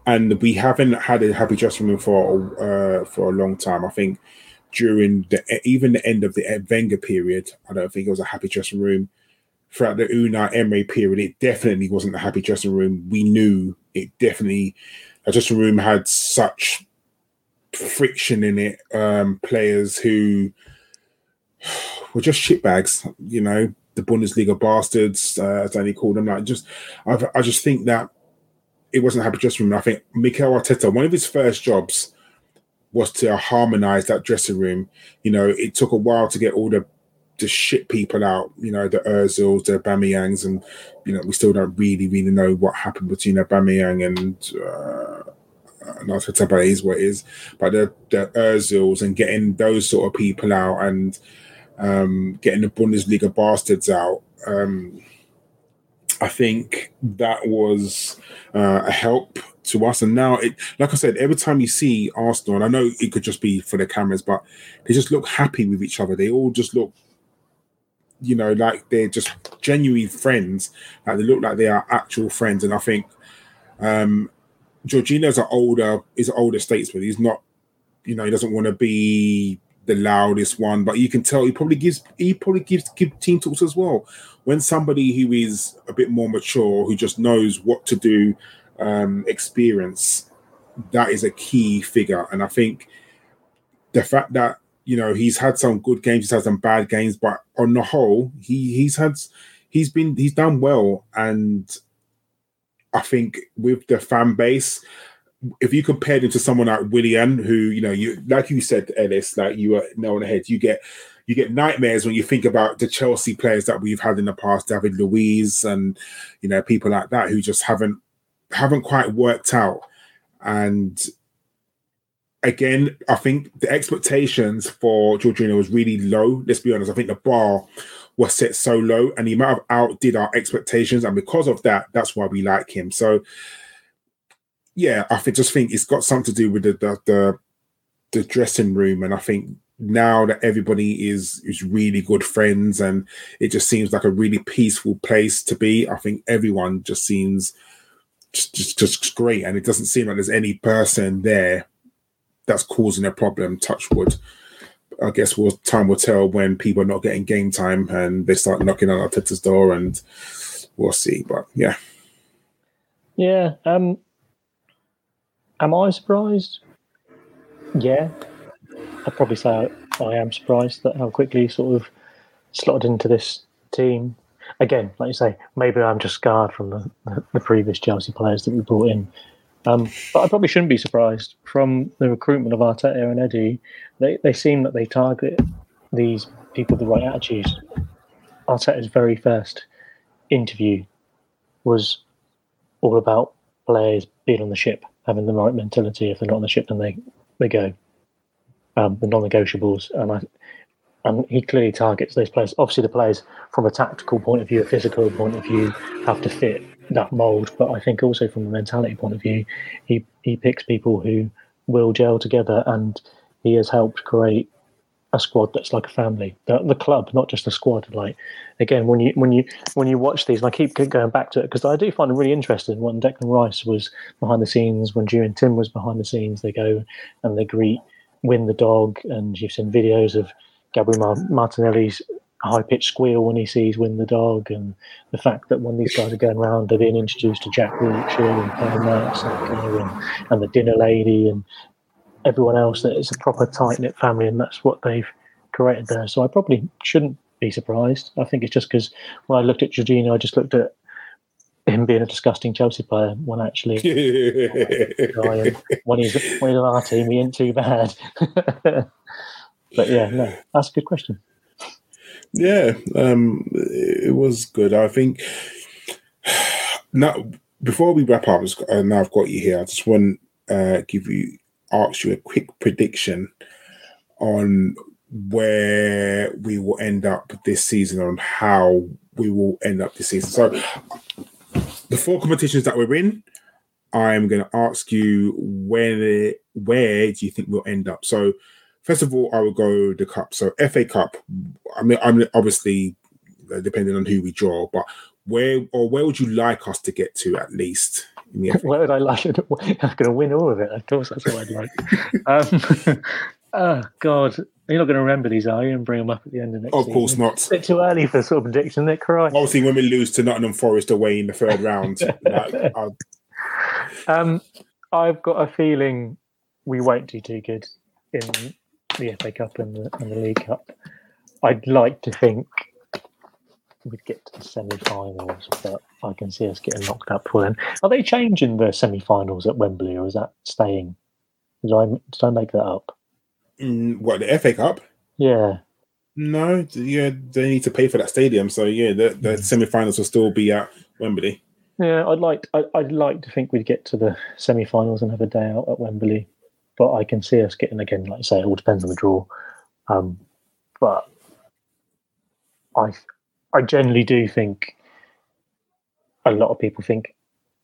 and we haven't had a happy dressing room for uh, for a long time. I think during the even the end of the Wenger period, I don't think it was a happy dressing room. Throughout the Unai Emery period, it definitely wasn't a happy dressing room. We knew it definitely. A dressing room had such friction in it. Um, players who were just shitbags, you know, the Bundesliga bastards, uh, as Danny called them. Like, just, I've, I just think that it wasn't a happy dressing room. I think Mikel Arteta, one of his first jobs was to harmonize that dressing room. You know, it took a while to get all the the shit people out, you know, the Ozils, the Bamiyangs, and you know, we still don't really, really know what happened between the Aubameyang and uh, not to tell is what it is, but the the Ozils and getting those sort of people out and um, getting the Bundesliga bastards out. Um, I think that was uh, a help to us. And now, it, like I said, every time you see Arsenal, and I know it could just be for the cameras, but they just look happy with each other. They all just look, you know, like they're just genuine friends. Like they look like they are actual friends. And I think um, an older, is an older statesman. He's not, you know, he doesn't want to be the loudest one, but you can tell he probably gives he probably gives give team talks as well. When somebody who is a bit more mature, who just knows what to do, um, experience, that is a key figure. And I think the fact that you know he's had some good games, he's had some bad games, but on the whole, he he's had he's been he's done well, and I think with the fan base, if you compared him to someone like Willian, who you know, you like you said, Ellis, like you were knowing ahead, you get you get nightmares when you think about the Chelsea players that we've had in the past, David Luiz, and you know people like that who just haven't haven't quite worked out. And again, I think the expectations for Jorginho was really low. Let's be honest. I think the bar was set so low, and he might have outdid our expectations, and because of that, that's why we like him. So yeah, I just think it's got something to do with the, the the, the dressing room, and I think now that everybody is is really good friends and it just seems like a really peaceful place to be. I think everyone just seems just just, just great, and it doesn't seem like there's any person there that's causing a problem. Touch wood. I guess we'll, time will tell when people are not getting game time and they start knocking on our Arteta's door, and we'll see. But yeah, yeah. Um, Am I surprised? Yeah, I'd probably say I, am surprised that how quickly he sort of slotted into this team. Again, like you say, maybe I'm just scarred from the, the, the previous Chelsea players that we brought in. Um, but I probably shouldn't be surprised from the recruitment of Arteta and Edu. They they seem that they target these people with the right attitudes. Arteta's very first interview was all about players being on the ship having the right mentality. If they're not on the ship, then they they go. Um, the non-negotiables, and I and he clearly targets those players. Obviously, the players from a tactical point of view, a physical point of view, have to fit that mold. But I think also from a mentality point of view, he he picks people who will gel together, and he has helped create a squad that's like a family. The, the club, not just a squad. Like again, when you when you when you watch these, and I keep going back to it because I do find it really interesting. When Declan Rice was behind the scenes, when Jurrien Tim was behind the scenes, they go and they greet Win the dog, and you've seen videos of Gabriel Martinelli's high pitched squeal when he sees Win the dog, and the fact that when these guys are going around, they're being introduced to Jack Wilshere and and, and the dinner lady and everyone else that it's a proper tight knit family, and that's what they've created there. So I probably shouldn't be surprised. I think it's just because when I looked at Jorginho, I just looked at him being a disgusting Chelsea player when actually when he's when he's on our team, he ain't too bad. but yeah, no, that's a good question. Yeah, um, it was good. I think now before we wrap up, uh, now I've got you here. I just want uh, give you ask you a quick prediction on where we will end up this season, on how we will end up this season. So, the four competitions that we're in, I'm going to ask you where where do you think we'll end up? So, first of all, I will go the cup. So, FA Cup. I mean, I'm obviously uh, depending on who we draw, but where or where would you like us to get to at least? Where would I like it? I'm going to win all of it. Of course, that's what I'd like. um, oh God, you're not going to remember these, are you? And bring them up at the end of next. Of course season. not. It's a bit too early for sort of prediction. There, Christ. Obviously, when we lose to Nottingham Forest away in the third round, like, um, I've got a feeling we won't do too good in the FA Cup and the, and the League Cup. I'd like to think we'd get to the semi-finals, but I can see us getting knocked out before then. Are they changing the semi-finals at Wembley, or is that staying? Did I did I make that up? Mm, what the FA Cup? Yeah. No, yeah, they need to pay for that stadium, so yeah, the, the mm. semi-finals will still be at Wembley. Yeah, I'd like I'd, I'd like to think we'd get to the semi-finals and have a day out at Wembley, but I can see us getting again. Like I say, it all depends on the draw. Um, but I I generally do think a lot of people think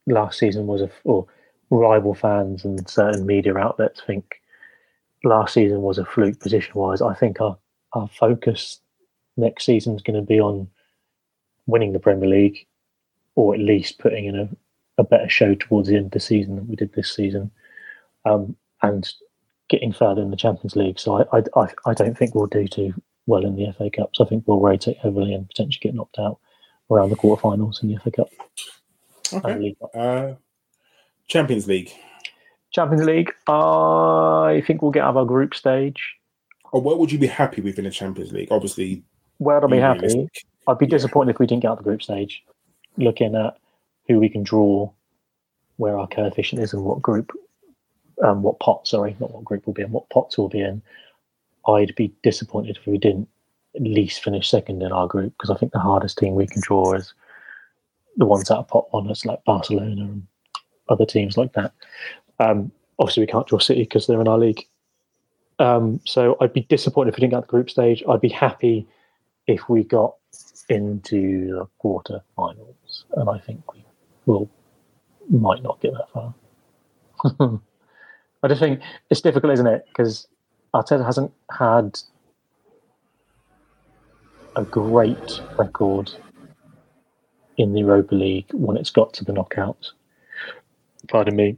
last season was a or rival fans and certain media outlets think last season was a fluke position wise. I think our our focus next season is going to be on winning the Premier League or at least putting in a, a better show towards the end of the season than we did this season, um, and getting further in the Champions League. So I, I, I don't think we'll do too well in the FA Cup. So I think we'll rotate heavily and potentially get knocked out around the quarterfinals in the FA Cup. Okay. Uh, Champions League. Champions League. I think we'll get out of our group stage. Or what would you be happy with in the Champions League? Obviously, where I'd be happy. I'd be disappointed yeah. if we didn't get out of the group stage. Looking at who we can draw, where our coefficient is, and what group, um, what pot. Sorry, not what group we'll be in, what pots we'll be in. I'd be disappointed if we didn't at least finish second in our group because I think the hardest team we can draw is the ones that are pot one, us like Barcelona and other teams like that. Um, obviously, we can't draw City because they're in our league. Um, so I'd be disappointed if we didn't get the group stage. I'd be happy if we got into the quarter finals, and I think we will might not get that far. I just think it's difficult, isn't it? Because Arteta hasn't had a great record in the Europa League when it's got to the knockouts. Pardon me.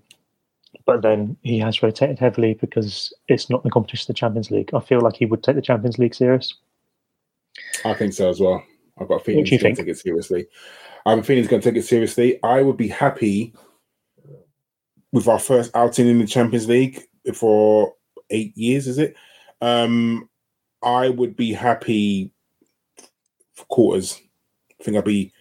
But then he has rotated heavily because it's not the competition of the Champions League. I feel like he would take the Champions League serious. I think so as well. I've got a feeling he's going to take it seriously. I have a feeling he's going to take it seriously. I would be happy with our first outing in the Champions League for eight years, is it? Um, I would be happy for quarters. I think I'd be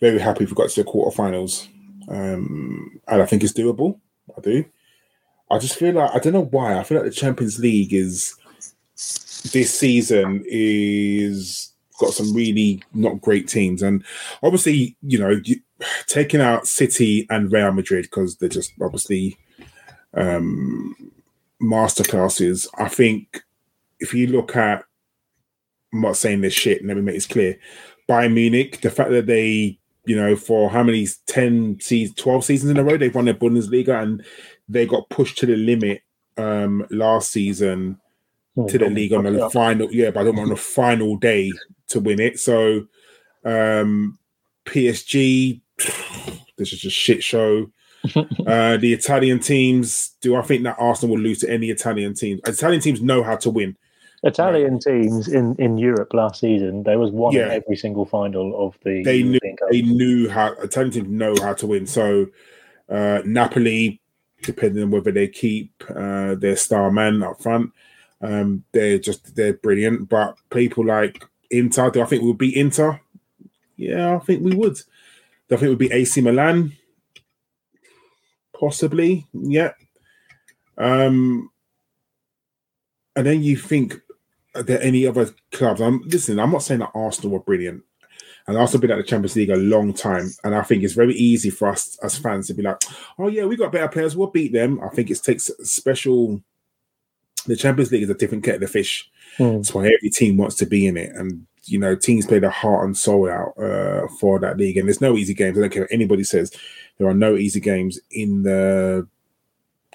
very happy if we got to the quarterfinals. Um, and I think it's doable. I do. I just feel like I don't know why. I feel like the Champions League is this season is got some really not great teams, and obviously, you know, taking out City and Real Madrid because they're just obviously um, masterclasses. I think if you look at, I'm not saying this shit, let me make this clear. Bayern Munich, the fact that they, you know, for how many 10 seasons, 12 seasons in a row, they've won their Bundesliga and they got pushed to the limit um last season oh, to the league on the final, yeah, but on the final day to win it. So um PSG, this is just shit show. uh, the Italian teams, do I think that Arsenal will lose to any Italian teams? Italian teams know how to win. Italian teams in, in Europe last season, there was one yeah. in every single final of the. They knew they knew how Italian teams know how to win. So uh, Napoli, depending on whether they keep uh, their star man up front, um, they're just they're brilliant. But people like Inter, do I think we'll beat Inter? Yeah, I think we would. Do I think we would be AC Milan? Possibly, yeah. Um, and then you think are there any other clubs? I'm listening. I'm not saying that Arsenal were brilliant, And Arsenal been at the Champions League a long time, and I think it's very easy for us as fans to be like, "Oh yeah, we got better players. We'll beat them." I think it takes special. The Champions League is a different kettle of fish. Mm. That's why every team wants to be in it, and you know, teams play their heart and soul out uh, for that league. And there's no easy games. I don't care what anybody says. There are no easy games in the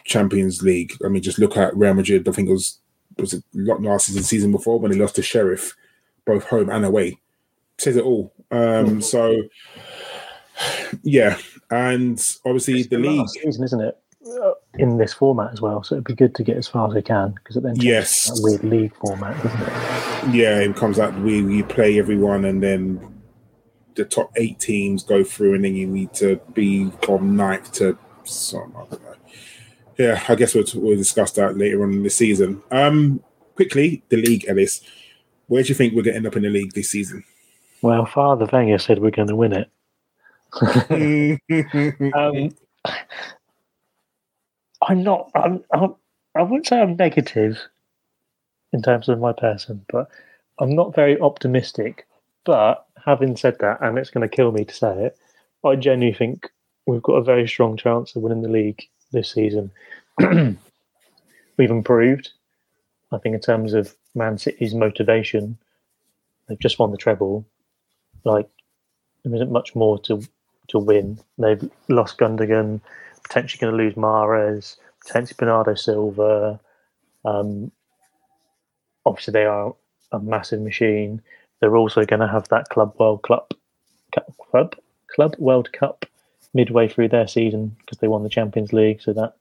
Champions League. I mean, just look at Real Madrid. I think it was was it last season, season before when they lost to Sheriff, both home and away. Says it all. Um, so, yeah, and obviously the league, season, isn't it? In this format as well, so it'd be good to get as far as we can because it then Yes. that weird league format, doesn't it? yeah, it comes out. We we play everyone, and then the top eight teams go through, and then you need to be from ninth to some. I don't know. Yeah, I guess we'll, we'll discuss that later on in the season. Um, quickly, the league, Ellis. Where do you think we're going to end up in the league this season? Well, Father Wenger said we're going to win it. Um, I'm not. I'm, I'm. I wouldn't say I'm negative in terms of my person, but I'm not very optimistic. But having said that, and it's going to kill me to say it, I genuinely think we've got a very strong chance of winning the league this season. We've improved. I think in terms of Man City's motivation, they've just won the treble. Like there isn't much more to to win. They've lost Gundogan, potentially going to lose Mahrez, potentially Bernardo Silva. Um, obviously, they are a massive machine. They're also going to have that Club World Cup, Cup- Club Club World Cup midway through their season because they won the Champions League, so that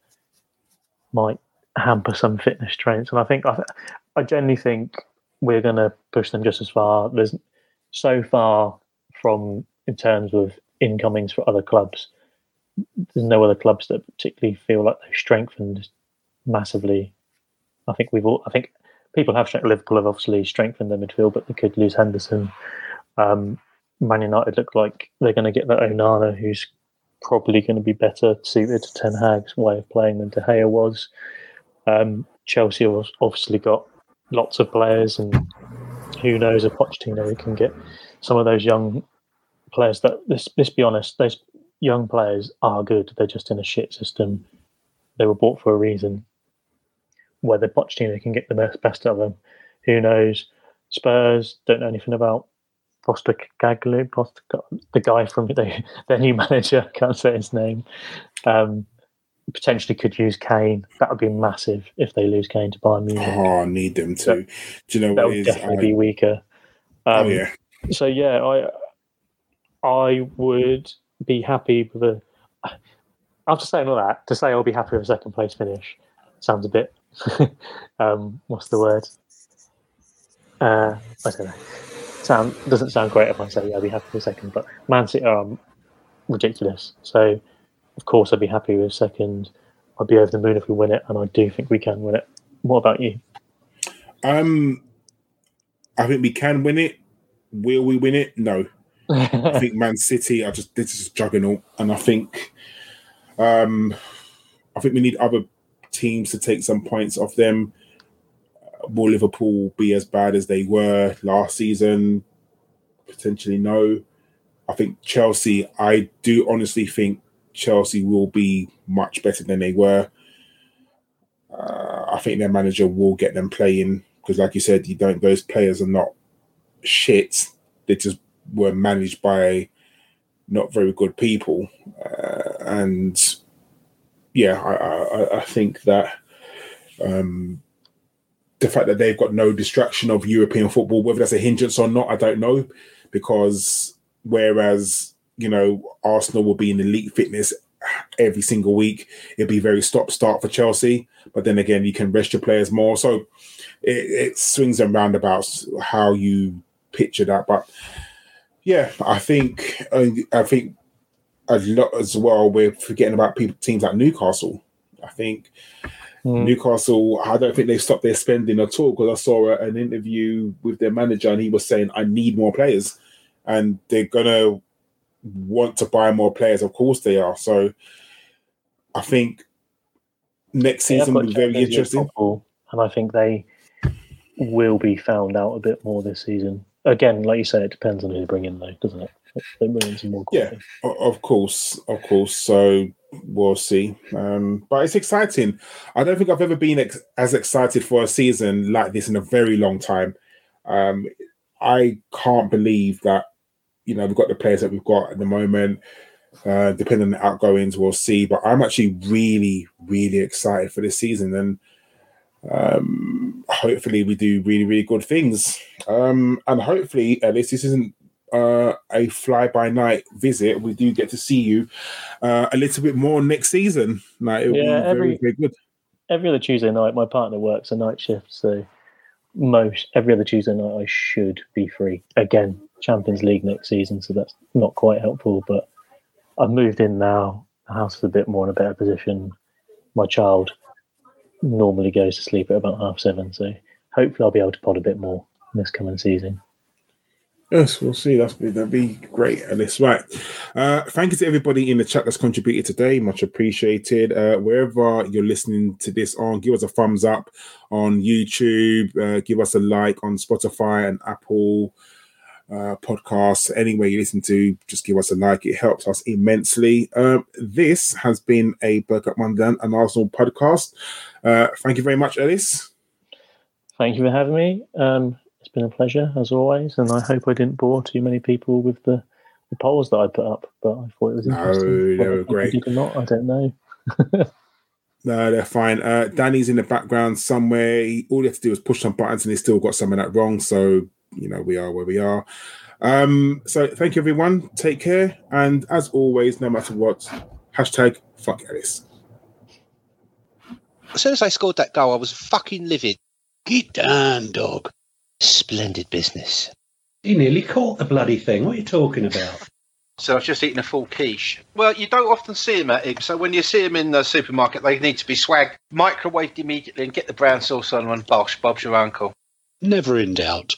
might hamper some fitness trains. And I think I, I genuinely think we're going to push them just as far. There's so far from in terms of incomings for other clubs. There's no other clubs that particularly feel like they've strengthened massively. I think we've all. I think people have strengthened. Liverpool have obviously strengthened their midfield, but they could lose Henderson. Um, Man United look like they're going to get that Onana, who's probably going to be better suited to Ten Hag's way of playing than De Gea was. Um, Chelsea have obviously got lots of players, and who knows if Pochettino can get some of those young players. That let's, let's be honest, those young players are good. They're just in a shit system. They were bought for a reason. Whether Pochettino can get the best best of them, who knows? Spurs don't know anything about Foster Gaglu, Foster, the guy from the, their new manager. Can't say his name. Um, potentially could use Kane. That would be massive if they lose Kane to Bayern Munich. Oh, I need them to. Do you know that what would is? definitely I- be weaker. oh Um, yeah, So yeah, I I would be happy with a. After saying all that, to say I'll be happy with a second place finish sounds a bit. um, what's the word? Uh, I don't know. Sound doesn't sound great if I say yeah, I'll be happy with second, but Man City are ridiculous. So of course I'd be happy with second. I'd be over the moon if we win it, and I do think we can win it. What about you? um, I think we can win it. Will we win it? No. I think Man City are just this is juggernaut, and I think, um, I think we need other teams to take some points off them. Will Liverpool be as bad as they were last season? Potentially no. I think Chelsea. I do honestly think Chelsea will be much better than they were. Uh, I think their manager will get them playing because, like you said, you don't. Those players are not shit. They just were managed by not very good people, uh, and yeah, I, I, I think that um, the fact that they've got no distraction of European football, whether that's a hindrance or not, I don't know, because whereas you know Arsenal will be in elite fitness every single week, it'd be very stop start for Chelsea, but then again, you can rest your players more, so it, it swings and roundabouts how you picture that, but yeah, I think I think a lot as well. We're forgetting about people, teams like Newcastle. I think Mm. Newcastle. I don't think they stopped their spending at all because I saw an interview with their manager and he was saying, "I need more players," and they're gonna want to buy more players. Of course, they are. So I think next season will be very interesting. football, and I think they will be found out a bit more this season. Again, like you say, it depends on who you bring in, though, doesn't it? They bring in some more quality. Yeah, of course, of course. So we'll see. Um, but it's exciting. I don't think I've ever been ex- as excited for a season like this in a very long time. Um, I can't believe that you know we've got the players that we've got at the moment. Uh, depending on the outgoings, we'll see. But I'm actually really, really excited for this season, and um, hopefully we do really, really good things. Um, and hopefully, at least this isn't uh, a fly by night visit. We do get to see you uh, a little bit more next season. Like it'll Yeah, be very, every- very good. Every other Tuesday night, my partner works a night shift, so most every other Tuesday night I should be free. Again, Champions League next season, so that's not quite helpful. But I've moved in now. The house is a bit more in a better position. My child normally goes to sleep at about half seven, so hopefully I'll be able to pod a bit more this coming season. Yes, we'll see. That's that'd be great, Ellis. Right. Uh, thank you to everybody in the chat that's contributed today. Much appreciated. Uh, wherever you're listening to this on, give us a thumbs up on YouTube. Uh, give us a like on Spotify and Apple uh, podcasts. Anywhere you listen to, just give us a like. It helps us immensely. Um, this has been a Bergkamp Wonderland and Arsenal podcast. Uh, thank you very much, Ellis. Thank you for having me. Um, it's been a pleasure as always, and I hope I didn't bore too many people with the, the polls that I put up. But I thought it was No, interesting. they were great. did or not, I don't know. No, they're fine. Uh, Danny's in the background somewhere. He, all he has to do is push some buttons, and he's still got some of that wrong. So you know we are where we are. Um, so thank you, everyone. Take care, and as always, no matter what, hashtag fuck Ellis. As soon as I scored that goal, I was fucking livid. Get down, dog. Splendid business. He nearly caught the bloody thing. What are you talking about? So I've just eaten a full quiche. Well, you don't often see them at Ibs, so when you see them in the supermarket, they need to be swagged, microwaved immediately, and get the brown sauce on and bosh, Bob's your uncle. Never in doubt.